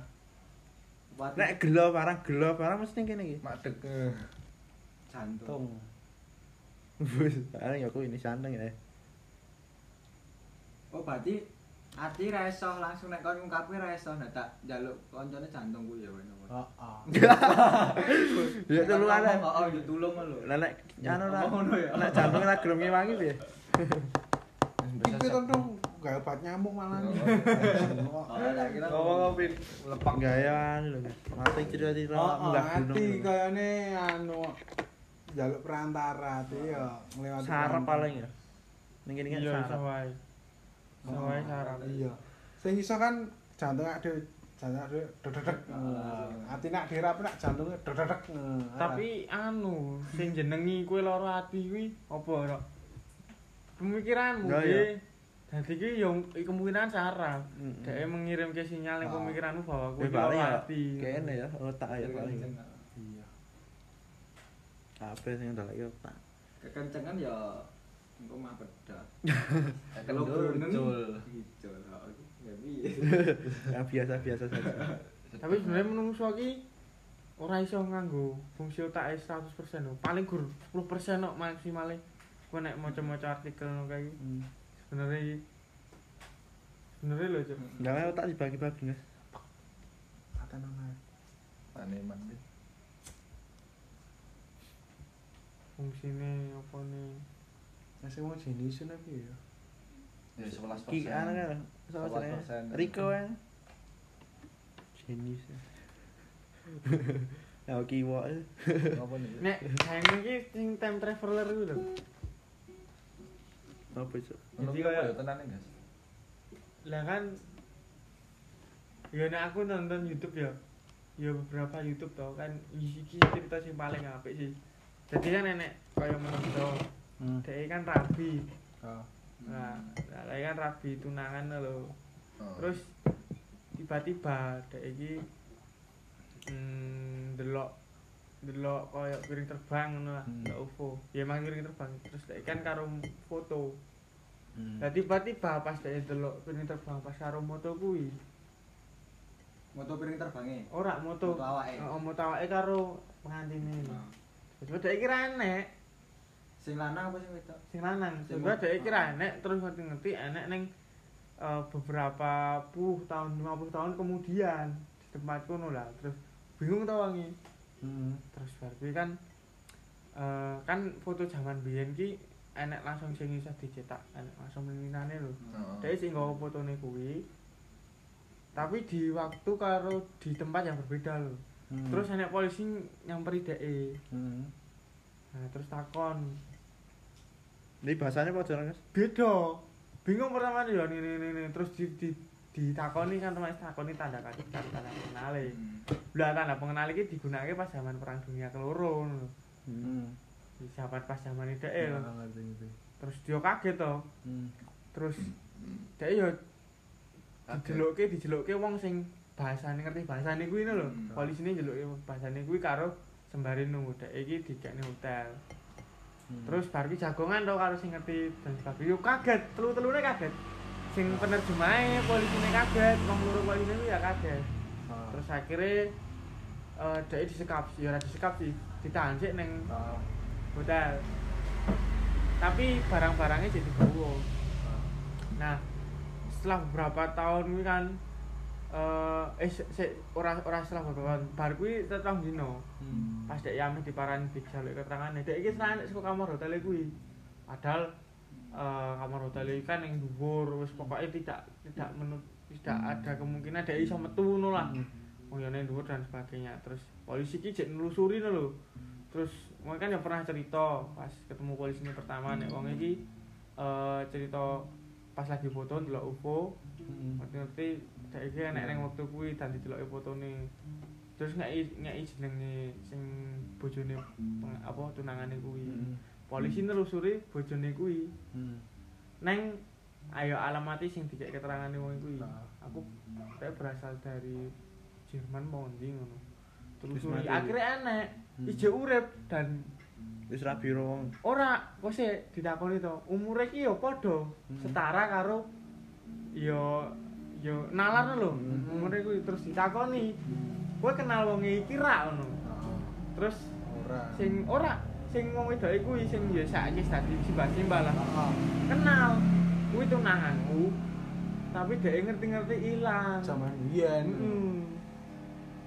Speaker 5: Nek gelo barang gelo barang mesti ning kene iki.
Speaker 3: Madeg.
Speaker 4: jantung.
Speaker 5: Wis, barang ya kuwi ini santeng ya.
Speaker 4: Oh, berarti ati ra iso langsung nek kon ngungkapke ra iso nek tak njaluk koncone jantung kuwi ya wene.
Speaker 2: Heeh.
Speaker 5: Ya telu ana.
Speaker 4: Oh, yo tulung lho.
Speaker 5: Lah nek anu ra.
Speaker 4: Ya.
Speaker 5: Nek jantung ra gelem ngewangi piye?
Speaker 2: Iki gak obat nyamuk malah.
Speaker 4: Oh,
Speaker 3: apa?
Speaker 5: Lepak gaya anu lho. Mati cerita-cerita
Speaker 2: ati
Speaker 5: gunung.
Speaker 2: kayane anu jaluk perantara ati ya ngliwati
Speaker 5: paling ya. Ning kene kan
Speaker 1: Iya,
Speaker 5: sarap.
Speaker 2: Iya. Sing iso kan jantung ade jantung ade dededek. Ati nak dirap nak jantunge dededek.
Speaker 1: Tapi anu, sing jenengi kowe lara ati kuwi apa ora? Pemikiranmu
Speaker 5: Ya,
Speaker 1: iki.
Speaker 5: ya.
Speaker 1: Dadi ki yo kemungkinan saraf. Dhek mengirimke sinyal ning
Speaker 2: Ah.
Speaker 1: pemikiranmu bahwa iki
Speaker 5: paling
Speaker 1: lara
Speaker 5: ya
Speaker 1: ati.
Speaker 5: kene ya otak ya paling.
Speaker 2: Iya.
Speaker 5: Kabeh sing ndelok otak.
Speaker 4: kekencengan ya engko mah bedak.
Speaker 3: Kendul.
Speaker 4: Hijau. Ya
Speaker 5: biasa-biasa saja.
Speaker 1: Tapi sebenarnya menungso iki ora iso nganggo fungsi otak 100% lho. Paling gur 10% kok maksimale. Kowe nek maca-maca artikel ngono kae iki.
Speaker 5: Hmm.
Speaker 1: Sebenarnya iki sebenarnya lho, Cuk.
Speaker 5: Jangan otak dibagi-bagi, Mas.
Speaker 2: Aten ana.
Speaker 3: Taneman deh.
Speaker 1: Fungsine apa nih?
Speaker 2: Nek sing mau jenis iki ya.
Speaker 3: Ya 11%.
Speaker 5: Ki Sama
Speaker 3: 11%.
Speaker 5: jenenge. Rico kan. Jenis. Ya kiwa.
Speaker 3: Apa nih?
Speaker 1: nek sayang iki sing time traveler iku lho
Speaker 5: Apa itu?
Speaker 1: Jadi
Speaker 3: apa
Speaker 1: kayak-
Speaker 3: ya tenane, Guys?
Speaker 1: lah kan ya nek aku nonton YouTube ya ya beberapa YouTube tau kan iki cerita sing paling apik sih jadi kan nenek kaya menungso
Speaker 5: Hmm.
Speaker 1: dhek kan rabi
Speaker 2: Oh.
Speaker 1: Nah lah kan rabi tunangan lho
Speaker 3: Oh.
Speaker 1: terus tiba-tiba dhek iki mm, delok delok kaya piring terbang ngono lah
Speaker 5: Hmm.
Speaker 1: UFO ya emang piring terbang terus dhek kan karo foto
Speaker 5: Hmm.
Speaker 1: Lah tiba-tiba pas dhek delok piring terbang pas karo moto kuwi
Speaker 4: moto piring terbangnya
Speaker 1: ora moto
Speaker 4: Moto awake.
Speaker 1: Heeh, moto awake karo pengantine
Speaker 4: Nah.
Speaker 1: Terus dhek iki ra enek
Speaker 4: sing lanang apa sing wedok
Speaker 1: sing lanang
Speaker 4: mo-
Speaker 1: dhek iki ra enek terus ngerti-ngerti enek ning eh, beberapa puluh tahun 50 tahun kemudian di tempat kono lah terus bingung tau wangi
Speaker 5: Hmm.
Speaker 1: terus berarti kan eh, kan foto zaman biyen ki enek langsung sing iso dicetak enek langsung meninane lho
Speaker 3: Heeh.
Speaker 1: Dhek sing nggawa fotone kuwi tapi di waktu karo di tempat yang berbeda lho
Speaker 5: Hmm.
Speaker 1: terus enek polisi nyamperi dhek
Speaker 5: Hmm.
Speaker 1: nah terus takon
Speaker 5: Ini bahasanya apa jalan guys?
Speaker 1: beda bingung pertama ya ini ini ini terus di, di ditakoni kan teman takoni tanda kaki tanda tanda pengenali
Speaker 4: Hmm.
Speaker 1: lah tanda pengenali iki digunakake pas zaman perang dunia keloro.
Speaker 5: Hmm.
Speaker 1: di sahabat pas zaman itu eh
Speaker 2: Ah, ngerti ngerti.
Speaker 1: terus dia kaget toh
Speaker 5: Hmm.
Speaker 1: terus dia ya dijelukke dijelukke wong sing bahasane ngerti bahasane kuwi lho
Speaker 3: Hmm.
Speaker 1: polisine jelukke bahasane kuwi karo sembari nunggu dek iki dikene hotel
Speaker 5: Hmm.
Speaker 1: terus bar ki jagongan to karo sing ngerti dan sebagainya kaget telu-telune kaget sing penerjemahe polisine kaget wong loro polisine ya kaget
Speaker 2: Ah.
Speaker 1: terus akhirnya eh dhek disekap sih ora disekap sih ditahan sih ning
Speaker 2: Ah.
Speaker 1: hotel tapi barang-barangnya jadi bawa
Speaker 2: Ah.
Speaker 1: nah setelah beberapa tahun ini kan eh eh se, ora ora beberapa tahun bar kuwi tetep dino
Speaker 5: Hmm.
Speaker 1: pas dek Yami diparani dijaluk keterangane dek iki serangan saka kamar hotel kuwi. Padahal eh, kamar hotel iki kan yang dhuwur wis pokoknya tidak tidak menut tidak ada kemungkinan dek iso metu ngono lah. Wong yo ning dhuwur dan sebagainya. Terus polisi iki jek nelusuri lho. Terus wong kan yang pernah cerita pas ketemu polisi ini pertama nek wong iki eh cerita pas lagi foto ndelok UFO
Speaker 5: Hmm.
Speaker 1: ngerti-ngerti dek iki enek ning wektu kuwi dan dideloki fotone terus ngeki ngeki jenenge sing bojone apa tunangane kuwi
Speaker 5: Hmm.
Speaker 1: polisi nelusuri bojone kuwi
Speaker 5: Hmm.
Speaker 1: neng ayo alamati sing dikek keterangane wong kuwi
Speaker 2: Ah.
Speaker 1: aku kayak berasal dari Jerman mau ndi ngono telusuri akhirnya enek
Speaker 5: Hmm.
Speaker 1: ije urip dan
Speaker 5: Wis ra biro wong.
Speaker 1: ora sih ditakoni to umure ki yo padha
Speaker 5: Hmm.
Speaker 1: setara karo yo yo nalar lho.
Speaker 5: Hmm.
Speaker 1: umure kuwi terus ditakoni. Kowe kenal wong iki ra ngono? Terus
Speaker 2: Ora.
Speaker 1: sing ora. Sing wong wedoke kuwi sing ya saiki dadi simbah-simbah lah.
Speaker 2: Ah.
Speaker 1: kenal. Kuwi tunanganku. Tapi dhek ngerti-ngerti ilang.
Speaker 2: Zaman biyen.
Speaker 1: heeh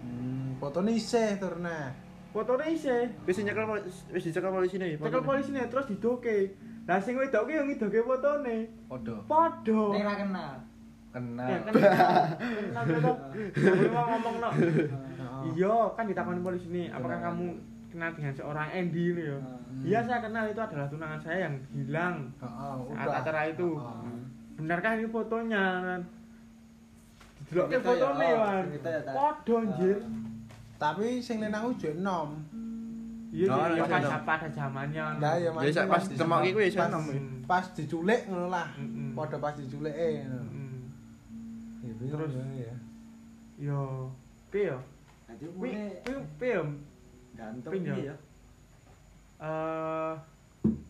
Speaker 2: Hmm, fotone isih turna.
Speaker 1: fotone isih.
Speaker 5: Wis nyekel wis dicekel polisi nih.
Speaker 1: tekel polisine terus didoke. Lah sing wedoke yo ngidoke fotone. Padha.
Speaker 4: Ning ra kenal
Speaker 3: Kenal.
Speaker 1: Ya kan kenal kenal Kamu mau ngomong no. Iya, kan ditakoni polisi ini, apakah kamu kenal dengan seorang Andy ini ya? Iya, saya kenal itu adalah tunangan saya yang hilang. Saat acara itu. Benarkah ini fotonya? Kan? Didelokke
Speaker 4: Cerita ya,
Speaker 1: fotone,
Speaker 4: oh,
Speaker 1: Wan.
Speaker 4: cerita ya?
Speaker 1: Padha anjir.
Speaker 2: Tapi sing ning aku jo enom.
Speaker 1: Iya,
Speaker 5: Oh,
Speaker 1: iya,
Speaker 5: iya,
Speaker 1: pas
Speaker 5: iya.
Speaker 1: pada zamannya.
Speaker 2: Lah ya
Speaker 5: Ya pas iki kuwi iso
Speaker 2: pas, diculik ngono lah. Padha pas diculike ngono.
Speaker 1: Terus?
Speaker 2: ya.
Speaker 1: Yo, piye yo?
Speaker 4: dadi
Speaker 1: kuwi piye yo?
Speaker 4: iki ya
Speaker 1: eh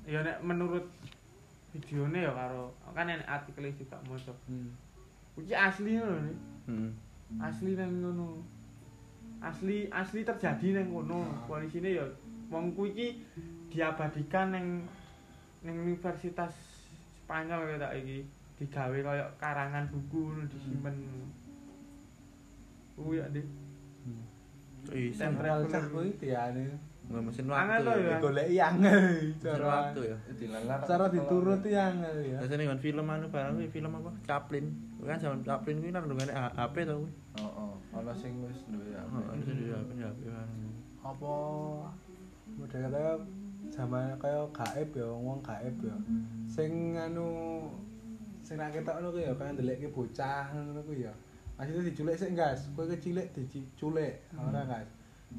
Speaker 1: ya nek menurut videonya ya karo kan enek artikel juga maca.
Speaker 2: Hmm.
Speaker 1: Kuwi asli ngono nih.
Speaker 5: Hmm.
Speaker 1: Asli nang ngono. Asli asli terjadi nang kono. Polisine ya wong kuwi iki diabadikan nang nang universitas Spanyol kayak tak iki digawe kaya karangan buku ngono disimpen. Kuwi ya, Dik.
Speaker 5: Wis
Speaker 2: Tempel cah kuwi diane.
Speaker 5: nggak mesin waktu.
Speaker 1: ya.
Speaker 5: ya.
Speaker 2: Goleki angel
Speaker 5: Mesin
Speaker 2: cara.
Speaker 5: waktu ya.
Speaker 3: Dilelar.
Speaker 2: Cara dituruti angel ya.
Speaker 5: Biasanya kan film anu barang kuwi film apa? Chaplin. Kuwi kan zaman Chaplin kuwi nang ndungane HP to kuwi.
Speaker 3: Oh, oh. Ana sing wis duwe HP.
Speaker 5: Heeh, sing di HP HP bareng.
Speaker 2: apa model kaya zaman kaya gaib ya wong gaib ya sing anu sing ra ketok ngono ku ya kaya ndelekke bocah ngono ku ya maksudnya diculik sik gas kowe kecilik diculik ora gas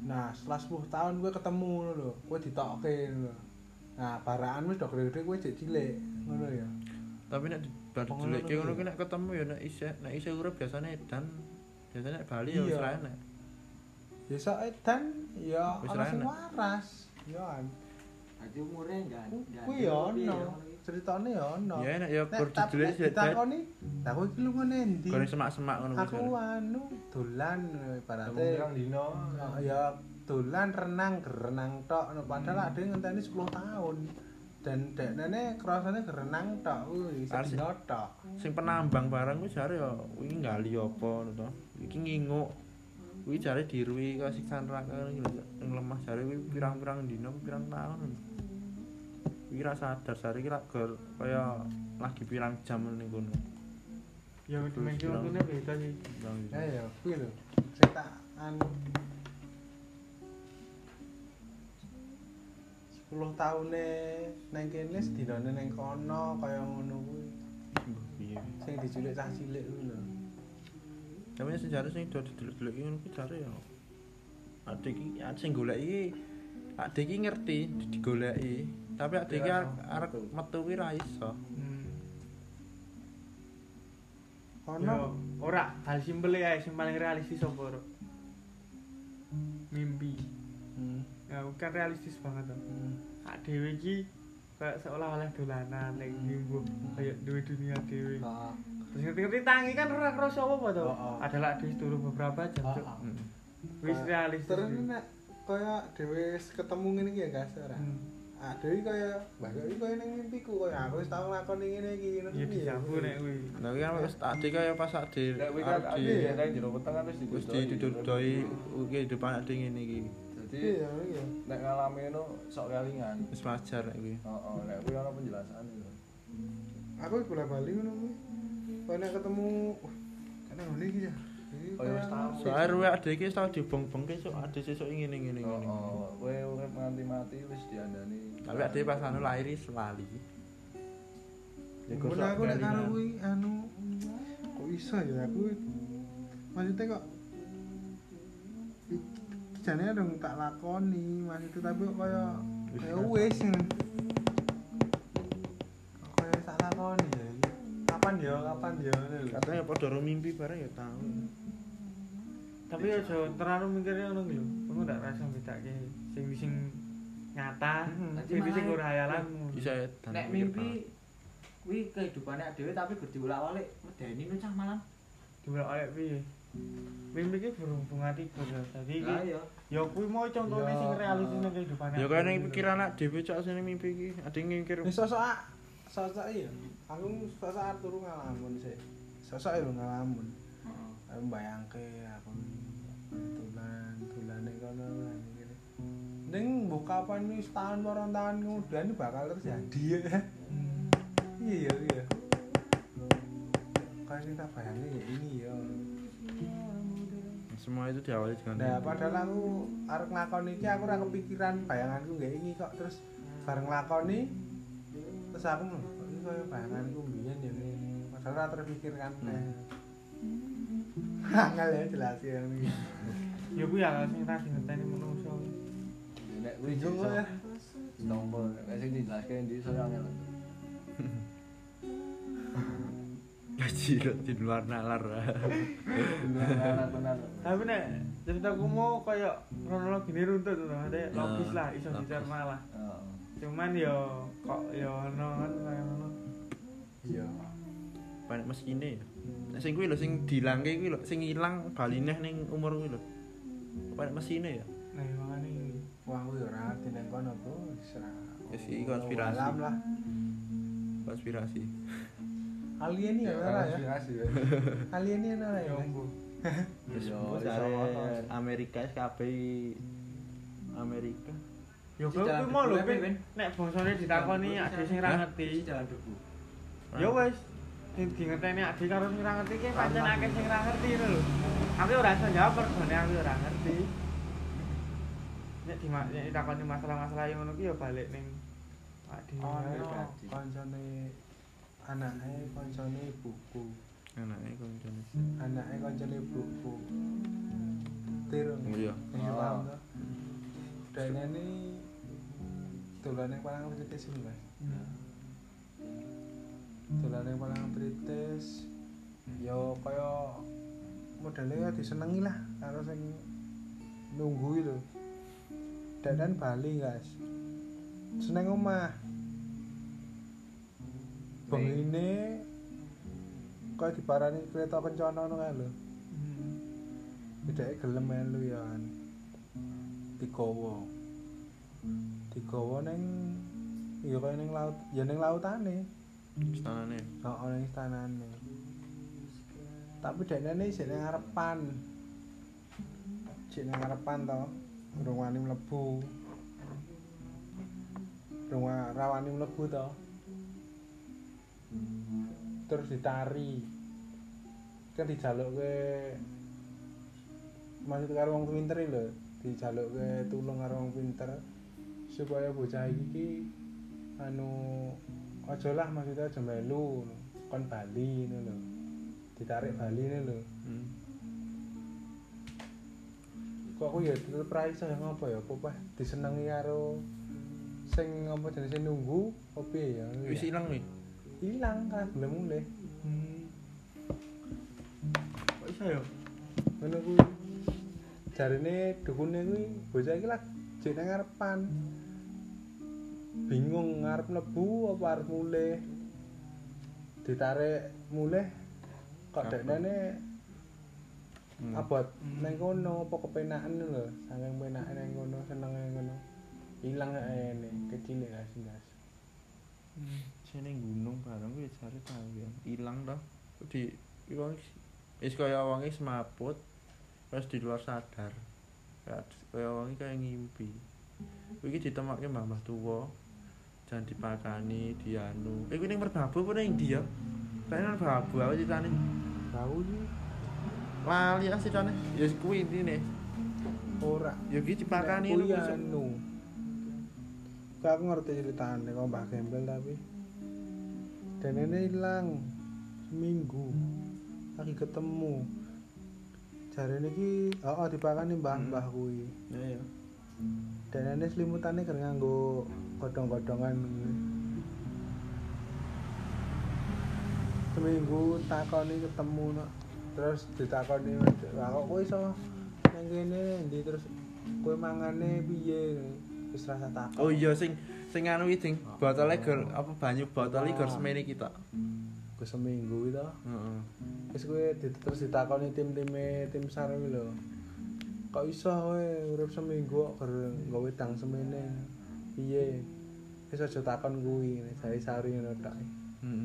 Speaker 2: nah setelah 10 tahun kowe ketemu ngono lho kowe ditokke lho. nah barakan wis do gede-gede kowe jek cilik ngono ya
Speaker 5: Tapi nek di- bar
Speaker 2: Pengelola
Speaker 5: diculik ngono ki nek ketemu ya nek isih nek isih urip biasane edan. Biasane nek Bali ya
Speaker 2: Iya.
Speaker 5: wis ra enek.
Speaker 2: ya edan ya
Speaker 5: Wis
Speaker 2: waras ya kan
Speaker 4: Dadi umure enggak.
Speaker 2: kuwi ya ono ceritane ya ono
Speaker 5: Ya enek ya sih.
Speaker 2: ditakoni, lah kowe iki lunga endi?
Speaker 5: Gone semak-semak ngono
Speaker 2: Aku anu dolan ibarate
Speaker 3: pirang dino.
Speaker 2: Oh, ya dolan renang gerenang tok no, padahal ada yang ngenteni 10 tahun dan dek nene kerasane gerenang tok kuwi
Speaker 5: Asik.
Speaker 2: sedino tok
Speaker 5: Sing penambang barang kuwi jare ya wingi ngali apa ngono to. Iki nginguk. Kuwi jare dirui kaya siksan neraka ngono iki lho. Ning lemah jare kuwi pirang-pirang dina pirang tahun. Kuwi ra sadar jare iki lak ger kaya lagi pirang jam ning kono.
Speaker 1: ya dimensi
Speaker 5: Terus
Speaker 1: waktunya beda sih
Speaker 5: Pirang
Speaker 2: ya
Speaker 5: dina.
Speaker 2: ya kuwi lho sing tak anu 10 tahune neng kene sedinane neng kono kaya ngono kuwi
Speaker 5: Piye.
Speaker 2: sing diculik cah cilik kuwi lho
Speaker 5: Tapi sejarah sing do didelok-delok ngono kuwi jare ya. Ade iki sing golek iki ade iki ngerti di- digoleki. Tapi iki arek metu kuwi ra iso.
Speaker 1: hmm.
Speaker 2: kono
Speaker 1: Yo, ora hal simpel ya sing paling realistis apa ora mimpi
Speaker 2: Hmm.
Speaker 1: ya kan realistis banget tuh
Speaker 2: Hmm.
Speaker 1: hak dhewe iki kayak seolah-olah dolanan nek mimbu kayak duwe dunia dhewe
Speaker 2: Ah,
Speaker 1: terus ngerti-ngerti tangi kan ora kroso apa tuh
Speaker 2: Oh, oh.
Speaker 1: adalah dhewe turu beberapa jam
Speaker 2: ah, ah.
Speaker 5: Hmm.
Speaker 1: wis realistis
Speaker 2: terus
Speaker 1: sih.
Speaker 2: nek kaya dhewe wis ketemu ngene iki ya gas ora
Speaker 1: Hmm.
Speaker 2: Ah dhewe kaya mbah iki kaya ning mimpiku kaya aku wis tau nglakoni ngene iki ngono
Speaker 1: ya
Speaker 2: kuwi
Speaker 1: disambu nek kuwi
Speaker 5: Nah, kuwi kan wis ade kaya pas ade
Speaker 3: Nek kuwi kan
Speaker 5: di
Speaker 3: nek jero weteng kan wis
Speaker 5: wis
Speaker 3: didodoi.
Speaker 5: didodoi kehidupan ade ngene iki.
Speaker 3: Jadi
Speaker 2: iya iya
Speaker 3: nek ngalami ngono sok kelingan.
Speaker 5: Wis wajar nek kuwi.
Speaker 3: Heeh, nek kuwi ana penjelasan itu.
Speaker 2: aku bola bali ngono kuwi nek ketemu wah kan ngene iki ya Iki
Speaker 3: Kaya wis tau.
Speaker 5: Soale ruwe ade iki tau dibong-bongke sok ade sesuk ngene ngene ngene.
Speaker 3: Heeh, kowe urip nganti mati wis diandani.
Speaker 5: Tapi ade pas anu lahir wis lali. Ya,
Speaker 2: aku nek karo kuwi anu kok iso ya aku maksudnya kok jane dong tak lakoni maksudnya tapi kok kaya kaya wis kaya tak lakoni ya kapan ya kapan ya.
Speaker 5: Katanya padha mimpi bareng ya tau.
Speaker 1: Tapi aja terlalu mikirnya ngono lho kamu ndak rasa bedake sing sing nyata
Speaker 2: Hmm.
Speaker 1: sing sing ora hayalanmu
Speaker 5: Bisa edan.
Speaker 4: Nek mimpi kuwi kehidupane dhewe tapi gur diulak-alik medeni nu cah malam.
Speaker 1: diulak oleh piye mimpi ki berhubung hati beda jadi
Speaker 4: Lah
Speaker 1: ki
Speaker 4: iya.
Speaker 1: ya kuwi mau contohnya
Speaker 2: Ya.
Speaker 1: sing realistis ning kehidupan
Speaker 5: Ya kaya ning pikiran anak dhewe cok sing mimpi ade ngikir.
Speaker 2: Ini sosok sosok iya. Aku sosok turu ngalamun sih. Sosok lho ngalamun. Aku mbayangke aku tulan tulan ning kono ngene. Ning mbok kapan wis tahun warung tahun kemudian bakal terjadi ya.
Speaker 1: Hmm.
Speaker 2: Iya iya. Kan kita bayangin ya ini ya.
Speaker 5: Semua itu diawali dengan
Speaker 2: Nah, padahal aku arep nglakoni iki aku ora kepikiran bayanganku nggak ini kok terus bareng nglakoni terus aku kok iki koyo bayanganku mbiyen ya. Padahal ora terpikirkan. Angel ya jelas ya ini.
Speaker 1: ya kuwi ya sing tadi ngeteni menungso
Speaker 3: Nek kuwi iso
Speaker 2: ya.
Speaker 3: nomor nek sing dijelaske ndi iso angel.
Speaker 5: Gaji di luar nalar.
Speaker 3: Benar benar.
Speaker 1: tapi nek ceritaku mau kayak kronologi ini runtut tuh ada
Speaker 5: Ya,
Speaker 1: logis lah iso dicerna lah
Speaker 3: Heeh.
Speaker 1: cuman yo kok yo ono kan kayak ngono
Speaker 2: Iya.
Speaker 5: Panek mesine ya. Sing kuwi lho sing dilangke kuwi lho, sing ilang balineh ning umur kuwi lho. Panek mesine ya.
Speaker 1: nah makanya ini
Speaker 2: Wah, aku ya ora ngerti nang kono, Bro. Wis ora.
Speaker 5: Ya sih, konspirasi.
Speaker 2: Alam lah.
Speaker 5: Konspirasi.
Speaker 2: Alien ya ora ya.
Speaker 3: Konspirasi ya.
Speaker 2: Alien ya ora ya.
Speaker 1: yo mbuh
Speaker 5: Wis. Amerika wis kabeh Amerika.
Speaker 1: yo kuwi mau lho nek bangsane ditakoni
Speaker 4: debu,
Speaker 1: sing ra ngerti
Speaker 4: jalan debu.
Speaker 1: yo wis sing di ngerteni ade karo sing ngerti ki pancen akeh sing ra ngerti ngono lho. Aku ora iso jawab mergone aku ora ngerti. Nek di nek ditakoni masalah-masalah yang ngono ki ya balik ning Pak
Speaker 2: ono
Speaker 3: pribadi.
Speaker 2: kancane anake kancane buku
Speaker 5: anake koncone
Speaker 2: anake kancane buku tirung
Speaker 5: iya.
Speaker 2: Iya,
Speaker 3: Oh.
Speaker 2: Dene ini dolane palang tritis iki, Mas. Dolane palang tritis yo kaya modele ya disenengi lah karo sing nunggu itu. Dadan Bali, guys. Seneng omah. Bengine kaya diparani kereta kencana ngono kae lho. Bedake gelem melu ya. kan. Digawa. Digawa ning ya kaya ning laut, ya ning lautane.
Speaker 5: Istanane
Speaker 2: Heeh ning istanane. Tapi dekne isih ning ngarepan. Isih ning ngarepan to. Urung wani mlebu. Urung wa- rawani mlebu to. Terus ditari. Kan dijalukke maksud karo wong pinter lho, dijalukke tulung karo wong pinter supaya bocah iki ki anu aja lah maksudnya aja melu kon Bali ngono lho. Ditarik Bali ngono lho.
Speaker 5: hmm.
Speaker 2: Kok aku ya tetep ra iso ya ngopo ya, apa? Disenengi karo sing apa jenenge nunggu opo ya?
Speaker 5: wis ilang nih
Speaker 2: ilang kan belum mulai.
Speaker 1: kok iso ya
Speaker 2: Ngono kuwi. Jarine dukune kuwi bocah iki lagi jek nang ngarepan. Bingung ngarep mlebu apa arep mulih. Ditarik mulih kok dekne
Speaker 5: Hmm.
Speaker 2: abot
Speaker 1: Hmm.
Speaker 2: nang kono apa kepenaken lho? Saking penake nang kono senenge ngono ilang ene kecil ya sindas
Speaker 5: sini gunung bareng kuwi jare tau ya. Ilang toh. Di iku wis kaya wonge semaput terus di luar sadar. Kayak kaya wonge kaya ngimpi. Iki ditemokke mbah tuwa jangan dipakani dianu. Eh kuwi ning merbabu apa ning ndi ya kayaknya merbabu aku ceritane?
Speaker 2: Bau sih
Speaker 5: lali asli ceritane ya kuwi intine.
Speaker 2: Ora.
Speaker 5: Ya iki dipakani
Speaker 2: kuwi
Speaker 5: lho besok.
Speaker 2: anu. Kok aku ngerti ceritane kok Mbah Gembel tapi. Dan ini hilang seminggu. Lagi ketemu. Jari ini oh, oh dipakani mbah
Speaker 5: Hmm.
Speaker 2: mbah kuwi.
Speaker 5: Ya ya.
Speaker 2: Dan ini selimutannya kan nganggo godong-godongan seminggu takoni ketemu no. terus ditakoni lah kok kowe iso nang kene ndi terus kowe mangane piye? Wis rasa takon.
Speaker 5: Oh iya sing sing anu iki ding botolnya gor apa banyu botol iki gor semene kita
Speaker 2: ke seminggu itu
Speaker 5: heeh.
Speaker 2: Wis kowe terus ditakoni tim-time tim sar kuwi lho. Kok iso kowe urip seminggu kok ger nggawe dang semene? Piye wis aja takon kuwi jare sari ngono tok
Speaker 5: heeh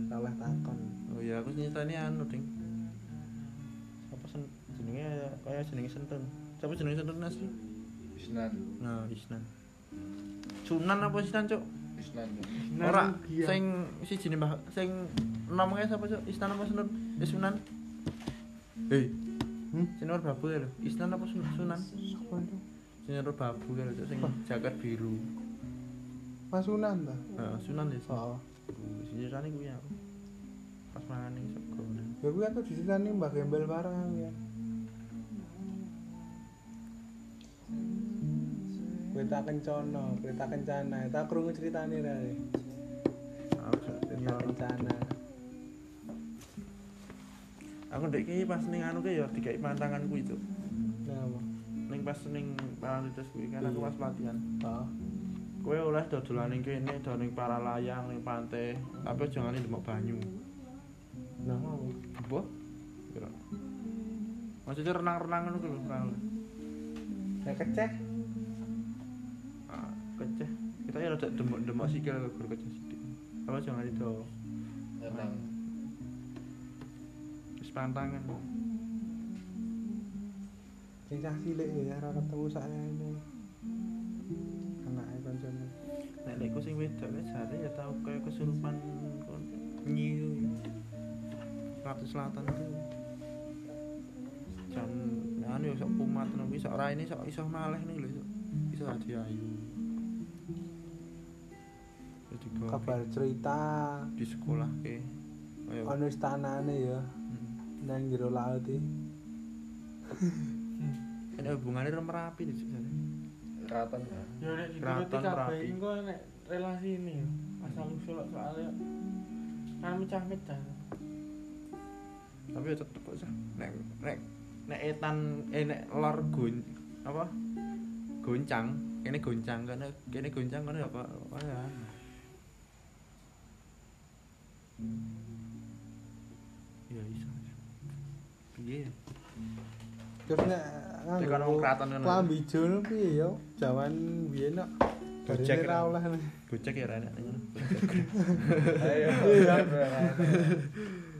Speaker 2: salah takon
Speaker 5: Oh iya, aku nyritani anu, Ding. Apa sen jenenge kaya jenenge Sentun. Siapa jenenge Sentun asli?
Speaker 3: Isnan,
Speaker 5: Nah, Isnan. Sunan apa Isnan, Cuk?
Speaker 3: Isnan.
Speaker 5: Ora, sing siji Mbah, sing enom kae sapa, Cuk? Isnan apa Sunan? Eh Sunan. Hei,
Speaker 2: hmm?
Speaker 5: sing nomor babu kae lho. Isnan apa Sun- Sunan?
Speaker 2: Sapa itu?
Speaker 5: Sing nomor babu kae lho, Cuk, sing jaket biru.
Speaker 2: Pasunan ta?
Speaker 5: Heeh, Sunan ya.
Speaker 2: Heeh.
Speaker 5: Sing nyritani kuwi aku. Pas mangan ning sego.
Speaker 2: Ya kuwi aku diceritani Mbah Gembel bareng aku ya. Kereta kencana, kereta kencana. Tak krungu ceritane ra. Kereta kencana.
Speaker 5: Aku ndek iki pas ning anu ke ya dikai pantangan kuwi, Cuk.
Speaker 2: Nah,
Speaker 5: ning pas ning paralitis kuwi kan aku
Speaker 2: Iya.
Speaker 5: pas pelatihan.
Speaker 2: Heeh.
Speaker 5: Kowe oleh dodolan ning kene, do ning paralayang ning pantai, tapi aja ngani demok banyu.
Speaker 2: Nah, apa?
Speaker 5: Apa? Kira. Maksudnya renang-renang ngono ku lho, renang.
Speaker 2: Ya keceh.
Speaker 5: Ah, keceh. Kita ya rada demok-demok sikil guru keceh sithik. Apa aja ngani do
Speaker 3: Renang.
Speaker 5: wis pantangan.
Speaker 2: Sing cah cilik ya ora ketemu sakjane.
Speaker 5: Lekku sing wedok wis jare ya tau kaya kesurupan nyiu. Ratu Selatan itu. jan anu yo sok kumat kuwi sok raine sok iso maleh nih lho iso dadi ayu.
Speaker 2: Kabar cerita.
Speaker 5: di sekolah ke.
Speaker 2: Ono istanane ya.
Speaker 5: Hmm.
Speaker 2: nang jero laut iki.
Speaker 5: Ini hubungannya rem rapi di.
Speaker 3: Keraton ya.
Speaker 1: Ya nek dituruti
Speaker 5: Keraton
Speaker 1: kabeh engko nek relasi ini ya. Asal usul soalnya kan mecah-mecah.
Speaker 5: Tapi ya tetep kok sah. Nek nek nek etan eh nek lor gon apa? Goncang, ini goncang kan kene goncang kan apa? Apa ya? Ya iso. Piye?
Speaker 2: terus nek
Speaker 5: Tekan wong keraton ngono.
Speaker 2: klambi jul piye yo jaman biyen kok
Speaker 5: Gojek
Speaker 2: Jarine ra
Speaker 5: ra.
Speaker 2: oleh
Speaker 5: Gocek ya rene ngono.
Speaker 3: Ayo.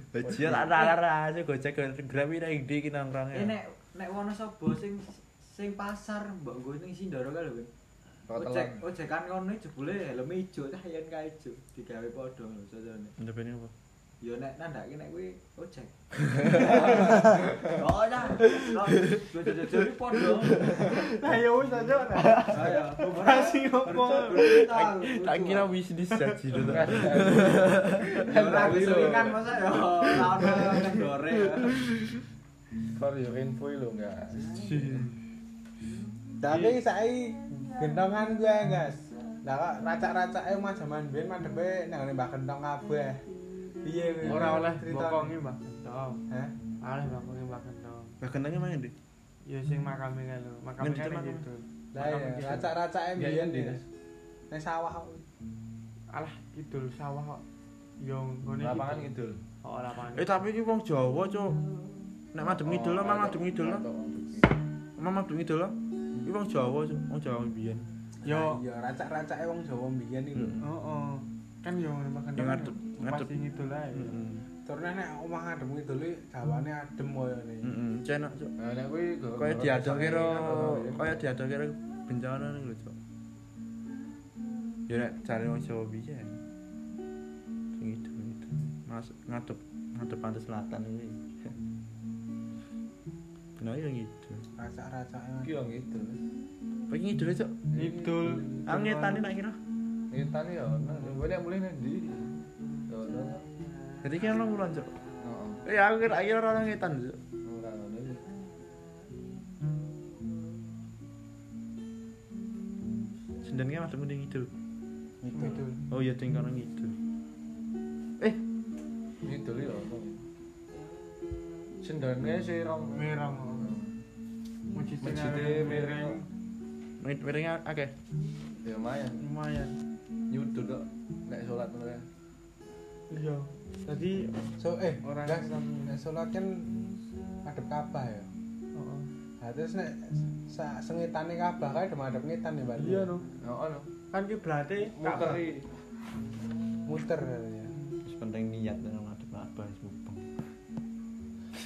Speaker 5: Bajia tak talar aja gocek grawi nek ndi ki nongkrong
Speaker 4: Eh nek nek Wonosobo sing sing pasar mbok nggo ning Sindoro kae lho. Ojek ojekan ngono jebule helm ijo cah yen kae ijo digawe padha lho cocone.
Speaker 5: Ndepene apa?
Speaker 4: Ya nek nandake nek kuwi ojek. Oh ya. Iki padha.
Speaker 1: Nah ya wis aja.
Speaker 4: Ayo.
Speaker 1: Operasi opo?
Speaker 5: Tak kira bisnis jadi dulu.
Speaker 4: Ora kesulingan masa ya ora ono ya.
Speaker 3: For your info lho enggak.
Speaker 2: tapi saiki gentongan gue guys lah kok racak-racake mas jaman biyen madhepe nang Mbah Gentong kabeh piye kuwi?
Speaker 1: Ora oleh bokongi Mbak Gentong.
Speaker 2: Hah?
Speaker 1: Oleh bokongi Mbak Gentong.
Speaker 5: Bah kentangnya mana ndi?
Speaker 1: Ya sing makame kae lho. Makame kan
Speaker 5: makame?
Speaker 1: gitu.
Speaker 2: lah iya racak-racake
Speaker 3: Iya,
Speaker 2: biyen
Speaker 3: iya,
Speaker 2: ya nang sawah kok.
Speaker 1: Alah kidul sawah kok. Yo nggone
Speaker 3: Lapangan
Speaker 1: kidul. Oh lapangan.
Speaker 5: Eh tapi iki wong Jawa, Cuk. Nek madem lah, mang madem ngidul lah. Mang madem ngidul lah. Iki wong Jawa, Cuk. Wong Jawa biyen.
Speaker 1: Yo.
Speaker 2: iya racak-racake wong Jawa biyen iki lho.
Speaker 1: Heeh. Kan yo Mbak Gentong.
Speaker 5: Ya, ngadep- ngadep.
Speaker 1: Pasti ngidul ae.
Speaker 5: Heeh.
Speaker 2: turune nek omah adem itu li jawane adem koyo ne
Speaker 5: Heeh, cenak, Cuk.
Speaker 3: Nah, nek kuwi
Speaker 5: Kaya diadoke karo kaya diadoke karo bencana ning lho, Cuk. Ya nek jare wong Jawa biyen. Sing ngidul itu. Mas ngadep ngadep pantai selatan iki. Benar ya ngidul.
Speaker 2: racak-racake
Speaker 3: Iki yo ngidul.
Speaker 5: Pengen ngidul, Cuk.
Speaker 1: Ngidul.
Speaker 5: Aku ngetani nak kira.
Speaker 3: Ngitan yo ono. Kowe nek mulih nang ndi? Yo ono.
Speaker 5: Jadi kan orang ulon, Cuk.
Speaker 3: Heeh.
Speaker 5: Eh aku kira kira orang
Speaker 3: ono iki.
Speaker 5: Sendennya madem mending ngidul.
Speaker 1: Ngidul.
Speaker 5: Oh iya ting kono ngidul. Eh,
Speaker 3: Ngidul yo ono. Sendane si rong
Speaker 5: menit miringnya akeh.
Speaker 3: Ya lumayan.
Speaker 1: lumayan.
Speaker 3: Nyudut kok nek salat ngono ya.
Speaker 1: Iya. Tadi
Speaker 2: so eh
Speaker 1: Orang
Speaker 2: guys
Speaker 1: Islam.
Speaker 2: nek salat kan adep Ka'bah ya
Speaker 1: Heeh.
Speaker 2: Nah, terus nek sa sengitane Ka'bah kae demadep ngitan ya berarti.
Speaker 1: Iya no.
Speaker 3: Ya ono.
Speaker 1: Kan kiblate
Speaker 3: Muteri.
Speaker 2: Muter ya.
Speaker 5: Wis penting niat nang ngadep apa wis mubeng.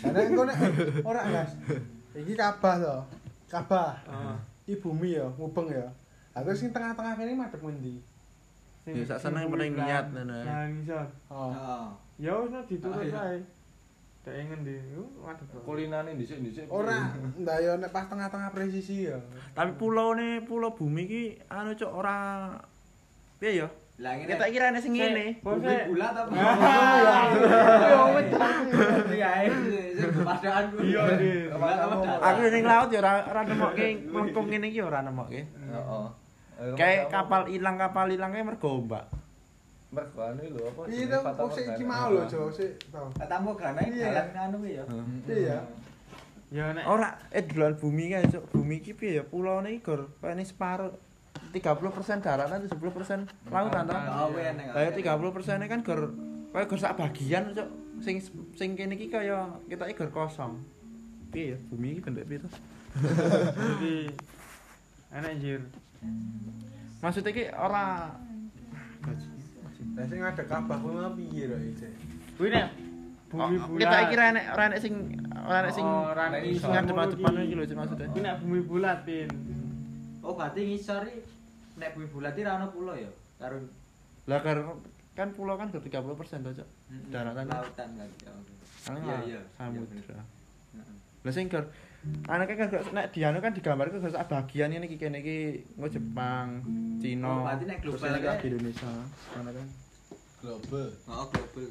Speaker 2: Karena engko nek ora Mas. Iki Ka'bah to. Ka'bah.
Speaker 1: Heeh.
Speaker 2: Iki bumi ya, mubeng ya. Terus sing tengah-tengah kene madhep ngendi?
Speaker 1: Sing-
Speaker 5: Ya, sak seneng penting
Speaker 1: belah-
Speaker 5: niat, ngono ya.
Speaker 1: Nah, ngisor.
Speaker 2: Oh.
Speaker 4: Heeh.
Speaker 1: Ya wis diturut
Speaker 4: Ah, iya.
Speaker 1: ae. Dek ngendi? Waduh.
Speaker 3: Kulinane dhisik-dhisik.
Speaker 2: Ora, ndak ya nek pas tengah-tengah presisi ya.
Speaker 5: Tapi pulau nih, pulau bumi ki anu cok ora piye ya?
Speaker 4: Lah ngene.
Speaker 5: Kita kira ana sing ngene.
Speaker 4: Bumi bulat apa?
Speaker 1: Iya,
Speaker 4: Iya, sing padaan kuwi.
Speaker 1: Iya?
Speaker 5: Aku ning laut ya ora ora nemokke mengkung ngene iki ya ora nemokke.
Speaker 3: Heeh.
Speaker 5: Kayak kapal ilang kapal ilang kayak mergo ombak.
Speaker 3: mergane lho apa?
Speaker 2: Iya kok sik iki mau lho, Jo, sik to.
Speaker 4: Katamu grana
Speaker 2: Iya.
Speaker 4: jalan anu ya.
Speaker 2: Iya.
Speaker 1: Ya nek
Speaker 5: Ora eh dolan bumi kae cok. Bumi iki piye ya? Pulau iki gor kaya ini separuh 30% daratan 70% lautan
Speaker 4: eneng.
Speaker 5: Lah ya 30% kan gor kaya gor sak bagian cok. Sing sing kene iki kaya kita iki gor kosong. Piye ya? Bumi iki bentuk piye to?
Speaker 1: jadi enak jir.
Speaker 5: Maksudnya iki ora.
Speaker 2: Lah sing ada Ka'bah kuwi mah piye lho iki?
Speaker 1: Kuwi nek bumi
Speaker 5: Oh,
Speaker 1: bulat.
Speaker 5: Kita kira enek ora enek sing ora enek sing
Speaker 1: Oh, ora enek
Speaker 5: sing ngadep-adepan iki lho maksudnya.
Speaker 1: Kuwi nek bumi bulat pin.
Speaker 4: Oh, berarti ngisor iki nek bumi bulat iki ra ono pulau ya. Karo
Speaker 5: Lah kar- kan pulau kan gor 30% to, Cok. Daratan.
Speaker 4: lautan kan. Ya.
Speaker 5: Kan
Speaker 4: Iya, iya.
Speaker 5: samudra.
Speaker 4: Heeh.
Speaker 5: Lah sing gor anake kan gak- nek dianu kan digambar ke sak bagian ini iki kene iki engko Jepang, Cina.
Speaker 4: Oh, berarti nek
Speaker 5: terus
Speaker 4: global kae.
Speaker 5: lagi Indonesia. Mana kan?
Speaker 3: global
Speaker 4: Oh, global.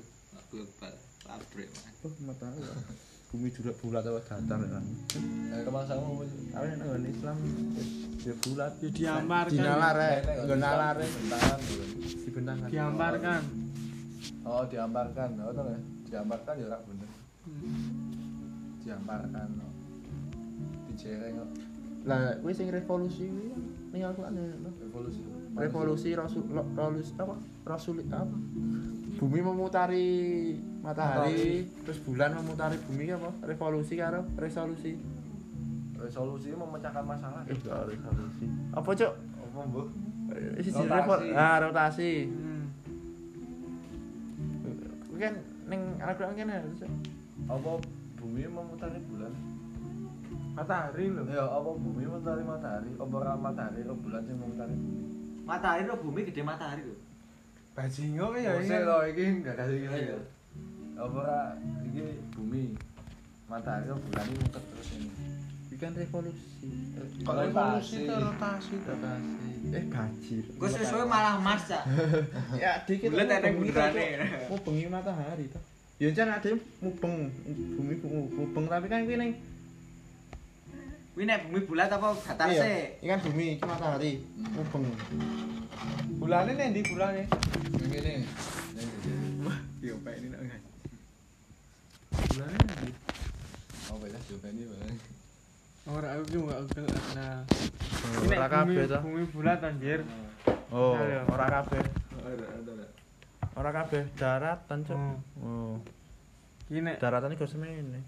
Speaker 4: Global. Pabrik.
Speaker 5: Oh, mata ya. Bumi bulat bulat atau datar kan.
Speaker 3: eh rumah sama
Speaker 5: Tapi nek nggon Islam ya bulat.
Speaker 1: Ya diamparkan.
Speaker 5: Dinalar
Speaker 3: nek
Speaker 5: nggon nalar
Speaker 3: Islam bentangan gitu.
Speaker 5: dibentangkan.
Speaker 1: diamparkan
Speaker 3: oh diamparkan oh tau nggak? diamparkan ya ora bener diamparkan. Dijereng
Speaker 5: Lah kuwi sing revolusi kuwi ning ya. no.
Speaker 3: revolusi.
Speaker 5: Revolusi rasul revolusi apa? Rasul apa? Bumi memutari matahari terus bulan memutari bumi apa? Revolusi karo resolusi.
Speaker 3: Resolusi memecahkan masalah.
Speaker 5: Eh gak resolusi? Apa cok
Speaker 3: apa mbok?
Speaker 5: Eh, sisi
Speaker 3: Rotasi.
Speaker 5: revol ah rotasi.
Speaker 1: Hmm.
Speaker 5: Kan ning Al-Qur'an
Speaker 3: apa bumi memutari bulan
Speaker 1: matahari lho.
Speaker 3: Ya apa bumi memutari matahari? Apa ora matahari ro bulan sing memutari bumi?
Speaker 4: Matahari lo bumi? Gede matahari lo.
Speaker 2: bajingo ya
Speaker 3: Mose
Speaker 2: ini
Speaker 3: lo iki enggak kasih gini
Speaker 4: Iya.
Speaker 3: ya apa ora iki bumi? Matahari ro bulan ini muter terus ini?
Speaker 5: Kuwi kan revolusi.
Speaker 2: Kok revolusi itu rotasi? tuh
Speaker 5: rotasi? Eh bajir
Speaker 4: Gue sesuai malah cak.
Speaker 5: ya dikit
Speaker 4: Bulan ada
Speaker 5: Cok. mau bengi matahari toh. Ya jan ada mubeng bumi mu- mubeng tapi kan kuwi ning
Speaker 4: Wih nek bumi bulat apa datar sih?
Speaker 5: ini kan bumi, iki matahari, mubeng.
Speaker 2: bulannya nih di bulannya
Speaker 3: yang ini
Speaker 4: Yo pak ini nak
Speaker 5: Bulannya ndi?
Speaker 3: apa ya coba ini bang
Speaker 1: ora aku ki enggak kenal
Speaker 5: Ora kabeh to.
Speaker 1: bumi bulat anjir
Speaker 5: Oh, ora kabeh.
Speaker 3: ada ada ada
Speaker 5: Ora kabeh daratan, Cuk.
Speaker 1: Oh.
Speaker 5: Oh.
Speaker 1: ki nek
Speaker 5: Daratan iku semene.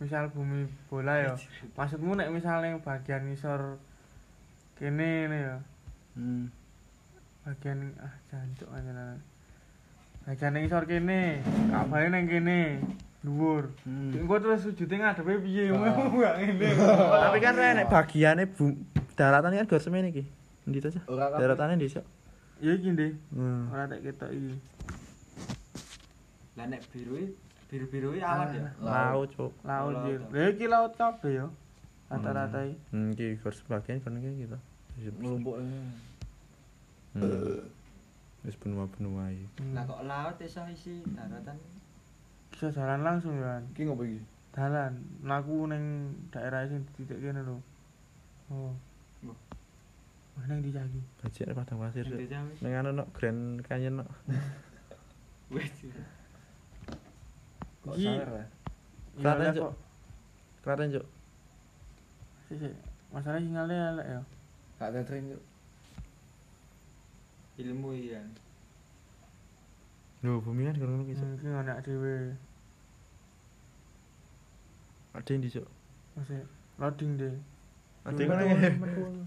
Speaker 1: Misal bumi bola ya maksudmu nek misal yang bagian ngisor kene ini ya
Speaker 5: Hmm.
Speaker 1: bagian ah jancuk aja lah bagian ngisor kene kabare nang kene dhuwur
Speaker 5: Hmm.
Speaker 1: engko terus sujude ngadepe piye
Speaker 3: Ah.
Speaker 1: mau gak ngene
Speaker 5: Tapi kan nek bagiane bu- daratan kan gor semene iki. Endi to, Cuk?
Speaker 3: Ora kabeh.
Speaker 5: Daratane ndi, Cuk?
Speaker 1: ya iki ndek
Speaker 5: Hmm.
Speaker 1: ora tak ketok iki
Speaker 4: Lah nek biru biru-biru awan ya.
Speaker 5: Laut, Cuk.
Speaker 1: laut ya. lha iki laut kabeh ya rata-rata iki
Speaker 5: Hmm, iki gor sebagian kon iki gitu.
Speaker 3: melumpuk ini
Speaker 5: Hmm. Wis benua-benua iki.
Speaker 1: Hmm.
Speaker 4: Lah kok laut iso isi daratan?
Speaker 1: bisa jalan langsung ya
Speaker 3: iki ngopo iki
Speaker 1: dalan mlaku ning daerah sing titik kene lho oh ndi lagi?
Speaker 5: Bajik padang pasir. Ning anu no Grand Canyon no.
Speaker 4: Wis.
Speaker 3: Kok
Speaker 1: Iki-
Speaker 3: sawer ya
Speaker 5: Klaten,
Speaker 1: Iya,
Speaker 5: Cuk. Cuk.
Speaker 1: Masalah sinyalnya elek ya.
Speaker 3: gak tethering yuk
Speaker 4: Ilmu iya.
Speaker 5: Lho, bumi kan ngono ki, Cuk.
Speaker 1: Hmm, Iki anak dhewe.
Speaker 5: Ade ndi, Cuk?
Speaker 1: Masih loading deh.
Speaker 5: Ade ngono.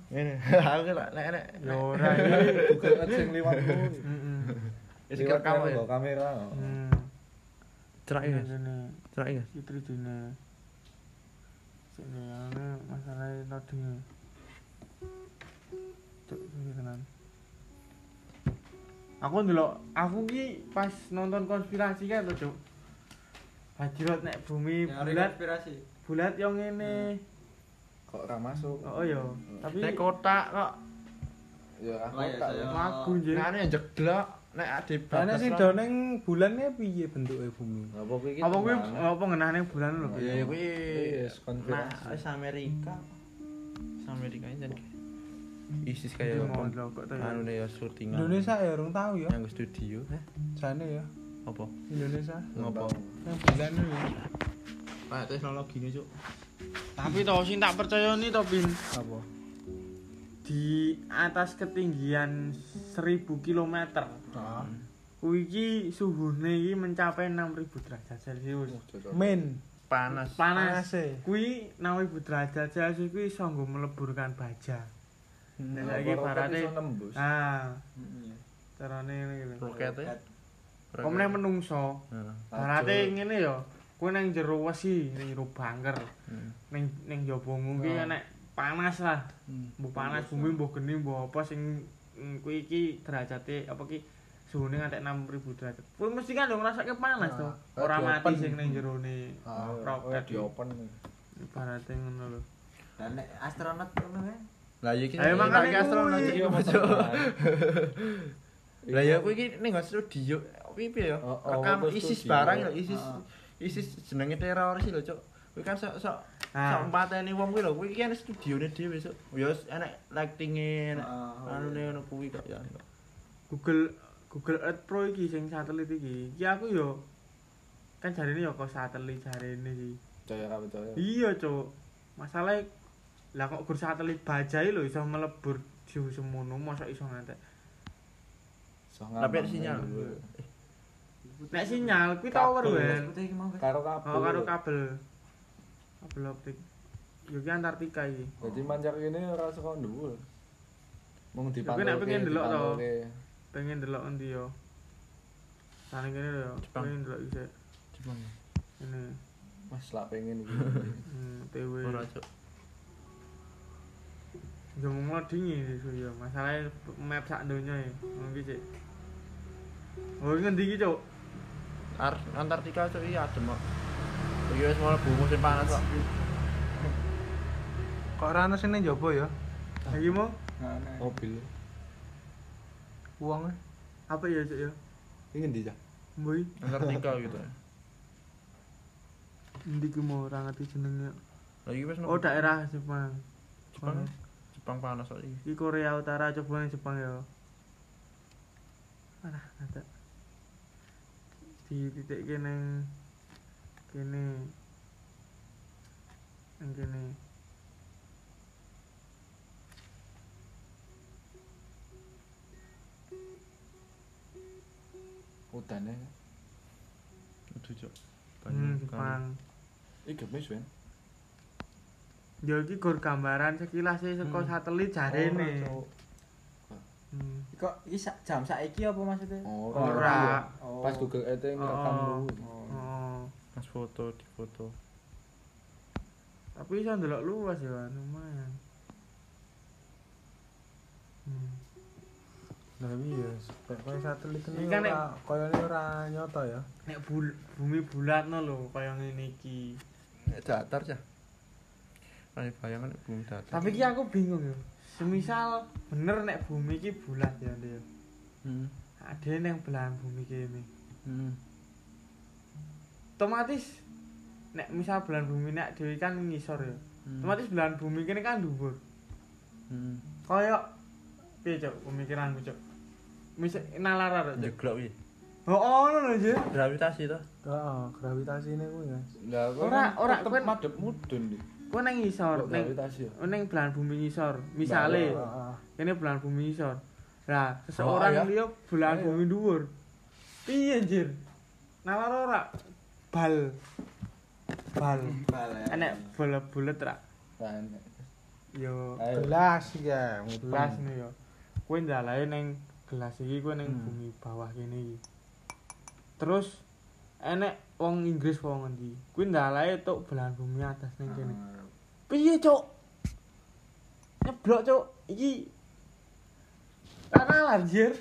Speaker 5: Ngene. Aku lek nek nek
Speaker 1: Ya ora iki.
Speaker 3: bukan kan sing liwatmu
Speaker 1: Heeh.
Speaker 5: Wis
Speaker 3: liwat
Speaker 5: ya.
Speaker 3: kamera
Speaker 1: Hmm.
Speaker 5: Cerak ya. Cerak ya.
Speaker 1: Fitri dine. Sini masalah loading. Cuk, ini tenan. Aku ndelok, aku ki pas nonton konspirasi kan to, Cuk. Bajrot nek bumi bulat,
Speaker 4: konspirasi.
Speaker 1: bulat yang ngene.
Speaker 3: kok ora masuk
Speaker 1: Oh iya, tapi
Speaker 5: Nek kotak kok
Speaker 3: ya aku
Speaker 4: Oh,
Speaker 3: tak
Speaker 4: saya-
Speaker 1: lagu
Speaker 5: ngene jeglok nek ade
Speaker 2: Karena sing
Speaker 5: batas-
Speaker 2: doneng bulannya piye bentuknya bumi?
Speaker 3: apa kuwi iki
Speaker 1: Apa kuwi
Speaker 3: teman.
Speaker 1: apa ngenahne bulan lho?
Speaker 5: Ya kuwi
Speaker 3: Wis, konfirmasi.
Speaker 5: nah wis Amerika. Amerika ini jan ISIS kaya
Speaker 1: Iki mau lho, kok to ya.
Speaker 5: anu ne ya syutingan.
Speaker 2: Indonesia ya orang tahu ya.
Speaker 5: yang studio. Eh,
Speaker 2: Jane ya
Speaker 5: apa?
Speaker 2: Indonesia.
Speaker 5: Ngopo?
Speaker 2: Yang bulan itu.
Speaker 5: Kayak teknologine, Cuk.
Speaker 1: Tapi to sing tak percaya nih to Pin.
Speaker 2: Apa?
Speaker 1: Di atas ketinggian 1000 km. Kuwi iki suhune iki mencapai 6000 derajat Celcius.
Speaker 2: min
Speaker 5: Panas.
Speaker 1: Panas.
Speaker 2: Panase.
Speaker 1: Kuwi 6000 derajat Celcius kuwi iso nggo meleburkan baja.
Speaker 2: Hmm.
Speaker 1: Nah, saiki barate
Speaker 3: nembus
Speaker 1: ah
Speaker 4: Heeh.
Speaker 1: carane ngene iki lho.
Speaker 5: Roket e.
Speaker 1: Kok menungso. Barate ngene ya. Kuwi nang jero wesi, ning jero bangker.
Speaker 5: Hmm.
Speaker 1: Ning ning jaba mungkin
Speaker 2: Oh.
Speaker 1: enek panas lah.
Speaker 2: Hmm.
Speaker 1: Mbok panas bumi mbok geni mbok apa sing kuwi iki derajate apa ki suhune ngantek 6000 derajat. Kuwi mesti kan yo ngrasake panas to.
Speaker 2: Ah,
Speaker 1: Ora mati sing ning jerone
Speaker 3: ah
Speaker 1: roket.
Speaker 3: di open
Speaker 1: ibaratnya ngono lho
Speaker 4: Dan nek astronot ngono kan.
Speaker 5: Lah ya iki
Speaker 1: Ayo,
Speaker 5: iki astronot iki
Speaker 3: Iya.
Speaker 5: Cuk? Lah ya kuwi iki ning studio. Kuwi piye ya?
Speaker 3: Oh, oh,
Speaker 5: Rekam ISIS barang lho, ISIS.
Speaker 4: Heeh.
Speaker 5: ISIS jenenge teroris lho, Cuk. Kuwi kan sok sok
Speaker 1: Nah.
Speaker 5: sok empateni wong kuwi lho. Kuwi kan studione dhewe, Cuk. Ya enek lighting-e, anune ngono kuwi kok ya.
Speaker 1: Google Google Earth Pro iki sing satelit iki. Iki aku yo kan jarine yo kok satelit jarine iki.
Speaker 3: Percaya ra percaya.
Speaker 1: Iya, Cuk. Masalah lah kok gur satelit bajai lho iso melebur di semono mosok iso ngantek.
Speaker 3: So,
Speaker 5: Tapi ada sinyal.
Speaker 1: Nek sinyal kuwi tower
Speaker 4: kan.
Speaker 3: Karo kabel.
Speaker 1: Oh, karo kabel. Kabel optik. Yo ki Antartika iki.
Speaker 3: Jadi manjak ini ora saka dhuwur. Mung
Speaker 1: Tapi
Speaker 3: dipantulke.
Speaker 1: nek pengen delok to. Pengen delok endi yo. Sane kene lho yo.
Speaker 5: Jepang.
Speaker 1: Pengen delok isik.
Speaker 5: Jepang.
Speaker 1: Ini
Speaker 3: Mas lak pengen iki.
Speaker 1: hmm, TW.
Speaker 5: Ora, Cuk.
Speaker 1: Yo nglodingi iku yo. Masalahe map sak donya ya. Ngono iki, Cik. Oh, ngendi iki, Cuk?
Speaker 5: Ar Antartika Cuk iki adem kok. Iki wis mulai musim musim panas kok.
Speaker 2: Kok ora ana sing ning njaba ya?
Speaker 1: Lagi mau
Speaker 3: Mobil.
Speaker 2: Uang
Speaker 1: apa ya, Cuk ya?
Speaker 3: Iki ngendi ya?
Speaker 1: Mboi,
Speaker 5: Antartika gitu.
Speaker 1: endi ki mau ora ngerti jenenge.
Speaker 5: Lah iki wis
Speaker 1: Oh, daerah Jepang.
Speaker 5: Jepang. Jepang panas iki.
Speaker 1: Iki Korea Utara coba yang Jepang ya. Alah, ada. Di titik kene kene yang kene
Speaker 3: Udane.
Speaker 5: Aduh, Cuk.
Speaker 1: hmm, Jepang.
Speaker 3: Iki gemes wen.
Speaker 1: Ya iki gur gambaran sekilas sih saka
Speaker 5: Hmm.
Speaker 1: satelit jarene.
Speaker 3: Cuk.
Speaker 1: Hmm.
Speaker 4: Kok iki sak jam saiki apa maksudnya?
Speaker 3: Ora.
Speaker 1: Ora.
Speaker 4: Oh.
Speaker 3: Pas Google Earth ngerekam
Speaker 1: Oh.
Speaker 3: dulu.
Speaker 1: Oh.
Speaker 5: Mas foto di foto.
Speaker 1: Tapi iso ndelok luas ya lumayan. Hmm.
Speaker 2: Nah iya, koyo satelit ini
Speaker 1: kan
Speaker 2: ora koyone ora nyata ya.
Speaker 1: Nek bul bumi bulatno lho kaya ngene iki.
Speaker 5: Nek datar cah. Ane bayangan nek bumi datar.
Speaker 1: Tapi ki aku bingung ya. Semisal bener nek bumi iki bulat ya, Ndek.
Speaker 5: Hmm.
Speaker 1: Ada yang belahan bumi kene.
Speaker 5: Hmm.
Speaker 1: Otomatis nek misal belahan bumi nek dhewe kan ngisor ya.
Speaker 5: Hmm.
Speaker 1: Otomatis belahan bumi kene kan dhuwur.
Speaker 5: Hmm.
Speaker 1: Kaya piye, Cuk, pemikiranku, Cuk? Misal nalar Cuk?
Speaker 5: Jeglok iki.
Speaker 1: Oh, ono lho, Jir.
Speaker 5: Gravitasi to.
Speaker 2: Heeh, gravitasine kuwi ya.
Speaker 3: Lah
Speaker 1: Ora,
Speaker 3: kan
Speaker 1: ora, kowe-
Speaker 3: madhep mudun iki.
Speaker 1: Kowe nang ngisor,
Speaker 3: gravitasi ya?
Speaker 1: neng belahan bumi ngisor. Misale,
Speaker 2: Heeh.
Speaker 1: kene belahan bumi ngisor. Lah, seseorang
Speaker 3: ya.
Speaker 1: liya belahan
Speaker 3: Ayo.
Speaker 1: bumi dhuwur. Piye, Jir? Nalar ora? Bal. Bal.
Speaker 4: Balen.
Speaker 1: Enek bola bulet ra?
Speaker 3: Enek.
Speaker 1: Yo.
Speaker 2: Gelas ya,
Speaker 1: gelas nih yo. Kowe ndalae ning gelas iki kowe ning
Speaker 5: Hmm.
Speaker 1: bumi bawah kene iki. Terus enek wong Inggris wong ngendi? Kuwi ndalae tok belahan bumi atas ning kene. Piye, Cuk? Nyeblok, Cuk. Iki Tanah anjir.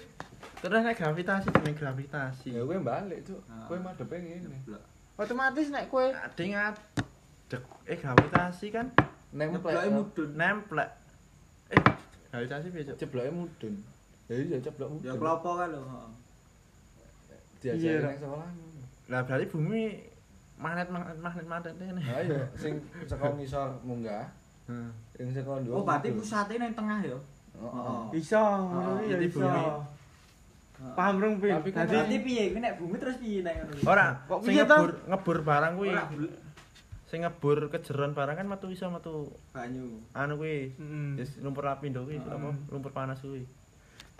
Speaker 5: Terus nek gravitasi jeneng gravitasi.
Speaker 3: Ya kowe balik, Cuk.
Speaker 4: Ah.
Speaker 3: Kowe madhepe ngene.
Speaker 1: Otomatis nek kowe
Speaker 5: Ade ngadeg eh gravitasi kan
Speaker 3: Nemplek.
Speaker 4: Mudun.
Speaker 5: nemplek. Eh, gravitasi piye, Cuk?
Speaker 3: Cebloke mudun. Ya iya ceblok mudun.
Speaker 4: Ya klopo kan lho, heeh.
Speaker 1: Iya,
Speaker 3: Diajari
Speaker 1: Ra.
Speaker 3: nang sekolah.
Speaker 5: Lah berarti bumi magnet magnet magnet magnet ini.
Speaker 3: Nah, iya sing saka ngisor munggah,
Speaker 5: Hmm.
Speaker 3: sing saka ndhuwur.
Speaker 4: Oh, berarti pusate nang tengah ya.
Speaker 3: Heeh.
Speaker 1: iso ngono ya
Speaker 5: jadi
Speaker 1: iso. Paham rong Pi? Dadi
Speaker 4: piye? Kuwi nek bumi terus piye nek ngono?
Speaker 5: Ora,
Speaker 1: Kok piye to?
Speaker 5: ngebur ngebur barang kuwi. Sing ngebur kejeron barang kan metu iso metu
Speaker 4: banyu.
Speaker 5: anu kuwi.
Speaker 1: Mm.
Speaker 5: Wis lumpur lapindo kuwi
Speaker 4: Heeh.
Speaker 5: apa lumpur panas kuwi.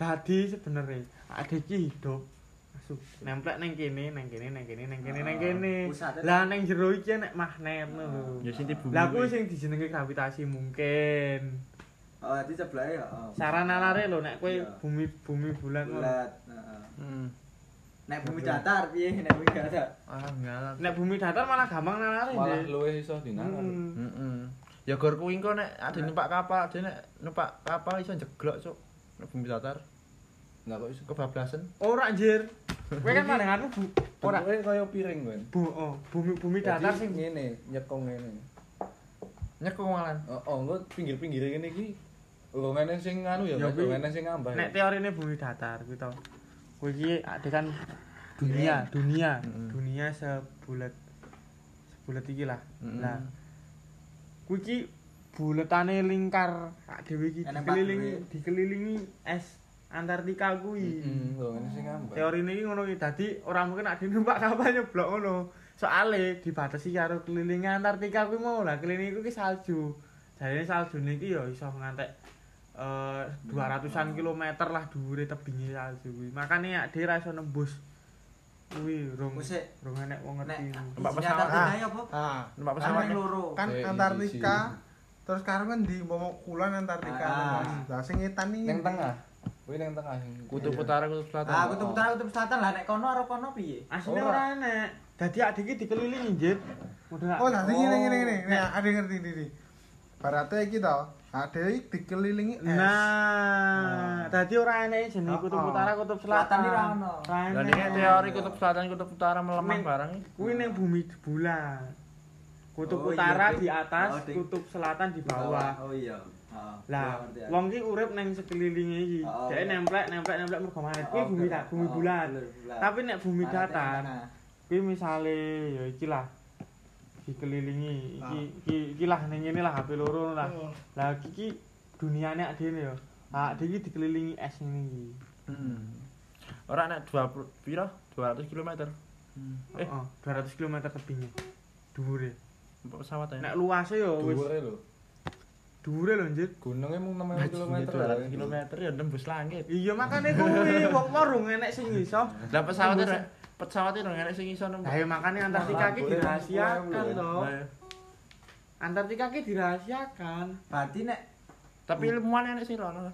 Speaker 1: Dadi sebenarnya ada iki hidup masuk nemplek neng kene neng kene neng kene neng kene neng
Speaker 4: Ah,
Speaker 1: kene
Speaker 4: pusatnya-
Speaker 1: lah neng jero iki nek magnet lho
Speaker 5: Ya sing di bumi.
Speaker 1: lah kuwi sing dijenenge gravitasi mungkin
Speaker 4: Oh, berarti sebelahnya ya. heeh.
Speaker 1: saran nalare lho nek kowe
Speaker 4: Iya.
Speaker 1: bumi bumi bulan
Speaker 4: bulat. heeh.
Speaker 5: Hmm.
Speaker 4: Nek bumi datar piye? Nek bumi datar.
Speaker 5: Ah, enggak.
Speaker 1: nek bumi datar malah gampang nalare
Speaker 3: Malah luwih iso dinalar.
Speaker 1: Hmm.
Speaker 5: Heeh. Ya gor kuwi engko nek ade numpak kapal, ade nek numpak kapal iso jeglok, Cuk. Nek bumi datar
Speaker 3: Lah kok iso
Speaker 5: kebablasan.
Speaker 1: ora anjir. Kowe kan pandanganmu bu. Ora.
Speaker 3: Bentuke kaya piring, kan.
Speaker 1: bu oh, bumi bumi datar sing
Speaker 3: ngene, nyekong ngene.
Speaker 5: Nyekung malan.
Speaker 3: Oh, oh, engko pinggir-pinggir ngene iki longene sing anu ya, longene sing ngambah.
Speaker 1: nek teorine bumi datar kuwi to kuwi iki ade kan dunia dunia. Dunia sebulat sebulat iki lah. Lah kuwi iki buletane lingkar. Ak dhewe iki dikelilingi dikelilingi es Antartika kuwi
Speaker 3: Heeh, longene sing ngambah.
Speaker 1: teorine iki ngono iki. Dadi ora mungkin nek numpak kapal nyeblok ngono. Soale dibatasi karo kelilinge Antartika kuwi mau. Lah kelilinge kuwi ki salju. Jadi salju niki ya iso ngantek eh 200-an kilometer lah dhuwure tebinge salju kuwi. Makane nek dhewe ra iso nembus. Kuwi rong
Speaker 4: Wis sik,
Speaker 1: rong enek wong ngerti
Speaker 5: Numpak pesawat.
Speaker 4: Ya
Speaker 2: ah
Speaker 5: Numpak
Speaker 4: Kan
Speaker 5: pesawat.
Speaker 4: loro.
Speaker 2: kan Antartika terus sekarang kan di mau kulon Antartika.
Speaker 4: Ah.
Speaker 2: Mas. lah sing etan iki.
Speaker 3: Ning tengah. Kuwi ning tengah
Speaker 5: Kutub utara, kutub selatan.
Speaker 4: Ah, kutub utara kutub selatan lah nek kono karo kono piye?
Speaker 1: asline
Speaker 3: Ora.
Speaker 1: ora enek dadi adik iki dikelilingi njit Udah
Speaker 2: oh lah sing
Speaker 4: Oh.
Speaker 2: ngene ngene ngene nah ada ngerti iki Barate iki to ada iki dikelilingi es
Speaker 1: Nah, dadi ora enek jenenge kutub
Speaker 2: Oh,
Speaker 1: utara, kutub
Speaker 4: Selatan
Speaker 1: selatan.
Speaker 4: iki ra ono.
Speaker 5: Lah ini teori kutub selatan, kutub utara melemah barang.
Speaker 1: Kuwi ning bumi bulan. Kutub
Speaker 4: Oh, iya,
Speaker 1: utara di atas,
Speaker 4: Oh,
Speaker 1: kutub selatan di bawah.
Speaker 4: Oh iya.
Speaker 1: Lah,
Speaker 4: aku.
Speaker 1: wong ki urip ning sekelilinge iki. Dhek
Speaker 4: iya.
Speaker 1: nemplek, nemplek, nemplek mergo manet. Kuwi bumi tak, bumi bulan. Tapi nek bumi datar, kuwi misale ya iki lah dikelilingi iki iki iki lah ning ngene lah HP loro lah. Lah iki duniane ak dhewe ya. Ah, iki dikelilingi es ngene iki.
Speaker 5: Heeh. Ora nek 20 pira? 200 km. Eh.
Speaker 1: Heeh, 200 km tebingnya. Dhuwure.
Speaker 5: Pesawat ya.
Speaker 1: Nek luase ya wis
Speaker 3: dhuwure lho.
Speaker 1: Dhuwure lho, Njit.
Speaker 3: Gunungnya mung 6000 km.
Speaker 5: 200 km ya nembus langit.
Speaker 1: Iya makane kuwi wong warung enek sing iso.
Speaker 5: Lah pesawat itu pesawat itu enek sing iso nembus.
Speaker 1: Ya makane Antartika ki dirahasiakan to.
Speaker 5: Ya.
Speaker 1: Antartika ki dirahasiakan.
Speaker 4: Berarti nek
Speaker 5: Tapi ilmuwan enek sing rono.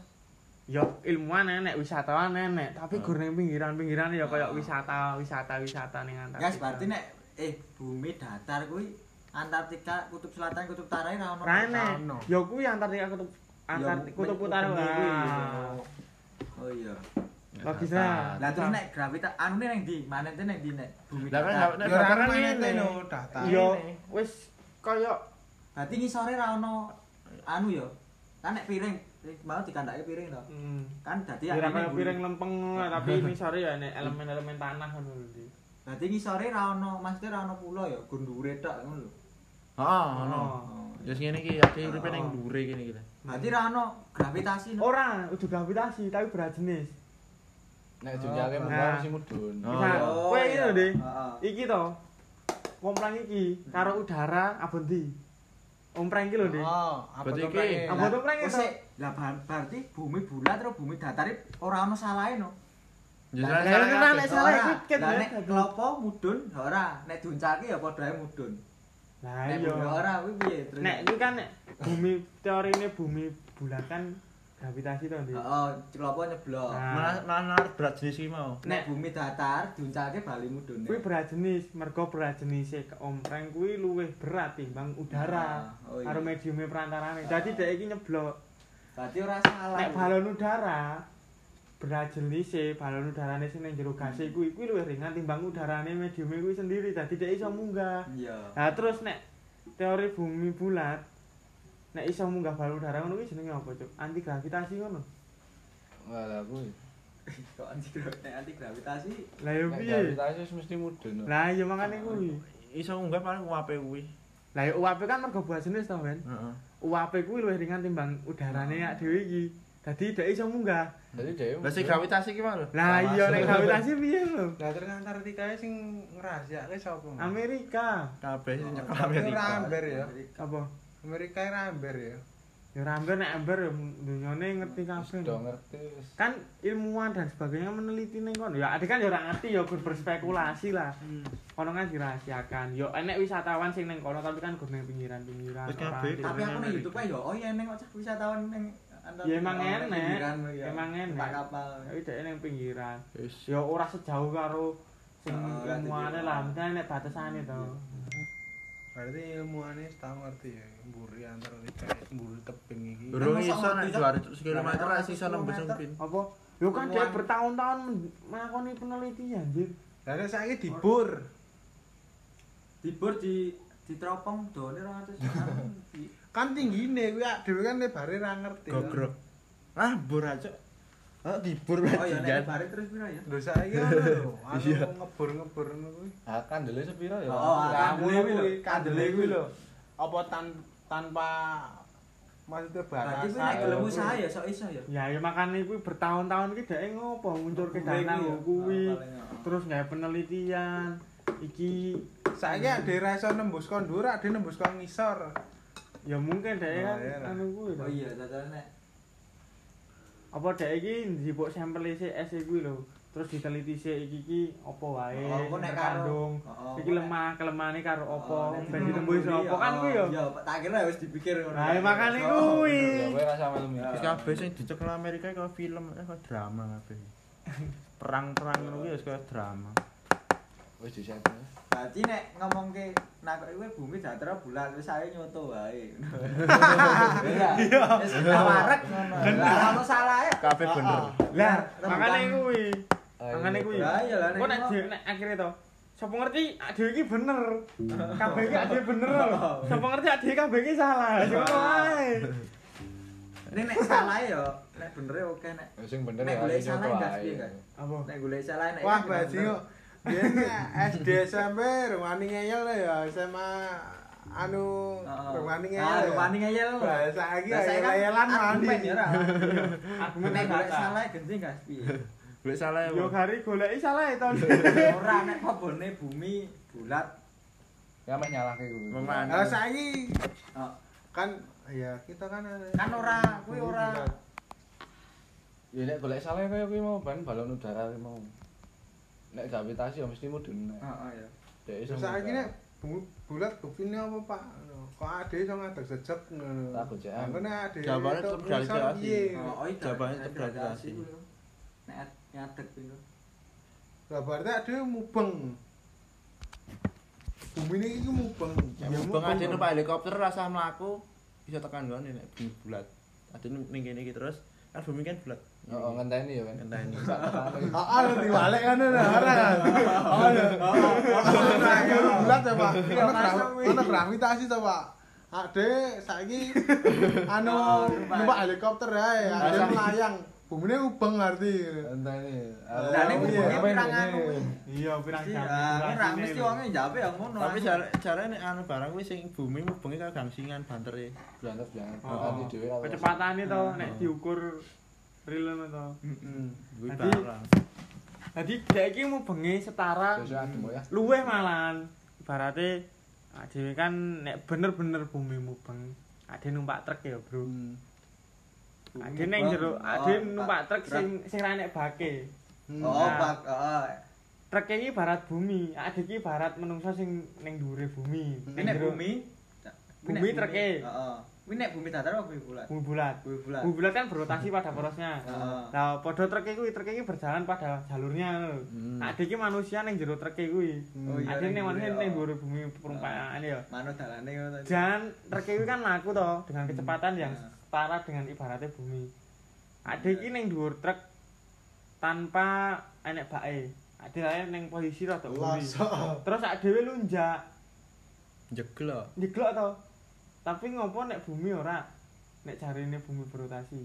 Speaker 1: Ya ilmuwan enek, wisatawan enek, tapi
Speaker 5: Hmm.
Speaker 1: gur ning pinggiran-pinggiran ya kaya wisata, wisata-wisata ning Antartika.
Speaker 4: Guys, berarti nek eh bumi datar kuwi Antartika, kutub selatan, kutub utara ra ono.
Speaker 1: Ra.
Speaker 2: Ono.
Speaker 1: Ya kuwi Antartika kutub Antartika
Speaker 4: Ya,
Speaker 1: kutub utara.
Speaker 4: kuwi. Oh iya.
Speaker 1: Logis lah.
Speaker 4: Lah terus nek gravita anu neng ndi? Manete neng ndi nek bumi
Speaker 5: Lah kan nek
Speaker 2: Ya ora manete
Speaker 5: ngene.
Speaker 2: no datar.
Speaker 1: Ya wis kaya
Speaker 4: Berarti ngisore ra ono anu ya. Kan nek piring mau dikandake piring to.
Speaker 1: hmm,
Speaker 4: Kan dadi
Speaker 1: Ya
Speaker 4: anune
Speaker 1: piring lempeng tapi ini sore ya nek elemen-elemen tanah ngono lho.
Speaker 4: Berarti ngisore ra ono, maksudnya ra ono pulau ya, gundure tok ngono lho.
Speaker 5: Heeh, ono.
Speaker 4: Oh.
Speaker 5: Ya sing ngene iki ade uripe ning dhuwure kene iki.
Speaker 4: Berarti ra ono gravitasi no.
Speaker 1: Ora, udah gravitasi tapi berjenis.
Speaker 3: Nek jujake mung
Speaker 1: Nah.
Speaker 3: mesti mudhun.
Speaker 5: Oh,
Speaker 1: Nah,
Speaker 5: iya.
Speaker 1: kowe iki lho, Dik.
Speaker 4: Heeh.
Speaker 1: Iki to. Kompleng iki karo udara abondi. Ompreng iki lho, Dik.
Speaker 2: Oh, apa
Speaker 5: Berarti
Speaker 2: tuh
Speaker 5: iki-?
Speaker 1: Abot ompreng
Speaker 4: Oh,
Speaker 1: itu.
Speaker 4: Lah berarti bumi bulat terus bumi datar ora ono salahe no. Lah,
Speaker 1: nek nek salah
Speaker 4: Ora.
Speaker 1: iku ket
Speaker 4: Lah
Speaker 1: ya.
Speaker 4: nek klopo mudun ora, nek diuncake ya padha ae mudun.
Speaker 1: Lah
Speaker 4: Nek
Speaker 1: iya.
Speaker 4: bumi ora kuwi piye? Terus-
Speaker 1: Nek kuwi kan nek bumi teorine bumi bulan kan gravitasi to, Dik.
Speaker 4: Heeh, klopo nyeblok.
Speaker 1: Nah.
Speaker 5: Malah berat jenis iki mau.
Speaker 4: Nek bumi datar diuncake bali mudun.
Speaker 1: Kuwi berat jenis, mergo berat jenise ompreng kuwi luwih berat timbang udara.
Speaker 4: Oh iya.
Speaker 1: Karo mediume perantarane. Dadi dek iki nyeblok.
Speaker 4: Berarti ora salah.
Speaker 1: Nek balon udara berat jenise balon udarane sing ning jero gase kuwi kuwi luwih ringan timbang udarane mediume kuwi sendiri. Dadi dek iso munggah.
Speaker 4: Iya.
Speaker 1: Nah terus nek teori bumi bulat nek iso munggah balon udara ngono kuwi jenenge apa, Cuk? Anti gravitasi ngono.
Speaker 3: Wah, lah kuwi.
Speaker 4: Kok anti gra- nek anti gravitasi
Speaker 1: Lah ya
Speaker 3: Nek
Speaker 1: piye?
Speaker 3: gravitasi wis mesti mudhun.
Speaker 1: Lah iya makane kuwi.
Speaker 5: Iso munggah paling uape kuwi.
Speaker 1: Lah ya UAP kan mergo buat jenis to, Ben.
Speaker 5: Heeh.
Speaker 1: UAP kuwi luwih ringan timbang udarane yak dhewe iki. Dadi dhek iso munggah.
Speaker 3: Dadi dhewe.
Speaker 5: Lah sing gravitasi ki mau lho.
Speaker 1: Lah iya nek gravitasi piye lho?
Speaker 2: Lah terus Antartika sing ngrahasiake sapa?
Speaker 1: Amerika.
Speaker 5: Kabeh sing nyekel Amerika.
Speaker 2: amber ya.
Speaker 1: Apa?
Speaker 2: Amerika ora amber ya.
Speaker 1: Ya ramber nek amber ya dunyane ngerti kabeh.
Speaker 3: Sudah ngerti.
Speaker 1: Kan ilmuwan dan sebagainya meneliti ning kono. Ya adik kan ya ora ngerti ya gur berspekulasi lah. Kono kan dirahasiakan. Yo enek wisatawan sing ning kono tapi kan gur ning pinggiran-pinggiran.
Speaker 4: Tapi aku ning YouTube ya, oh ya neng cah wisatawan neng
Speaker 1: Ya emang enek.
Speaker 4: Ya.
Speaker 1: Emang enek.
Speaker 4: Kapal.
Speaker 1: Tapi dhek ning pinggiran. Ya ora sejauh karo sing
Speaker 4: Oh, lah,
Speaker 1: mungkin nek batasane to.
Speaker 2: Berarti ilmuwane wis tau ngerti ya, mburi Antartika, mburi tebing iki.
Speaker 5: Durung iso nek 200 km lah iso nembus
Speaker 2: kilometer.
Speaker 5: pin.
Speaker 1: Apa? Yo kan dia bertahun-tahun melakukan penelitian, anjir.
Speaker 2: Nek saiki dibur.
Speaker 4: Dibur di diteropong done 200 anu, di-
Speaker 2: kan tinggine kuwi ak dhewe kan lebare ra ngerti.
Speaker 5: Gogrok. Ah, bur aja. Ah, dibur
Speaker 4: Oh ya
Speaker 5: bajingan.
Speaker 4: nek bare terus pira ya?
Speaker 2: Lho saiki ngono lho,
Speaker 5: Iya.
Speaker 2: ngebur-ngebur ngono kuwi.
Speaker 3: Ah, kandele sepiro ya?
Speaker 4: Oh,
Speaker 2: Kandele
Speaker 4: kandele
Speaker 2: kuwi, kandele kuwi lho. Apa tan tanpa maksudnya
Speaker 4: Berarti kuwi nek gelem usaha ya sok iso ya.
Speaker 1: Ya ya makane kuwi bertahun-tahun ki dhek ngopo ke dana
Speaker 4: Kuwi, oh, paling, oh.
Speaker 1: Terus nggak penelitian. Iki
Speaker 2: Saiki dhewe ra iso nembus kon dhuwur, ak dhewe nembus kon ngisor.
Speaker 1: Ya mungkin dhek
Speaker 2: Oh,
Speaker 1: kan anu kuwi.
Speaker 4: Oh iya, total nek
Speaker 1: Apa dhek iki njipuk sampel isih es kuwi lho. Terus diteliti sik iki iki apa wae.
Speaker 4: Oh, kok nek
Speaker 1: kandung.
Speaker 4: Oh,
Speaker 1: Iki
Speaker 4: kok
Speaker 1: lemah, kelemahane karo apa,
Speaker 4: Oh,
Speaker 1: ben
Speaker 4: ditembus
Speaker 1: apa kan kuwi ya.
Speaker 4: Ya, tak kira wis dipikir ngono.
Speaker 1: Nah, makane
Speaker 4: Oh,
Speaker 1: kuwi.
Speaker 3: Ya kowe rasa melu mikir.
Speaker 5: Wis kabeh sing dicekel Amerika kaya film, eh kaya drama kabeh. Perang-perang ngono kuwi wis kaya drama.
Speaker 3: Wis diset.
Speaker 4: Berarti nek ngomongke nakoki kowe bumi datara bulan wis ae nyoto wae. Iya. Wis warek ngono. Lah ono salah ya.
Speaker 5: Kabeh bener.
Speaker 1: Lah,
Speaker 4: Rembukan.
Speaker 1: makane kuwi.
Speaker 3: Ah,
Speaker 1: Makane kuwi.
Speaker 4: Lah iya lah nek
Speaker 1: Kok nek nek akhire to. Sapa ngerti dhewe iki bener. Kabeh iki dhewe bener lho. Sapa ngerti dhewe kabeh iki salah. Ngono wae.
Speaker 4: Nek nek salah ya, nek bener ya oke nek.
Speaker 3: Sing bener
Speaker 4: Nek
Speaker 3: ya
Speaker 4: golek
Speaker 3: ayo
Speaker 4: salah enggak piye, kan?
Speaker 1: Apa?
Speaker 4: Nek golek salah nek.
Speaker 2: Wah, bajing kok. Biyen SD SMP rumani ngeyel lah ya, SMA anu rumani ngeyel.
Speaker 4: Ah,
Speaker 2: ya.
Speaker 4: rumani ngeyel.
Speaker 2: Lah,
Speaker 4: saya kan
Speaker 2: ngeyel-ngeyelan mandi.
Speaker 4: ya.
Speaker 1: Argumen
Speaker 4: Nek golek salah genting gas piye?
Speaker 5: Golek salah ya.
Speaker 1: Yo gari goleki salah ya to.
Speaker 4: Ora nek pobone bumi bulat.
Speaker 3: Ya meh nyalahke kuwi.
Speaker 2: Lah saiki
Speaker 4: Oh,
Speaker 2: kan ya kita kan
Speaker 4: Kan ora kuwi ora
Speaker 3: Ya nek golek salah kaya kuwi mau ban balon udara kuwi mau. Nek gravitasi ya mesti mudun. nek.
Speaker 4: Heeh ya.
Speaker 3: Dek iso
Speaker 2: saiki nek bulat buktine apa, Pak? Kok ade iso ngadeg sejek ngono.
Speaker 3: Tak gocekan.
Speaker 2: Lah nek ade
Speaker 5: Jawabannya
Speaker 2: itu
Speaker 5: tetep?
Speaker 4: Oh, oh iya.
Speaker 5: Jawabannya
Speaker 4: nek
Speaker 5: tetep gravitasi.
Speaker 4: kuwi lho. Nek ngadeg lho.
Speaker 2: Lah berarti ade mubeng. Bumi ini iki mubeng.
Speaker 5: Ya mubeng aja numpak helikopter rasa mlaku bisa tekan nek bumi bulat. Adene ning kene iki terus kan bumi kan bulat.
Speaker 3: Oh, ngenteni ya kan.
Speaker 5: Ngenteni.
Speaker 2: Ah, lu diwalek kan ora kan. Oh, bulat ya, Pak.
Speaker 4: Iya, kuwi.
Speaker 2: ono gravitasi to, Pak. Ade saiki anu
Speaker 4: Oh, numpak.
Speaker 2: helikopter ae, ade
Speaker 3: Rasa-
Speaker 2: melayang. bumine ubeng arti.
Speaker 3: Entane
Speaker 2: lane
Speaker 3: ubeng
Speaker 4: pirang anu
Speaker 1: iya pirang jane
Speaker 4: ora mesti wonge jape ya ngono
Speaker 5: tapi carane anu barang kuwi sing bumi ubenge karo gangsingan bantere
Speaker 3: blantep ya
Speaker 1: kanthi
Speaker 3: oh. dhewe ra
Speaker 1: kecepatane to nek diukur real rilem to.
Speaker 5: Heeh
Speaker 1: Jadi dadi ini mau bengi setara luweh malahan. ibarate ah, adewi kan nek bener-bener bumi mubeng bengi. Numpak trek ya bro. Hmm. Ade ning jero, ade numpak truk sing sing ra nek bake.
Speaker 4: Oh,
Speaker 1: Nah.
Speaker 4: bak, heeh.
Speaker 1: Truk iki barat bumi, ade iki barat menungso sing ning dhuwure bumi.
Speaker 4: Kuwi nek bumi
Speaker 1: Bumi treke.
Speaker 4: Heeh. Kuwi nek bumi datar apa bumi bulat?
Speaker 1: bumi bulat.
Speaker 4: Bumi bulat.
Speaker 1: Bumi bulat kan berotasi pada porosnya.
Speaker 4: Heeh.
Speaker 1: Nah, padha truk iki truk iki berjalan pada jalurnya lho.
Speaker 5: Hmm.
Speaker 1: Ade iki manusia ning jero truk kuwi.
Speaker 4: Oh, iya,
Speaker 1: Ade ning
Speaker 4: ning
Speaker 1: manusia ning
Speaker 4: oh.
Speaker 1: dhuwure bumi perumpaan ya.
Speaker 4: Manut dalane ngono.
Speaker 1: Dan truk iki kan laku to dengan kecepatan yang. Setara dengan ibaratnya bumi. Ade iki ning dhuwur truk tanpa enek bake. Ade ae ning posisi rada buri.
Speaker 2: Lasok.
Speaker 1: Terus sak dhewe lunjak,
Speaker 5: Jeglok.
Speaker 1: njeglok to. Tapi ngopo nek bumi ora? Nek jarine bumi berotasi.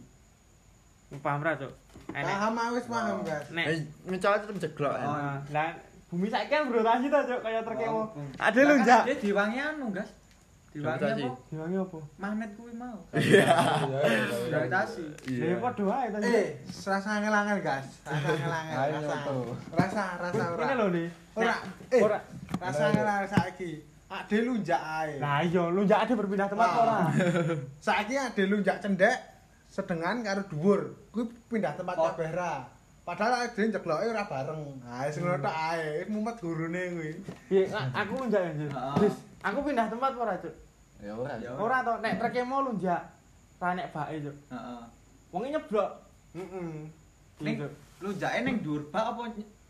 Speaker 1: Paham ra, Cuk? Enek
Speaker 2: Paham ah, wis paham, guys.
Speaker 1: nek
Speaker 5: Eh, mencol tetep jeglok.
Speaker 4: Oh,
Speaker 1: Nah, lah bumi saiki kan berotasi to, Cuk, kaya truk
Speaker 4: Oh, bumi.
Speaker 1: Ade
Speaker 4: Lah, kan
Speaker 1: lunjak.
Speaker 4: Dia diwangi anu, Gas. Diwangi
Speaker 5: Gravitasi.
Speaker 4: apa?
Speaker 1: Diwangi apa?
Speaker 4: Magnet kuwi mau.
Speaker 3: Iya.
Speaker 4: Gravitasi.
Speaker 1: Ya padha wae to. Cuk.
Speaker 2: Eh, rasa ngelangan, guys. Rasa ngelangan, rasa. Rasa, rasa ora.
Speaker 1: Ini lho nih.
Speaker 2: Ora. Eh,
Speaker 1: Ora.
Speaker 2: rasa ngelangan saiki. Ade lunjak ae.
Speaker 1: Lah iya, lunjak ade berpindah tempat
Speaker 2: Wah.
Speaker 1: ora?
Speaker 2: Saiki ade lunjak cendek sedengan karo dhuwur. Kuwi pindah tempat
Speaker 4: Oh.
Speaker 2: kabeh ra. Padahal ade njegloke ora bareng. Ha wis ngono tok ae, wis mumet gurune kuwi.
Speaker 1: Piye, aku lunjak anjir. Aku pindah tempat ora, Cuk?
Speaker 3: Ya ora.
Speaker 4: Ya.
Speaker 1: Ora to, nek treke mau lunjak. Ra nek bake, Cuk.
Speaker 4: Heeh.
Speaker 1: Wonge nyeblok.
Speaker 2: Heeh.
Speaker 4: Ning
Speaker 1: Cuk.
Speaker 4: lunjake ning dhuwur bak apa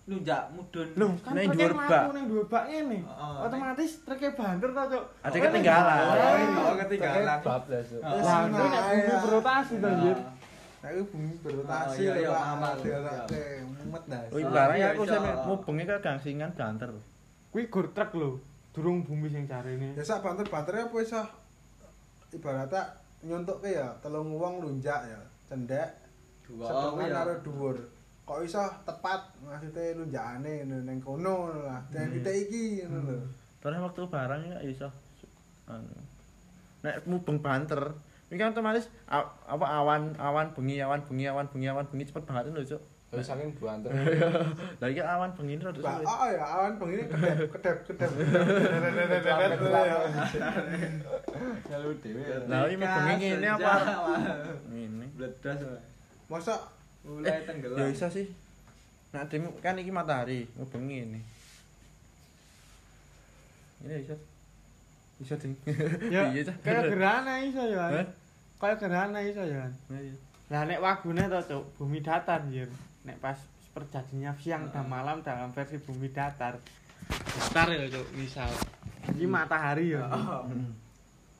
Speaker 4: lunjak mudun?
Speaker 1: Lho, kan
Speaker 5: Ning dhuwur bak.
Speaker 1: ning dhuwur bak ngene. Otomatis treke banter to, Cuk.
Speaker 5: Ade
Speaker 1: Kowe
Speaker 5: ketinggalan.
Speaker 1: ning-
Speaker 4: Oh, ketinggalan.
Speaker 3: Bablas.
Speaker 1: Lah, kuwi nek bumi berotasi to, Anjir.
Speaker 2: Saiki bumi berotasi
Speaker 4: Oh, iya, iya, aku.
Speaker 2: Diorake, mumet dah.
Speaker 5: Kuwi
Speaker 4: Oh,
Speaker 5: barang
Speaker 4: iya,
Speaker 5: aku sampe mubenge karo gangsingan banter.
Speaker 1: Kuwi gur truk lho. Durung bumi sing jarene.
Speaker 2: Ya sak banter-bantere apa iso ibaratnya nyuntukke ya telung wong lunjak ya cendek
Speaker 4: Dua ya.
Speaker 2: karo dhuwur kok iso tepat maksudnya lunjakane ning kono lah dan
Speaker 5: Hmm.
Speaker 2: titik iki ngono lho
Speaker 5: Terus waktu barang ya iso anu. Nek mubeng banter, ini kan otomatis apa awan awan bengi awan bengi awan bengi awan bengi cepet banget lho, Cuk.
Speaker 3: Terus saking buanter.
Speaker 5: Lah iki awan bengi rada sulit.
Speaker 2: oh ya awan bengi kedep kedep kedep
Speaker 4: Kalau dhewe.
Speaker 5: Lah iki bengi ngene apa? Ngene.
Speaker 4: Bledas.
Speaker 2: mosok
Speaker 4: Mulai tenggelam.
Speaker 5: Ya iso sih. Nah, demi kan iki matahari, bengi ini. Ini iso. Iso ding.
Speaker 1: Ya,
Speaker 5: Iya,
Speaker 1: kayak gerhana iso ya. Kayak gerhana iso ya.
Speaker 5: Nah, iya.
Speaker 1: Lah nek wagune to, Cuk, bumi datar anjir. Nek pas perjanjiannya siang dan malam dalam versi bumi datar. Datar ya, Cuk, misal. Iki matahari ya.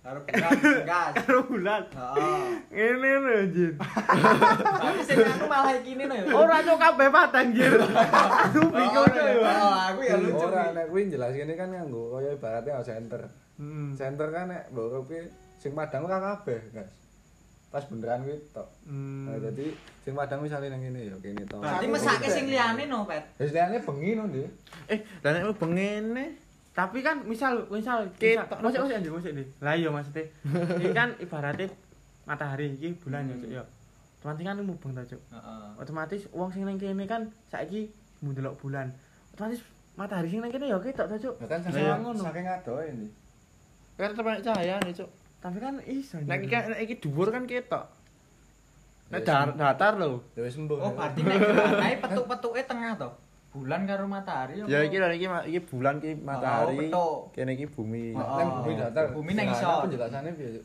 Speaker 4: Karo bulan gas.
Speaker 1: Karo bulan.
Speaker 4: Heeh.
Speaker 1: Ngene lho anjir.
Speaker 4: Tapi sing aku malah no ya.
Speaker 1: Ora cuk kabeh padang anjir. Aku bingung ya.
Speaker 4: Oh, aku ya lucu.
Speaker 3: Ora
Speaker 4: nih.
Speaker 3: nek kuwi jelas kene kan nganggo kaya ibaratnya center.
Speaker 1: Hmm.
Speaker 3: Center kan nek mbok kuwi sing padang ora kabeh, Guys. Pas beneran kuwi tok.
Speaker 1: Hmm.
Speaker 3: Nah, dadi sing padang misale nang kene ya kene tok.
Speaker 4: Berarti mesake sing liyane no, Pet.
Speaker 3: Wis liyane bengi no, Ndi.
Speaker 5: Eh, lah nek bengi ini
Speaker 1: Tapi kan misal misal
Speaker 5: Ketok.
Speaker 1: Masuk masuk anjir masuk deh. Lah iya maksudnya. Ini kan ibaratnya matahari iki bulan ya, Cuk ya. Otomatis kan mubeng ta, Cuk.
Speaker 4: Heeh.
Speaker 1: Otomatis wong sing kene kan saiki mau delok bulan. Otomatis matahari sing nang kene ya ketok ta, Cuk.
Speaker 3: Ya kan
Speaker 1: Bisa
Speaker 3: saking
Speaker 1: ngono.
Speaker 3: saking adohe Ndi.
Speaker 5: kan tetep cahaya nih, Cuk.
Speaker 1: Tapi kan iso.
Speaker 5: Nek iki nek iki dhuwur kan ketok. Nek
Speaker 3: Ya,
Speaker 5: dar, datar lho.
Speaker 3: Ya wis.
Speaker 4: Oh, berarti nek gerhanae petuk-petuke tengah to. Bulan karo matahari
Speaker 5: Ya iki lho iki iki bulan iki matahari.
Speaker 4: Oh.
Speaker 5: Kene iki bumi.
Speaker 4: Oh,
Speaker 3: Nang bumi datar.
Speaker 4: Bumi nang
Speaker 3: Nah,
Speaker 4: isor.
Speaker 3: Penjelasannya piye?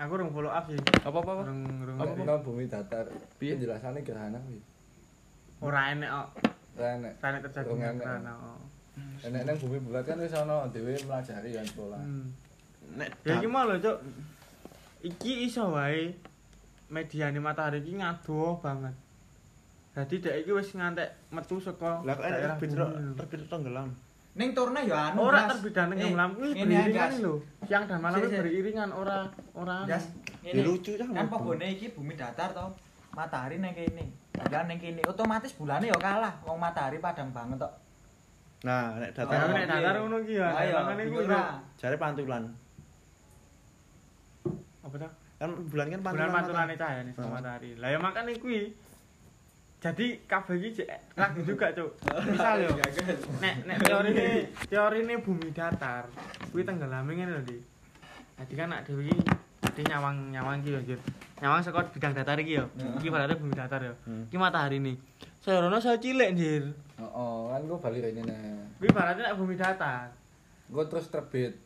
Speaker 1: Aku urung follow up sih.
Speaker 5: Apa apa apa?
Speaker 1: Urung urung.
Speaker 3: Apa bumi datar?
Speaker 5: Piye?
Speaker 3: Penjelasannya gerhana kuwi.
Speaker 1: Ora enek kok.
Speaker 3: Ora enek.
Speaker 1: Ora enek terjadi
Speaker 3: Urung enek.
Speaker 1: oh.
Speaker 3: Nang bumi bulat kan wis ana dhewe melajari kan sekolah.
Speaker 1: Hmm.
Speaker 5: Nek
Speaker 1: Ya iki mau lho, Cuk. Iki iso wae mediane matahari iki ngadoh banget. Dadi dek iki wis ngantek metu saka
Speaker 5: lah kok terbit terbit tenggelam.
Speaker 4: Ning turne ya anu.
Speaker 1: Ora terbidane
Speaker 4: Eh,
Speaker 1: ngelam kuwi beriringan lho. Siang dan malam
Speaker 4: sik.
Speaker 1: beriringan ora ora.
Speaker 5: Ya
Speaker 4: Ngene.
Speaker 5: lucu cah.
Speaker 4: Kan pohone iki bumi datar to. Matahari nang kene. Bulan nang kene. Otomatis bulane ya kalah. Wong matahari padang banget tok.
Speaker 5: Nah, nek datar
Speaker 4: Oh,
Speaker 1: nek
Speaker 4: iya.
Speaker 1: datar ngono ki ya.
Speaker 4: Ayo, ra.
Speaker 5: jare pantulan.
Speaker 1: Apa ta?
Speaker 5: Kan bulan kan pantulan.
Speaker 1: Bulan pantulane cahayane sama
Speaker 5: Heeh.
Speaker 1: matahari. Lah ya makane kuwi jadi kabeh iki ragu juga, Cuk. Misal yo. nek nek teorine teorine bumi datar kuwi tenggelame ngene lho Di. Dadi kan nek dhewe iki dadi nyawang nyawang iki lho anjir. Nyawang saka bidang datar iki yo. Iki berarti bumi datar yo.
Speaker 5: Hmm.
Speaker 1: Iki matahari nih. Saya rono saya cilik anjir.
Speaker 3: Heeh, kan gua balik rene nih.
Speaker 1: Kuwi berarti nek bumi datar.
Speaker 3: Gua terus terbit.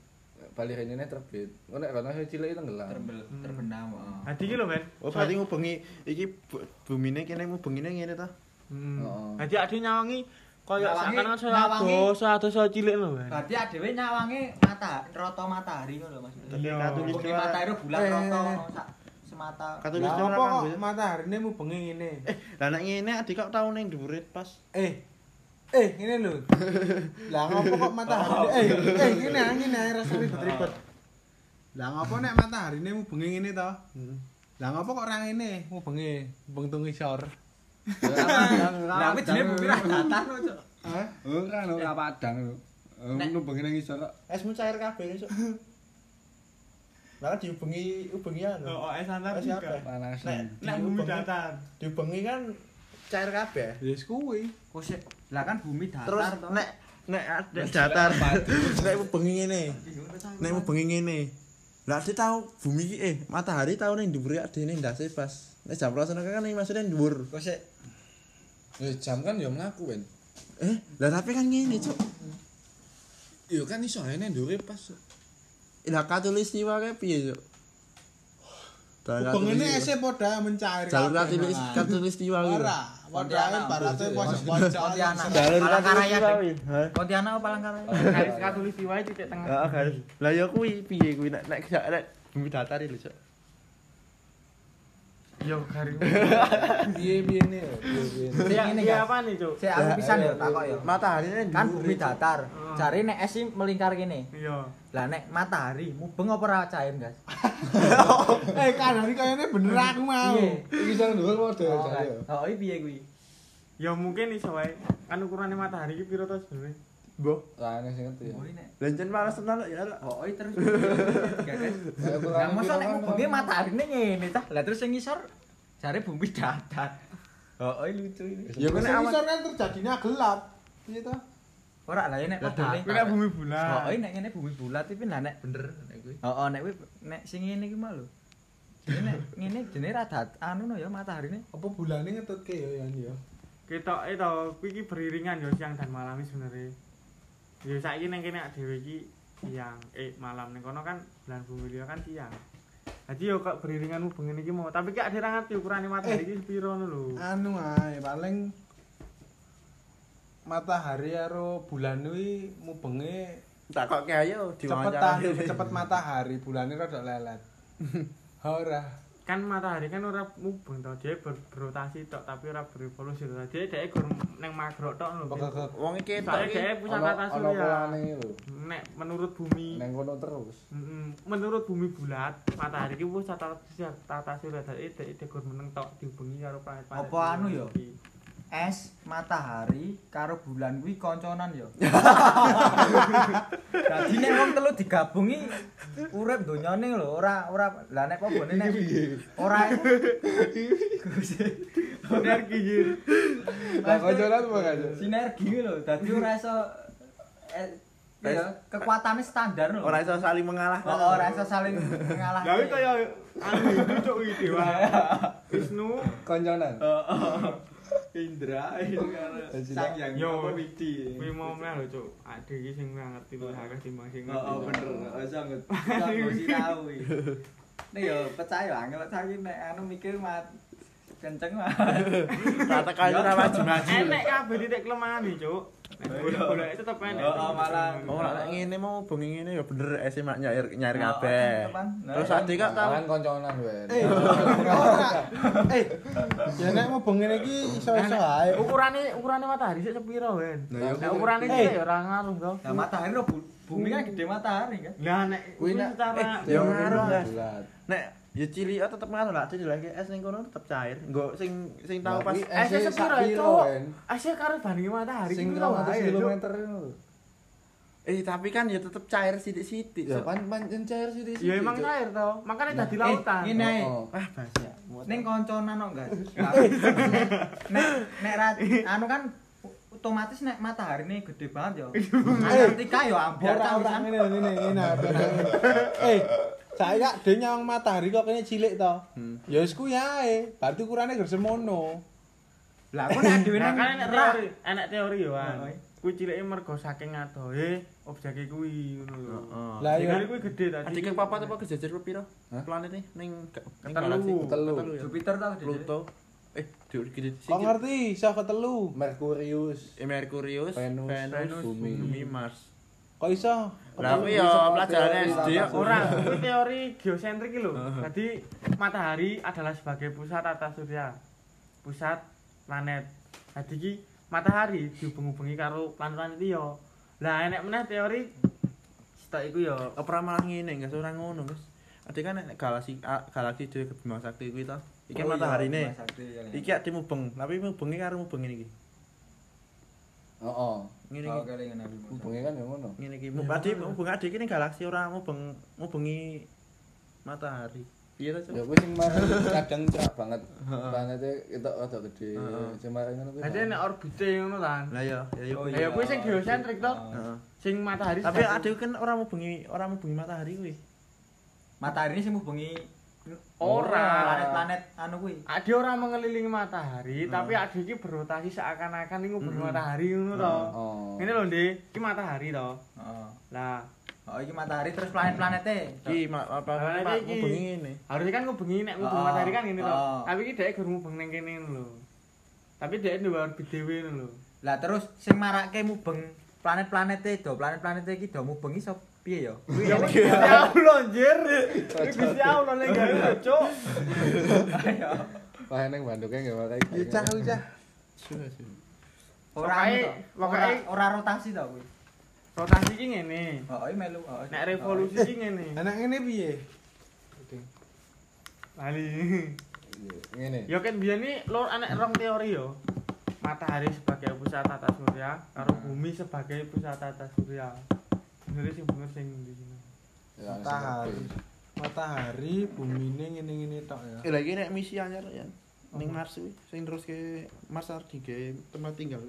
Speaker 3: Bali rene ne terbit. Oh, nek rene cilik tenggelam.
Speaker 4: Hmm. Terbenam. Ah.
Speaker 1: Hadi iki lho, Men.
Speaker 5: Oh, berarti ngubengi iki bumine kene ngubengine ngene ta.
Speaker 1: Hmm. Oh.
Speaker 3: Heeh.
Speaker 1: Hadi adhe nyawangi
Speaker 4: koyo
Speaker 1: sakana saya dosa dosa cilik lho, Men.
Speaker 4: Berarti adhewe nyawangi mata roto matahari ngono lho,
Speaker 5: Mas.
Speaker 1: Iya.
Speaker 4: Matahari bulat
Speaker 2: eh.
Speaker 4: roto semata.
Speaker 2: Katulis
Speaker 5: nyopo
Speaker 2: kok
Speaker 5: matahari
Speaker 2: ne mubengi ngene.
Speaker 5: Eh, lah nek ngene adik kok tau ning ndhuwur pas.
Speaker 2: Eh, eh ngene lho lah ngopo kok matahari eh eh ngene ah, ngene ae rasa ribet-ribet lah ngopo nek mataharine mubengi ngene to lah ngopo kok ora ngene mubengi mubeng tung isor
Speaker 4: Lah kuwi jenenge bumi ra datar lho, Cuk.
Speaker 2: Hah?
Speaker 3: Oh, kan ora padang lho.
Speaker 4: Nek-
Speaker 3: Nubengi nang isor kok.
Speaker 5: Esmu cair kabeh esuk. Lah kan diubengi ubengi anu.
Speaker 1: Oh, es antar
Speaker 5: Es
Speaker 1: juga.
Speaker 5: apa?
Speaker 3: Panas.
Speaker 5: Nek
Speaker 1: Nek bumi datar.
Speaker 5: diubengi kan cair kabeh.
Speaker 2: Wis kuwi
Speaker 4: Kok sik lah kan bumi datar
Speaker 5: Terus
Speaker 4: to.
Speaker 5: nek nek nek datar nek ubengi ngene. Nek ubengi ngene. Lah ade tau bumi iki eh matahari tau ning dhuwure ade ning ndase pas. Nek jam 12 kan ning maksudnya dhuwur.
Speaker 4: Kok sik
Speaker 3: Ya jam kan ya mlaku kan.
Speaker 5: Eh, lah tapi kan ngene, Cuk.
Speaker 3: Ya kan iso ae nek ndure pas.
Speaker 5: Lah katulistiwa kae piye, Cuk? Katulistiwa.
Speaker 2: ese padha mencair
Speaker 5: jalur katulis
Speaker 2: Mas.
Speaker 5: katulistiwa kuwi.
Speaker 2: ora ibarate
Speaker 3: Bos,
Speaker 2: pojok-pojok
Speaker 4: Pontianak.
Speaker 5: Jalur kuwi. Hah?
Speaker 4: Pontianak apa Palangkaraya?
Speaker 1: Garis katulistiwa iki titik tengah.
Speaker 5: Heeh, garis. Lah ya kuwi piye kuwi nek nek nek bumi datar lho, Cuk.
Speaker 1: Yo garing.
Speaker 3: Piye-piye ne? Piye-piye.
Speaker 4: Sing
Speaker 1: Iya,
Speaker 4: ngene,
Speaker 1: apa nih, Cuk?
Speaker 4: Sik aku
Speaker 3: Ya,
Speaker 4: pisan
Speaker 3: ayo,
Speaker 4: yo takok yo.
Speaker 5: Matahari ini
Speaker 4: Kan bumi datar.
Speaker 1: Oh.
Speaker 4: Jare nek es melingkar kene.
Speaker 1: Iya.
Speaker 4: Lah nek matahari mubeng apa ora cair, Gas?
Speaker 2: Eh kanan iki kayane bener aku mau.
Speaker 4: Piye?
Speaker 3: Iki sang dhuwur
Speaker 4: Oh,
Speaker 3: jare.
Speaker 4: kan. Oh, iki piye kuwi?
Speaker 1: Ya mungkin iso wae. Kan ukurannya matahari iki piro to sebenarnya?
Speaker 5: Mbah.
Speaker 3: Lah nek sing ngerti.
Speaker 4: Oh, nek
Speaker 5: Lencen malas tenan ya.
Speaker 4: Oh, iki terus.
Speaker 3: Kayak
Speaker 4: Lah mosok nek
Speaker 3: piro
Speaker 4: mubengi
Speaker 3: kan?
Speaker 4: matahari ngene tah. Lah terus sing ngisor jare bumi datar. Oh, lucu ini.
Speaker 5: Ya awan.
Speaker 2: isor kan terjadinya gelap. Piye to?
Speaker 4: Ora lah ya nek.
Speaker 1: Kuwi nek bumi bulat.
Speaker 4: Oh, ini nek ngene bumi bulat iki lah nek bener nek kuwi. Oh, oh, nek kuwi nek sing ngene iki mah lho. Ini nek ngene jenenge rada anu no ya mataharine.
Speaker 2: Apa bulane ngetutke ya Yan ya?
Speaker 1: Ketok itu kuwi iki beriringan yo siang dan malam iki sebenarnya. Ya saiki ning kene dhewe iki siang, eh malam ning kono kan bulan bumi liya kan siang. Jadi yo kok beriringan hubungan iki mau, tapi gak ada yang ngerti ukurannya matahari iki sepiro ngono lho.
Speaker 2: Anu ae paling matahari karo bulan kuwi mubenge
Speaker 5: Tak kok ayo
Speaker 2: cepet
Speaker 5: diwawancara.
Speaker 2: cepet matahari, bulane rada lelet. Ora.
Speaker 1: Kan matahari kan ora mubeng to, dia ber berotasi tok tapi ora berevolusi to. Dia dhek gur ning magrok tok lho.
Speaker 5: Wong iki tok iki.
Speaker 3: Ono
Speaker 1: tata
Speaker 3: ono
Speaker 1: surya. Nek menurut bumi
Speaker 3: Neng kono terus.
Speaker 1: Menurut bumi bulat, matahari ki wis tata surya, tata surya dadi dhek gur meneng tok dihubungi karo planet-planet.
Speaker 4: Apa anu ya? Es matahari karo bulan kuwi konconan ya. Dadi nek wong telu digabungi urip donyane lho, ora ora lah nek pobone nek ora
Speaker 1: Sinergi.
Speaker 3: Lah konconan apa
Speaker 4: sinergi lho, dadi ora iso eh, ya kekuatannya standar lho.
Speaker 5: Ora iso saling mengalahkan.
Speaker 4: Oh, ora iso saling mengalah.
Speaker 1: Lah iki kaya anu iki cuk iki dewa. Wisnu
Speaker 3: Konconan.
Speaker 4: Indra sang yang
Speaker 1: Yo.
Speaker 4: widi.
Speaker 1: kuwi mau meh lho cuk. Ade iki sing ngerti luwih akeh timbang sing ngerti.
Speaker 4: Oh, bener. Iso ngerti. Iso sinau iki. Nek yo percaya angel saiki nek anu mikir mat kenceng mah.
Speaker 5: Rata kali ora maju-maju.
Speaker 1: Enek kabeh titik kelemahan iki cuk. Tetep enek.
Speaker 4: Oh, oh, malah.
Speaker 5: Oh, nek ngene mau bengi ngene ya bener ese mak nyair nyair kabeh. Terus ade kak tau
Speaker 3: Kan konconan wen.
Speaker 2: Eh. Eh, ya nek mau bengi iki iso-iso ae.
Speaker 1: Ukurane ukurane matahari sik sepiro?
Speaker 3: Nah, ya
Speaker 1: Nek ukurane
Speaker 2: Eh.
Speaker 1: iki ya ora ngaruh to.
Speaker 4: Nah, matahari bumi kan gede matahari kan.
Speaker 1: Lah nek
Speaker 3: Kuwi nek-
Speaker 1: secara
Speaker 5: Ya ngaruh, nek ya cilik oh, tetep ngono lah, cilik lagi es ning kono tetep cair. Nggo sing sing tau
Speaker 3: Nah,
Speaker 5: pas
Speaker 1: Eh,
Speaker 3: esnya
Speaker 1: sepiro, Cuk?
Speaker 3: Wen?
Speaker 1: Asih karo bandingi matahari
Speaker 3: Sing
Speaker 1: piro
Speaker 3: 200
Speaker 1: wae, Cuk.
Speaker 3: kilometer itu lho.
Speaker 5: eh tapi kan ya tetep cair sithik-sithik.
Speaker 3: Ya kan pancen cair di
Speaker 1: Ya emang cair to, makanya dadi
Speaker 4: Eh,
Speaker 1: lautan.
Speaker 4: ngene ae.
Speaker 3: Oh,
Speaker 5: Wah, bahasa.
Speaker 4: Ning konconan kok, Guys. Nek nek anu kan otomatis nek matahari ini gede banget ya. Antartika ya ambiar
Speaker 2: Ora
Speaker 4: ta
Speaker 2: ora
Speaker 4: pisan.
Speaker 2: ngene ngene ngene. Eh, saya kak dhewe nyawang matahari kok kene cilik to.
Speaker 5: Hmm.
Speaker 2: Ya wis kuwi ae. Berarti ukurane gak semono.
Speaker 4: Lah aku nek dhewe
Speaker 1: Nah, kan
Speaker 4: rak.
Speaker 1: teori, enek teori yo,
Speaker 4: iya.
Speaker 1: Kuwi cilike mergo saking adohe objeke kuwi ngono lho.
Speaker 2: Lah ya
Speaker 1: kuwi gede tadi.
Speaker 5: Adik papat apa kejejer piro?
Speaker 3: Hah?
Speaker 5: Planet nih ning
Speaker 1: Ketelu.
Speaker 5: galaksi
Speaker 3: Ketelu.
Speaker 5: ya.
Speaker 4: Jupiter ta.
Speaker 5: Pluto. Eh, di gede
Speaker 2: Kok ngerti iso ketelu?
Speaker 3: Merkurius.
Speaker 5: Eh, Merkurius,
Speaker 3: Venus,
Speaker 5: Venus,
Speaker 3: Bumi.
Speaker 5: Bumi, Mars.
Speaker 2: Kok iso?
Speaker 5: Lah kuwi ya
Speaker 3: Sama
Speaker 5: pelajaran
Speaker 3: teori
Speaker 5: SD ya.
Speaker 1: Ora, kuwi teori geosentrik lho. Jadi matahari adalah sebagai pusat tata surya. Pusat planet. Jadi iki matahari dihubung-hubungi karo planet-planet liya. Lah enek meneh teori stok iku ya
Speaker 5: Apa malah ngene, guys, ora ngono, guys. Ade kan nek galaksi galaksi dhewe Bima Sakti kuwi to. Iki
Speaker 4: Oh, iya,
Speaker 5: mataharine.
Speaker 4: Bima Sakti, ya, ya.
Speaker 5: Iki ade mubeng, tapi mubenge karo mubeng ngene iki.
Speaker 3: Heeh.
Speaker 5: Ngene
Speaker 4: Oh,
Speaker 5: iki.
Speaker 3: Hubunge kan ya ngono.
Speaker 5: Ngene iki. Mubeng ade iki ning galaksi ora mubeng mubengi matahari. Piye to,
Speaker 3: Ya
Speaker 5: Cuk?
Speaker 3: kuwi sing marang kadang cerak banget. Planete itu rada gede.
Speaker 5: Heeh.
Speaker 3: Sing marang ngono kuwi.
Speaker 1: Jadi nek orbite ngono kan.
Speaker 5: Lah ya, ya ya.
Speaker 4: Oh,
Speaker 5: kuwi.
Speaker 1: Ya kuwi sing geosentrik to.
Speaker 5: Heeh.
Speaker 1: Sing matahari
Speaker 5: Tapi ade kan ora mubengi ora mubengi matahari kuwi.
Speaker 4: Matahari ini sing hubungi
Speaker 1: ora.
Speaker 4: planet-planet anu kuwi.
Speaker 1: Ade ora mengelilingi matahari, tapi ade iki berotasi seakan-akan iku ngubengi matahari ngono to.
Speaker 3: Oh.
Speaker 1: Ngene lho, Dik. Iki matahari to.
Speaker 4: Heeh.
Speaker 1: Lah,
Speaker 4: Oh, iki matahari terus planet-planete.
Speaker 5: Iki Pak
Speaker 1: iki.
Speaker 5: mubengi ngene.
Speaker 1: harusnya kan ngubengi nek ngubengi
Speaker 4: Oh,
Speaker 1: matahari kan ngene to.
Speaker 4: oh.
Speaker 1: Tapi iki dhek gur ngubeng ning kene lho. Tapi dhek duwe orbit dhewe lho.
Speaker 4: Lah terus sing marake mubeng planet-planete do, planet-planete iki do mubeng iso Piye yo?
Speaker 1: Ya Allah anjir. Gusti Allah ning gawe cuk.
Speaker 4: Ayo.
Speaker 3: Wah neng Bandungnya nggak pakai.
Speaker 2: Ya cah cah.
Speaker 5: Sudah sih.
Speaker 4: Ora ora rotasi to kuwi.
Speaker 1: Rotasi iki ngene.
Speaker 4: Heeh, melu. heeh.
Speaker 1: Nek revolusi iki ngene.
Speaker 2: Anak ini piye?
Speaker 1: Lali.
Speaker 3: Ngene.
Speaker 1: Ya kan biyen iki lur anak rong teori yo. Matahari sebagai pusat tata surya karo bumi sebagai pusat tata surya. Bener sing bener sing di sini.
Speaker 3: Ya, sing
Speaker 2: Matahari.
Speaker 3: kabeh.
Speaker 2: Matahari bumine ngene-ngene tok ya.
Speaker 5: Eh lagi nek misi anyar ya. Ning Mars kuwi sing terus ke Mars arep digawe tempat tinggal.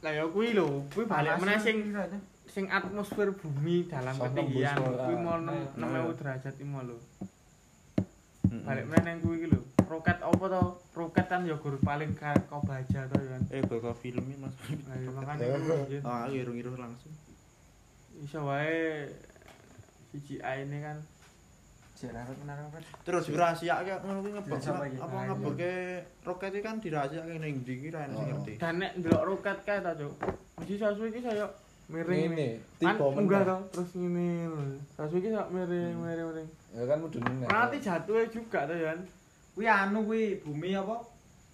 Speaker 1: Lah ya kuwi lho, kuwi balik meneh sing sing atmosfer bumi dalam ketinggian kuwi mau
Speaker 4: Nah,
Speaker 1: 6000 derajat iki mau lho. Balik meneh nang kuwi iki lho. Roket apa to? Roket kan ya gur paling ka kau baja to ya. kan.
Speaker 5: Eh bakal filmnya Mas.
Speaker 1: Lah ya makane
Speaker 3: Ya.
Speaker 5: Ah, ngiru-ngiru langsung.
Speaker 1: Iso wae CGI ini kan
Speaker 5: Terus dirahasiake ngono kuwi ngebok
Speaker 4: iki?
Speaker 5: apa ngeborke roket iki kan dirahasiake ning ndi ki ra ono sing
Speaker 3: Oh.
Speaker 5: ngerti.
Speaker 1: dan nek ndelok roket kae ta cuk mesti sasu iki saya miring
Speaker 3: Ngene,
Speaker 1: kan
Speaker 3: tiba meneh.
Speaker 1: to terus ngene sasu iki sak miring miring miring
Speaker 3: Ya kan mudun meneh.
Speaker 1: nanti jatuhnya juga tuh kan
Speaker 4: Kuwi anu kuwi bumi apa?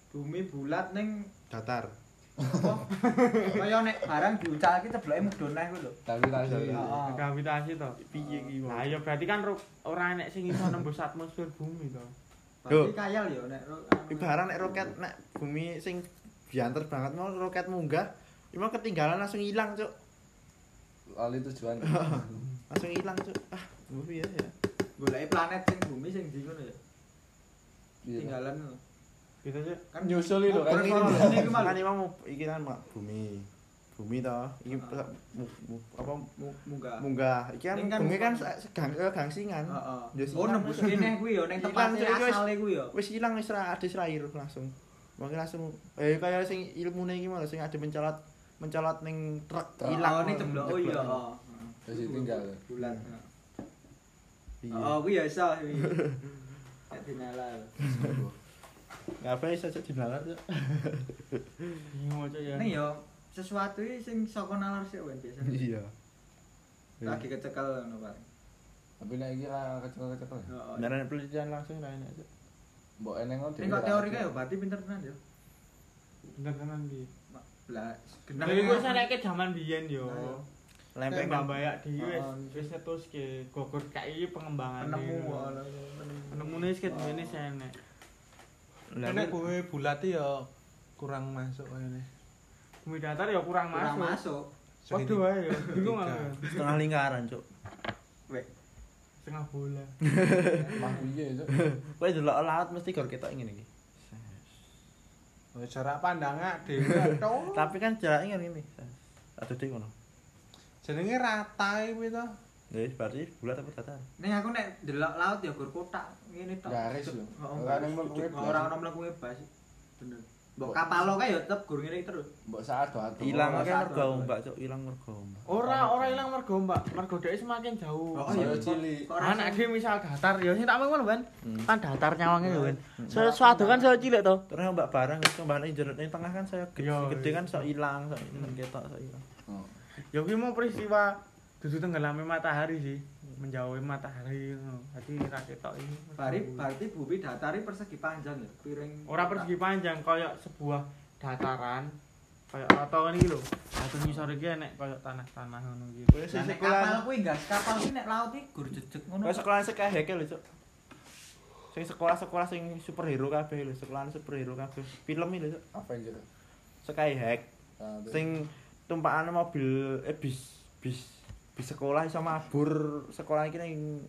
Speaker 4: Bumi bulat ning
Speaker 5: Datar.
Speaker 4: Kaya nek barang diuncalke cebloke mudhun neh kuwi lho. Heeh.
Speaker 1: gravitasi to
Speaker 5: Piye iki
Speaker 1: nah ya berarti kan ora enek sing iso nembus atmosfer bumi to
Speaker 4: Berarti kayal yo nek.
Speaker 5: Ibarat nek roket nek bumi sing bianter banget mau roket munggah, emang ketinggalan langsung hilang, Cuk.
Speaker 3: lali tujuan.
Speaker 5: Langsung hilang, Cuk. Ah, ngono piye ya.
Speaker 4: goleki planet sing bumi sing ndi ngono ya.
Speaker 3: Iya.
Speaker 1: Gitu sih
Speaker 4: kan
Speaker 3: Nyusul itu kan ini.
Speaker 4: Revolusi iki
Speaker 5: Kan emang mau iki kan mak bumi. Bumi to. Iki
Speaker 4: Ah.
Speaker 5: mu- mu- apa
Speaker 4: mu- munggah.
Speaker 5: munggah. Iki kan
Speaker 4: Ini kan
Speaker 5: bumi kan segang eh, gangsingan.
Speaker 4: Heeh.
Speaker 5: Ya,
Speaker 4: Oh
Speaker 5: silang,
Speaker 4: nembus kene kuwi yo ning tempatnya asale kuwi yo.
Speaker 5: Wis hilang wis ra adis lahir langsung. Mungkin langsung eh kaya sing ilmune iki malah sing ada mencolot mencolot ning truk
Speaker 3: Truk.
Speaker 5: hilang.
Speaker 4: Oh ini ceblok. Oh iya.
Speaker 5: Ceblok.
Speaker 4: oh.
Speaker 3: Terus ditinggal.
Speaker 4: Bulan.
Speaker 5: Iya.
Speaker 4: Oh kuwi ya iso. kuwi. Nek dinalal.
Speaker 5: Ngapain saja dinalar,
Speaker 1: iya mau cuk ya
Speaker 4: Ning yo sesuatu sing saka nalar sik wen biasa.
Speaker 5: Iya.
Speaker 4: Lagi kecekel ngono paling.
Speaker 3: Tapi nek iki ra kecil-kecil.
Speaker 4: Heeh.
Speaker 5: Nah, penelitian langsung lah enak.
Speaker 3: Mbok eneng
Speaker 4: Ning kok teori kae yo berarti pinter tenan yo.
Speaker 1: bener tenan iki
Speaker 4: Lah,
Speaker 1: Nah, iku wis enek zaman biyen yo.
Speaker 4: Nah, iya.
Speaker 5: Lempeng
Speaker 1: Mbak Bayak di wis
Speaker 4: Oh,
Speaker 1: wis ngetuske gogor kae iki pengembangan.
Speaker 4: penemu
Speaker 1: Penemune wis ketene enek.
Speaker 2: Nek kowe bulat ya kurang masuk ini.
Speaker 1: Bumi datar ya kurang
Speaker 4: kurang
Speaker 1: masuk.
Speaker 4: masuk.
Speaker 1: Waduh wae ya. Bingung aku.
Speaker 5: setengah lingkaran, Cuk.
Speaker 4: Wek.
Speaker 1: Setengah bola.
Speaker 3: Mah piye itu?
Speaker 5: Kowe delok laut mesti gor ketok ngene iki.
Speaker 2: Jarak pandangnya dhewe tok.
Speaker 5: Tapi kan jaraknya ngene iki. Satu dek ngono.
Speaker 2: Jenenge rata kuwi to.
Speaker 5: Wis berarti bulat apa datar?
Speaker 4: Ning aku nek delok laut ya gur kotak ngene tok.
Speaker 3: Garis lho.
Speaker 4: Heeh,
Speaker 3: Ora nang mlebu.
Speaker 4: Ora ono mlebu bebas. Bener. Mbok kapal lo kae ya tetep gur ngene terus.
Speaker 3: Mbok saat.
Speaker 5: Hilang
Speaker 4: Oh,
Speaker 5: kan
Speaker 4: satu.
Speaker 5: mergo ombak, Cuk. Hilang mergo ombak.
Speaker 1: Ora ora ilang mergo Mbak. Mergo dhek semakin jauh.
Speaker 4: Oh, iya.
Speaker 3: cilik.
Speaker 1: Anak
Speaker 4: rasanya-
Speaker 1: dia misal datar ya sing tak ngono kan.
Speaker 5: Hmm.
Speaker 1: Kan datar nyawangnya lho kan.
Speaker 5: Hmm.
Speaker 1: Saya suatu kan saya cilik to.
Speaker 5: Terus ombak barang itu ombak ning jero ning tengah kan saya gede, kan sok hilang, sok ketok sok hilang.
Speaker 3: Oh.
Speaker 1: Ya kuwi mau peristiwa dudu tenggelamnya matahari sih. Menjauhi matahari ngono. Dadi ra ketok ini.
Speaker 4: Bari berarti bumi datari persegi panjang ya, piring.
Speaker 1: ora persegi panjang kayak sebuah dataran kayak atau ini lho. Batu ngisor iki enek kayak tanah-tanah ngono gitu.
Speaker 4: Nek
Speaker 5: sekolah
Speaker 4: kapal kuwi gas kapal kuwi nek laut iki gur jejeg ngono.
Speaker 5: Sekolah sekaya hekel lho, Cuk. Sing sekolah-sekolah sing superhero kabeh lho, sekolahan superhero kabeh. Film iki lho, Cuk.
Speaker 3: Avenger. Ah, terus.
Speaker 5: sing tumpakane mobil eh bis bis bis sekolah iso mabur sekolah iki ning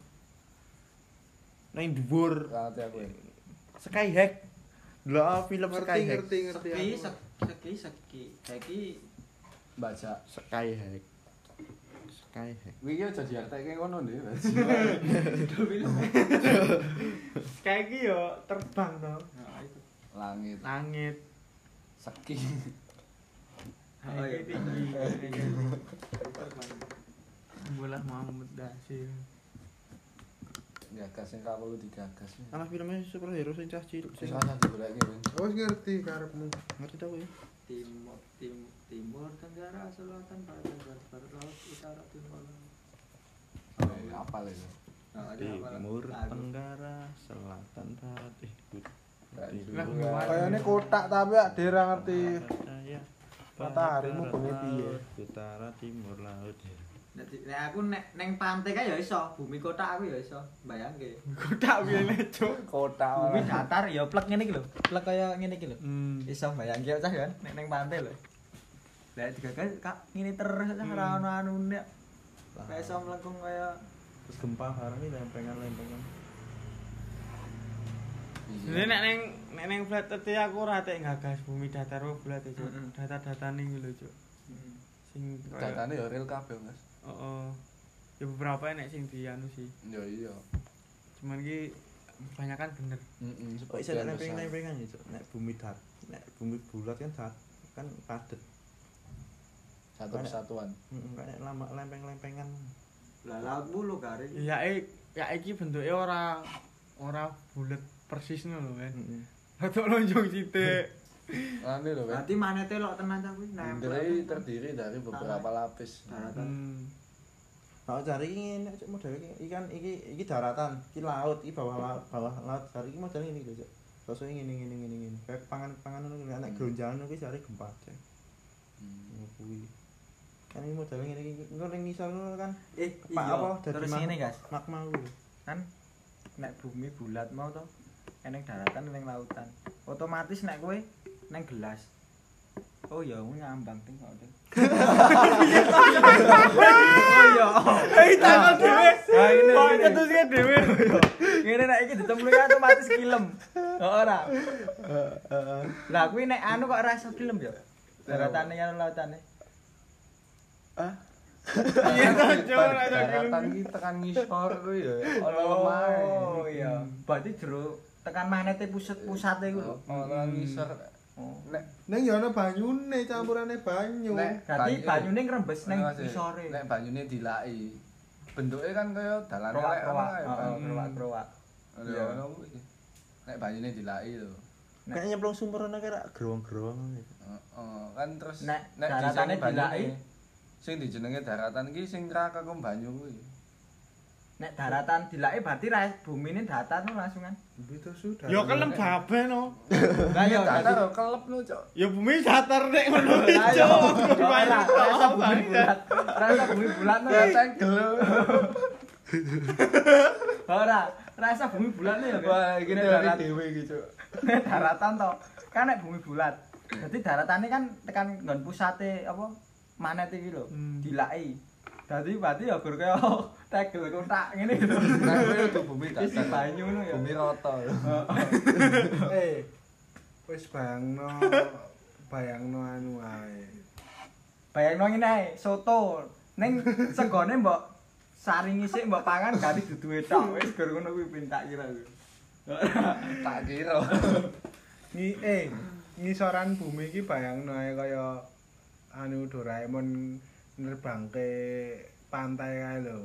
Speaker 5: ning dhuwur
Speaker 3: ngerti aku. ya.
Speaker 5: Sky hack. Delok film
Speaker 2: Ngerti
Speaker 5: Sky hack.
Speaker 2: ngerti ngerti.
Speaker 4: Seki
Speaker 2: aku.
Speaker 4: sek- seki seki.
Speaker 3: Baca.
Speaker 5: Sky hack. Sky hack.
Speaker 3: Kuwi iki aja diartekke ngono ndek.
Speaker 1: Kayak iki yo terbang to.
Speaker 4: Itu.
Speaker 3: Langit.
Speaker 1: Langit.
Speaker 3: Seki.
Speaker 4: Oh, iya.
Speaker 1: Bola Muhammad Dasir.
Speaker 3: Gagas sing kawu digagas.
Speaker 5: Ana filmnya superhero sing cah cilik
Speaker 3: Sing rasa digoleki.
Speaker 2: Oh, wis ngerti karepmu.
Speaker 5: ngerti ta kowe?
Speaker 4: Timur tim timur tenggara selatan barat barat barat laut utara timur.
Speaker 3: Eh, itu.
Speaker 4: Nah, ada apa?
Speaker 5: timur tenggara selatan barat eh
Speaker 1: Lah,
Speaker 2: Kayaknya kotak tapi dhewe ra ngerti. Mataharimu bengi piye?
Speaker 5: utara timur laut
Speaker 4: Dadi nek aku nek neng pantai kan ya iso, bumi kotak aku ya iso. Bayangke.
Speaker 1: Kotak piye cuk.
Speaker 3: Kota
Speaker 4: Bumi datar ya plek ngene iki lho. Plek kaya ngene iki lho.
Speaker 1: Hmm.
Speaker 4: Iso bayangke cah kan nek neng pantai lho. Lah digagal kak ngene terus cah ora ono anune. Kayak iso mlengkung kaya
Speaker 5: terus gempa bareng ini lempengan-lempengan
Speaker 1: Jadi nek neng nek neng flat ya aku ora tek gagas bumi datar apa bulat ya, Cuk.
Speaker 4: Mm-mm.
Speaker 1: Data-data ning lho, Cuk. Sing kaya-
Speaker 3: Datane ya real kabeh, Mas.
Speaker 1: Heeh. Ya beberapa enek sing dianu sih.
Speaker 3: Ya iya.
Speaker 1: Cuman ki kebanyakan bener.
Speaker 3: Heeh,
Speaker 5: kok iso nek lempengan-lempengan ya Cuk? nek bumi dat nek bumi bulat kan dat kan padet
Speaker 3: Satu kesatuan.
Speaker 5: Heeh, kayak lama lempeng-lempengan
Speaker 4: lah lautmu lho garing.
Speaker 1: Ya eh ya iki bentuke ora ora bulet persis ngono lho kan.
Speaker 5: Heeh.
Speaker 1: Rodok lonjong sithik.
Speaker 3: Ane lho.
Speaker 4: Berarti manete lho tenan cah kuwi nempel.
Speaker 3: Bundere terdiri dari beberapa lapis.
Speaker 4: daratan.
Speaker 1: Hmm.
Speaker 5: Kalau cari ini nek cuk model iki iki kan iki iki daratan, iki laut, iki bawah laut, bawah laut. Cari iki model ini lho, Cuk. Sosok ngene ngene ngene ngene. Kayak pangan-pangan ngono kuwi nek gronjalan kuwi cari gempa aja.
Speaker 3: Hmm.
Speaker 5: Kuwi. Kan ini model ngene iki engko ning ngisor ngono kan
Speaker 4: Eh,
Speaker 5: Pak,
Speaker 4: iya.
Speaker 5: apa, dadi
Speaker 4: Terus ngene, Guys.
Speaker 5: magma kuwi.
Speaker 4: Kan nek bumi bulat mau to, eneng daratan eneng lautan. Otomatis nek kowe neng gelas. Oh ya, aku ngambang ting kok. Oh iya.
Speaker 1: Eh takon dhewe.
Speaker 4: Nah, ini,
Speaker 1: Kok
Speaker 4: ini.
Speaker 1: ketusnya dhewe.
Speaker 4: Ngene nek iki ditemui kan otomatis kilem. Oh, ora. Lah kuwi nek anu kok ora iso kilem ya. Daratane karo lautane.
Speaker 1: Iya to, Cuk, ora iso
Speaker 3: Daratan iki tekan ngisor kuwi ya. Ono lemah.
Speaker 4: Oh iya. Berarti jero tekan magnete pusat-pusate iku lho.
Speaker 3: Ono ngisor.
Speaker 4: Oh.
Speaker 3: Nek
Speaker 2: Ning ya ana banyune campurane banyu.
Speaker 3: Nek-
Speaker 4: Dadi
Speaker 3: Banyu.
Speaker 4: banyune ngrembes ning isore.
Speaker 3: Nek banyune dilaki. Bentuke kan kaya dalan elek
Speaker 4: Krowak-krowak.
Speaker 3: Iya,
Speaker 4: Iya.
Speaker 3: ngono kuwi. Nek banyune dilaki lho.
Speaker 4: Nek-
Speaker 5: Kayak nyemplung sumur ana kira gerowong-gerowong.
Speaker 3: Heeh, kan terus
Speaker 4: Nek daratane dilaki.
Speaker 3: sing dijenenge daratan iki sing rakakum banyu kuwi.
Speaker 4: Nek daratan dilaki berarti ra bumine datar no langsung kan.
Speaker 2: Itu sudah.
Speaker 1: Ya kelem babe no.
Speaker 4: Lah ya
Speaker 3: datar kelep no, Cok.
Speaker 1: Ya bumi datar nek ngono iki. Cuk.
Speaker 4: Ora rasa bumi bulat. Rasa bumi bulat no.
Speaker 3: Ya cengkel.
Speaker 4: Ora, rasa bumi bulat no ya.
Speaker 3: Wah, iki
Speaker 4: Nek darat-
Speaker 3: dhewe iki, Cok.
Speaker 4: daratan to. Kan nek bumi bulat. Dadi daratane kan tekan nggon pusate apa manet iki lho,
Speaker 1: Hmm.
Speaker 4: dilaki. Dadi berarti ya gur kaya tegel kotak ngene lho.
Speaker 3: Nah, kuwi kudu bumi
Speaker 4: Isi
Speaker 3: datar.
Speaker 4: banyu no ya.
Speaker 3: Bumi rata.
Speaker 2: Eh. Wis bayangno bayangno anu ae.
Speaker 4: Bayangno ngene ae, soto ning segone mbok saringi sik mbok pangan ganti duduhe tok. Wis gur ngono kuwi pintak kira kuwi.
Speaker 3: Tak kira.
Speaker 2: Ngi eh ngisoran bumi iki bayangno ae kaya anu Doraemon nerbangke pantai kae lho.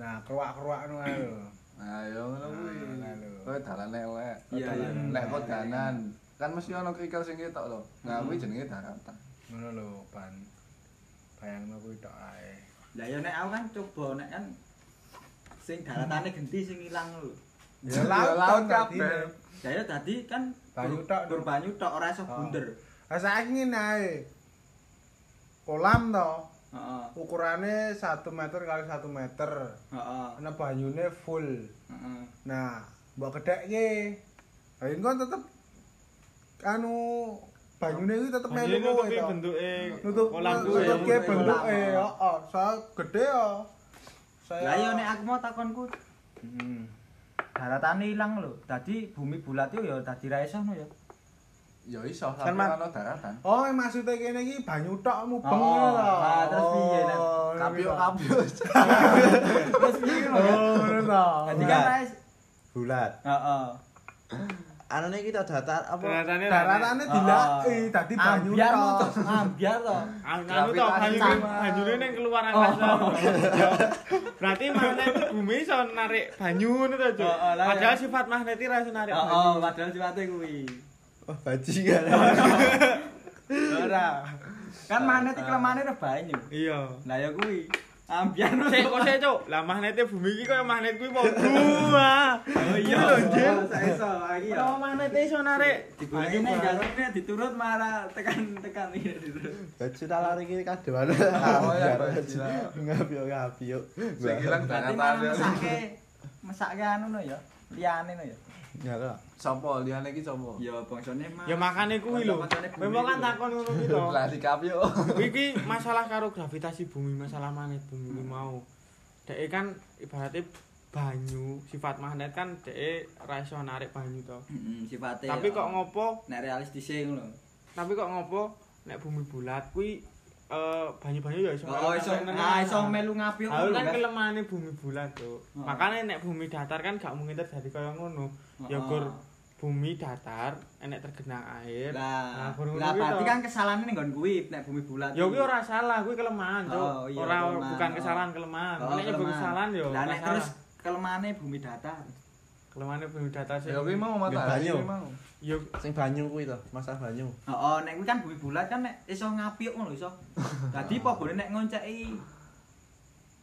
Speaker 2: Nah, keruak-keruak ngono ae lho.
Speaker 3: Nah, ya ngono kuwi. Kowe dalan elek.
Speaker 4: Iya.
Speaker 3: Nek kodanan, kan mesti ono krikil sing ketok lho. Nah, kuwi jenenge daratan.
Speaker 2: Ngono lho, Pan. Bayangno kuwi tok ae.
Speaker 4: Lah ya nek aku kan coba nek kan sing daratane genti sing ilang lho.
Speaker 2: Ya laut
Speaker 3: laut
Speaker 2: kabeh.
Speaker 4: Ya dadi kan
Speaker 2: Banyu tok,
Speaker 4: banyu tok ora iso
Speaker 2: Oh.
Speaker 4: bunder.
Speaker 2: Lah saiki ngene ae. Kolam to,
Speaker 4: Heeh.
Speaker 2: ukurane 1 meter kali 1 meter.
Speaker 4: Heeh.
Speaker 2: Ana banyune full.
Speaker 4: Heeh.
Speaker 2: Nah, mbok gedhekke. Lah engko tetep anu banyune iki tetep melu kowe to.
Speaker 1: bentuke
Speaker 2: Nutup
Speaker 1: kolam kuwi.
Speaker 2: nutup ke
Speaker 4: Kolam.
Speaker 2: bentuke, heeh. Saya gede ya. Saya
Speaker 4: Lah ya nek aku mau takonku
Speaker 2: Hmm.
Speaker 4: daratane ilang lho. Dadi bumi bulat yo ya dadi ra iso no ya.
Speaker 3: Ya iso,
Speaker 5: Mat.
Speaker 3: ono daratan.
Speaker 2: Oh, maksudnya kene iki banyu tok mubeng
Speaker 4: Oh,
Speaker 2: ngono to.
Speaker 4: ah, terus piye, Nek?
Speaker 2: Oh,
Speaker 3: Kapio-kapio.
Speaker 4: Terus piye no ya?
Speaker 2: Oh, ngono to.
Speaker 4: Dadi kan ra is-
Speaker 5: Bulat.
Speaker 4: Heeh.
Speaker 5: Anu nih kita datar apa?
Speaker 1: Daratane
Speaker 2: Daratane dilaki dadi banyu tok.
Speaker 4: to, ambiar to.
Speaker 1: Anu to banyune banyune ning keluar angkasa. Ya. Berarti magnet bumi iso narik banyu ngono to.
Speaker 4: Oh, oh,
Speaker 1: Padahal sifat magnet iki ra iso narik
Speaker 4: Heeh,
Speaker 1: banyu.
Speaker 4: padahal sifate kuwi.
Speaker 5: Wah, bajingan.
Speaker 4: Ora. Kan magnet iki kelemane ora banyu.
Speaker 1: Iya.
Speaker 4: Lah ya kuwi. Ambian
Speaker 1: Sik kok sik cuk. Lah magnete bumi iki koyo magnet kuwi ah.
Speaker 4: Oh iya
Speaker 1: lho, Jin.
Speaker 4: Oh, Saiso iki ya.
Speaker 1: Ora magnete iso narik.
Speaker 4: Nek galone diturut malah tekan-tekan iki diturut.
Speaker 5: Baju tak lari iki kadewan.
Speaker 3: Oh, ya, baju.
Speaker 5: Ngap yo ngap yo.
Speaker 3: Sing ilang Jakarta.
Speaker 4: malah mesake mesake anu no ya. Liyane no ya.
Speaker 5: Ya kok.
Speaker 3: Sopo liyane iki sopo?
Speaker 4: Ya bangsane mah.
Speaker 1: Ya makane kuwi lho. Memang kan takon ngono ki to.
Speaker 3: Lah dikap yo.
Speaker 1: Iki masalah karo gravitasi bumi, masalah magnet bumi kuwi mau. Dek kan ibaratnya banyu, sifat magnet kan dek ra iso narik banyu to.
Speaker 4: Heeh, sifate.
Speaker 1: Tapi kok ngopo?
Speaker 4: nek realistis ngono.
Speaker 1: Tapi kok ngopo nek bumi bulat kuwi eh banyu-banyu ya iso.
Speaker 4: Oh iso ah iso melu ngapiuk
Speaker 1: Aku kan
Speaker 4: Guys.
Speaker 1: kelemahane bumi bulat tuh.
Speaker 4: Oh.
Speaker 1: Makanya nek bumi datar kan gak mungkin terjadi kaya ngono. Ya
Speaker 4: Oh.
Speaker 1: gur bumi datar enek tergenang air.
Speaker 4: Lah,
Speaker 1: Nah,
Speaker 4: lah berarti kan kesalahan ning nggon kuwi nek bumi bulat.
Speaker 1: Ya kuwi ora salah, kuwi kelemahan, Cuk.
Speaker 4: Oh, iya,
Speaker 1: ora
Speaker 4: kelemahan.
Speaker 1: bukan
Speaker 4: Oh.
Speaker 1: kesalahan, kelemahan.
Speaker 4: Oh,
Speaker 1: Nek nyebut
Speaker 4: kelemahan.
Speaker 1: kesalahan yo.
Speaker 4: Lah nek terus kelemahane bumi datar.
Speaker 1: kelemahane bumi datar sih.
Speaker 3: Ya kuwi mau matahari
Speaker 5: Banyu.
Speaker 3: kuwi mau.
Speaker 1: Yo
Speaker 5: Sing banyu kuwi to, masalah banyu.
Speaker 4: Heeh, nek kuwi kan bumi bulat kan nek iso ngapiuk ngono iso. Dadi pogone nek ngonceki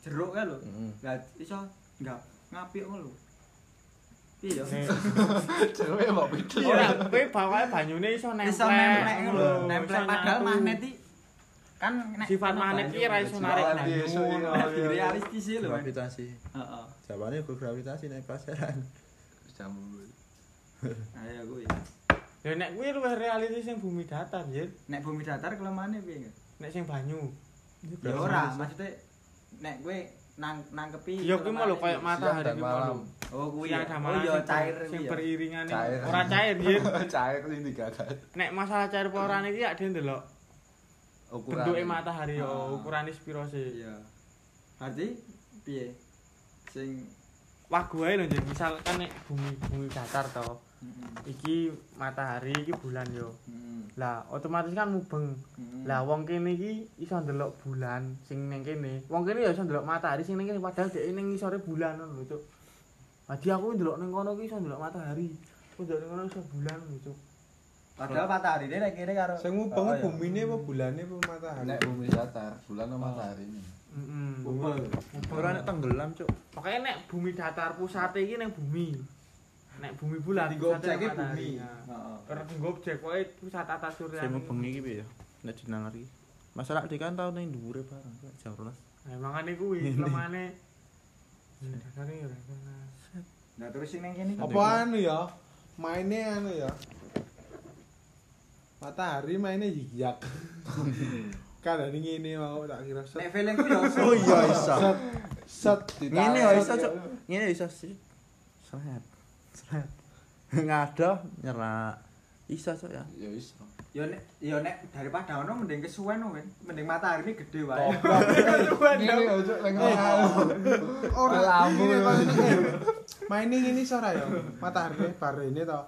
Speaker 4: jeruk kan lho.
Speaker 5: Heeh.
Speaker 4: Lah iso enggak ngapiuk ngono lho. Piye ya?
Speaker 1: nek
Speaker 3: Cewek mbok pidul.
Speaker 1: ora kowe bawahnya banyune iso nempel.
Speaker 4: Iso nempel ngono lho. Nempel padahal magnet iki kan nek
Speaker 1: sifat magnet iki ra iso narik
Speaker 3: oh,
Speaker 4: Di realistis sih lho.
Speaker 5: Gravitasi.
Speaker 4: Heeh.
Speaker 5: Jawabannya gravitasi naik pasaran.
Speaker 3: Jambu.
Speaker 4: Ayo kuwi.
Speaker 1: Ya nek kuwi luwih realistis sing bumi datar, Yen.
Speaker 4: Nek bumi datar kelemahane piye?
Speaker 1: Nek sing banyu.
Speaker 4: Ya ora, maksudnya nek kowe nang nangkepi
Speaker 1: Ya kuwi lho koyo matahari kuwi lho.
Speaker 3: malam.
Speaker 4: Oh kuwi ya. Oh
Speaker 1: malam
Speaker 4: ya cair
Speaker 1: sing
Speaker 4: kuwi ya.
Speaker 1: beriringan iki.
Speaker 3: Cair.
Speaker 1: Ora cair, Yen.
Speaker 3: Cair sing digagas.
Speaker 1: Nek masalah cair apa ora niki gak ndelok
Speaker 3: Ukuran.
Speaker 1: bentuke matahari yo,
Speaker 4: Ah.
Speaker 1: ukurane sepiro sih.
Speaker 4: Iya. Berarti piye? Sing
Speaker 1: Wagu ae lho. Misalkan nek bumi bumi datar to.
Speaker 4: Heeh.
Speaker 1: Iki matahari, iki bulan yo.
Speaker 4: Heeh.
Speaker 1: Lah, otomatis kan mubeng.
Speaker 4: Heeh.
Speaker 1: Lah wong kene iki iso ndelok bulan sing ning kene. Wong kene ya iso ndelok matahari sing ning kene padahal dhek ning ngisore bulan ngono lho, Cuk. Adi aku ndelok ning kono iki iso ndelok matahari. Aku ndelok ning kono iso bulan lho, Cuk.
Speaker 4: Padahal matahari ini nek kene karo
Speaker 2: Sing mubeng
Speaker 4: Oh,
Speaker 2: bumine apa bulane apa matahari?
Speaker 3: Nek bumi datar, bulan sama matahari ini.
Speaker 1: Heeh.
Speaker 2: Bumi.
Speaker 5: Ora nek tenggelam, Cuk.
Speaker 1: Makanya nek bumi datar pusate iki ning bumi. Nek bumi bulan
Speaker 2: Dienggo
Speaker 1: pusate
Speaker 2: bumi.
Speaker 1: Nah.
Speaker 4: Heeh.
Speaker 1: Ora dienggo objek pokoke pusat atas surya.
Speaker 5: Saya mau bengi iki piye ya? Nek dinalar iki. Masalah di kan tau ning dhuwure barang, jam 12.
Speaker 1: Nah, makane kuwi
Speaker 5: Ini.
Speaker 1: lemane. Ya, dasare ya.
Speaker 4: Nah terus sing ning kene
Speaker 2: Apa anu ya? Maine anu ya. Matahari maine zigzag. kan ada ngene mau tak kira set.
Speaker 4: nek feelingku ya
Speaker 5: Oh iya iso.
Speaker 2: Set. Set
Speaker 5: Ngene ya iso, Cuk. Ngene iso sih. Seret. Ngadoh nyerak. Iso, Cuk ya.
Speaker 3: Ya iso.
Speaker 4: ya nek ya nek daripada ono mending kesuwen no, men. Mending matahari ini gede wae.
Speaker 3: Ngene ya cuk leng
Speaker 2: Ora
Speaker 3: Lambung.
Speaker 2: Maine ngene iso ora ya? Matahari bar ini to.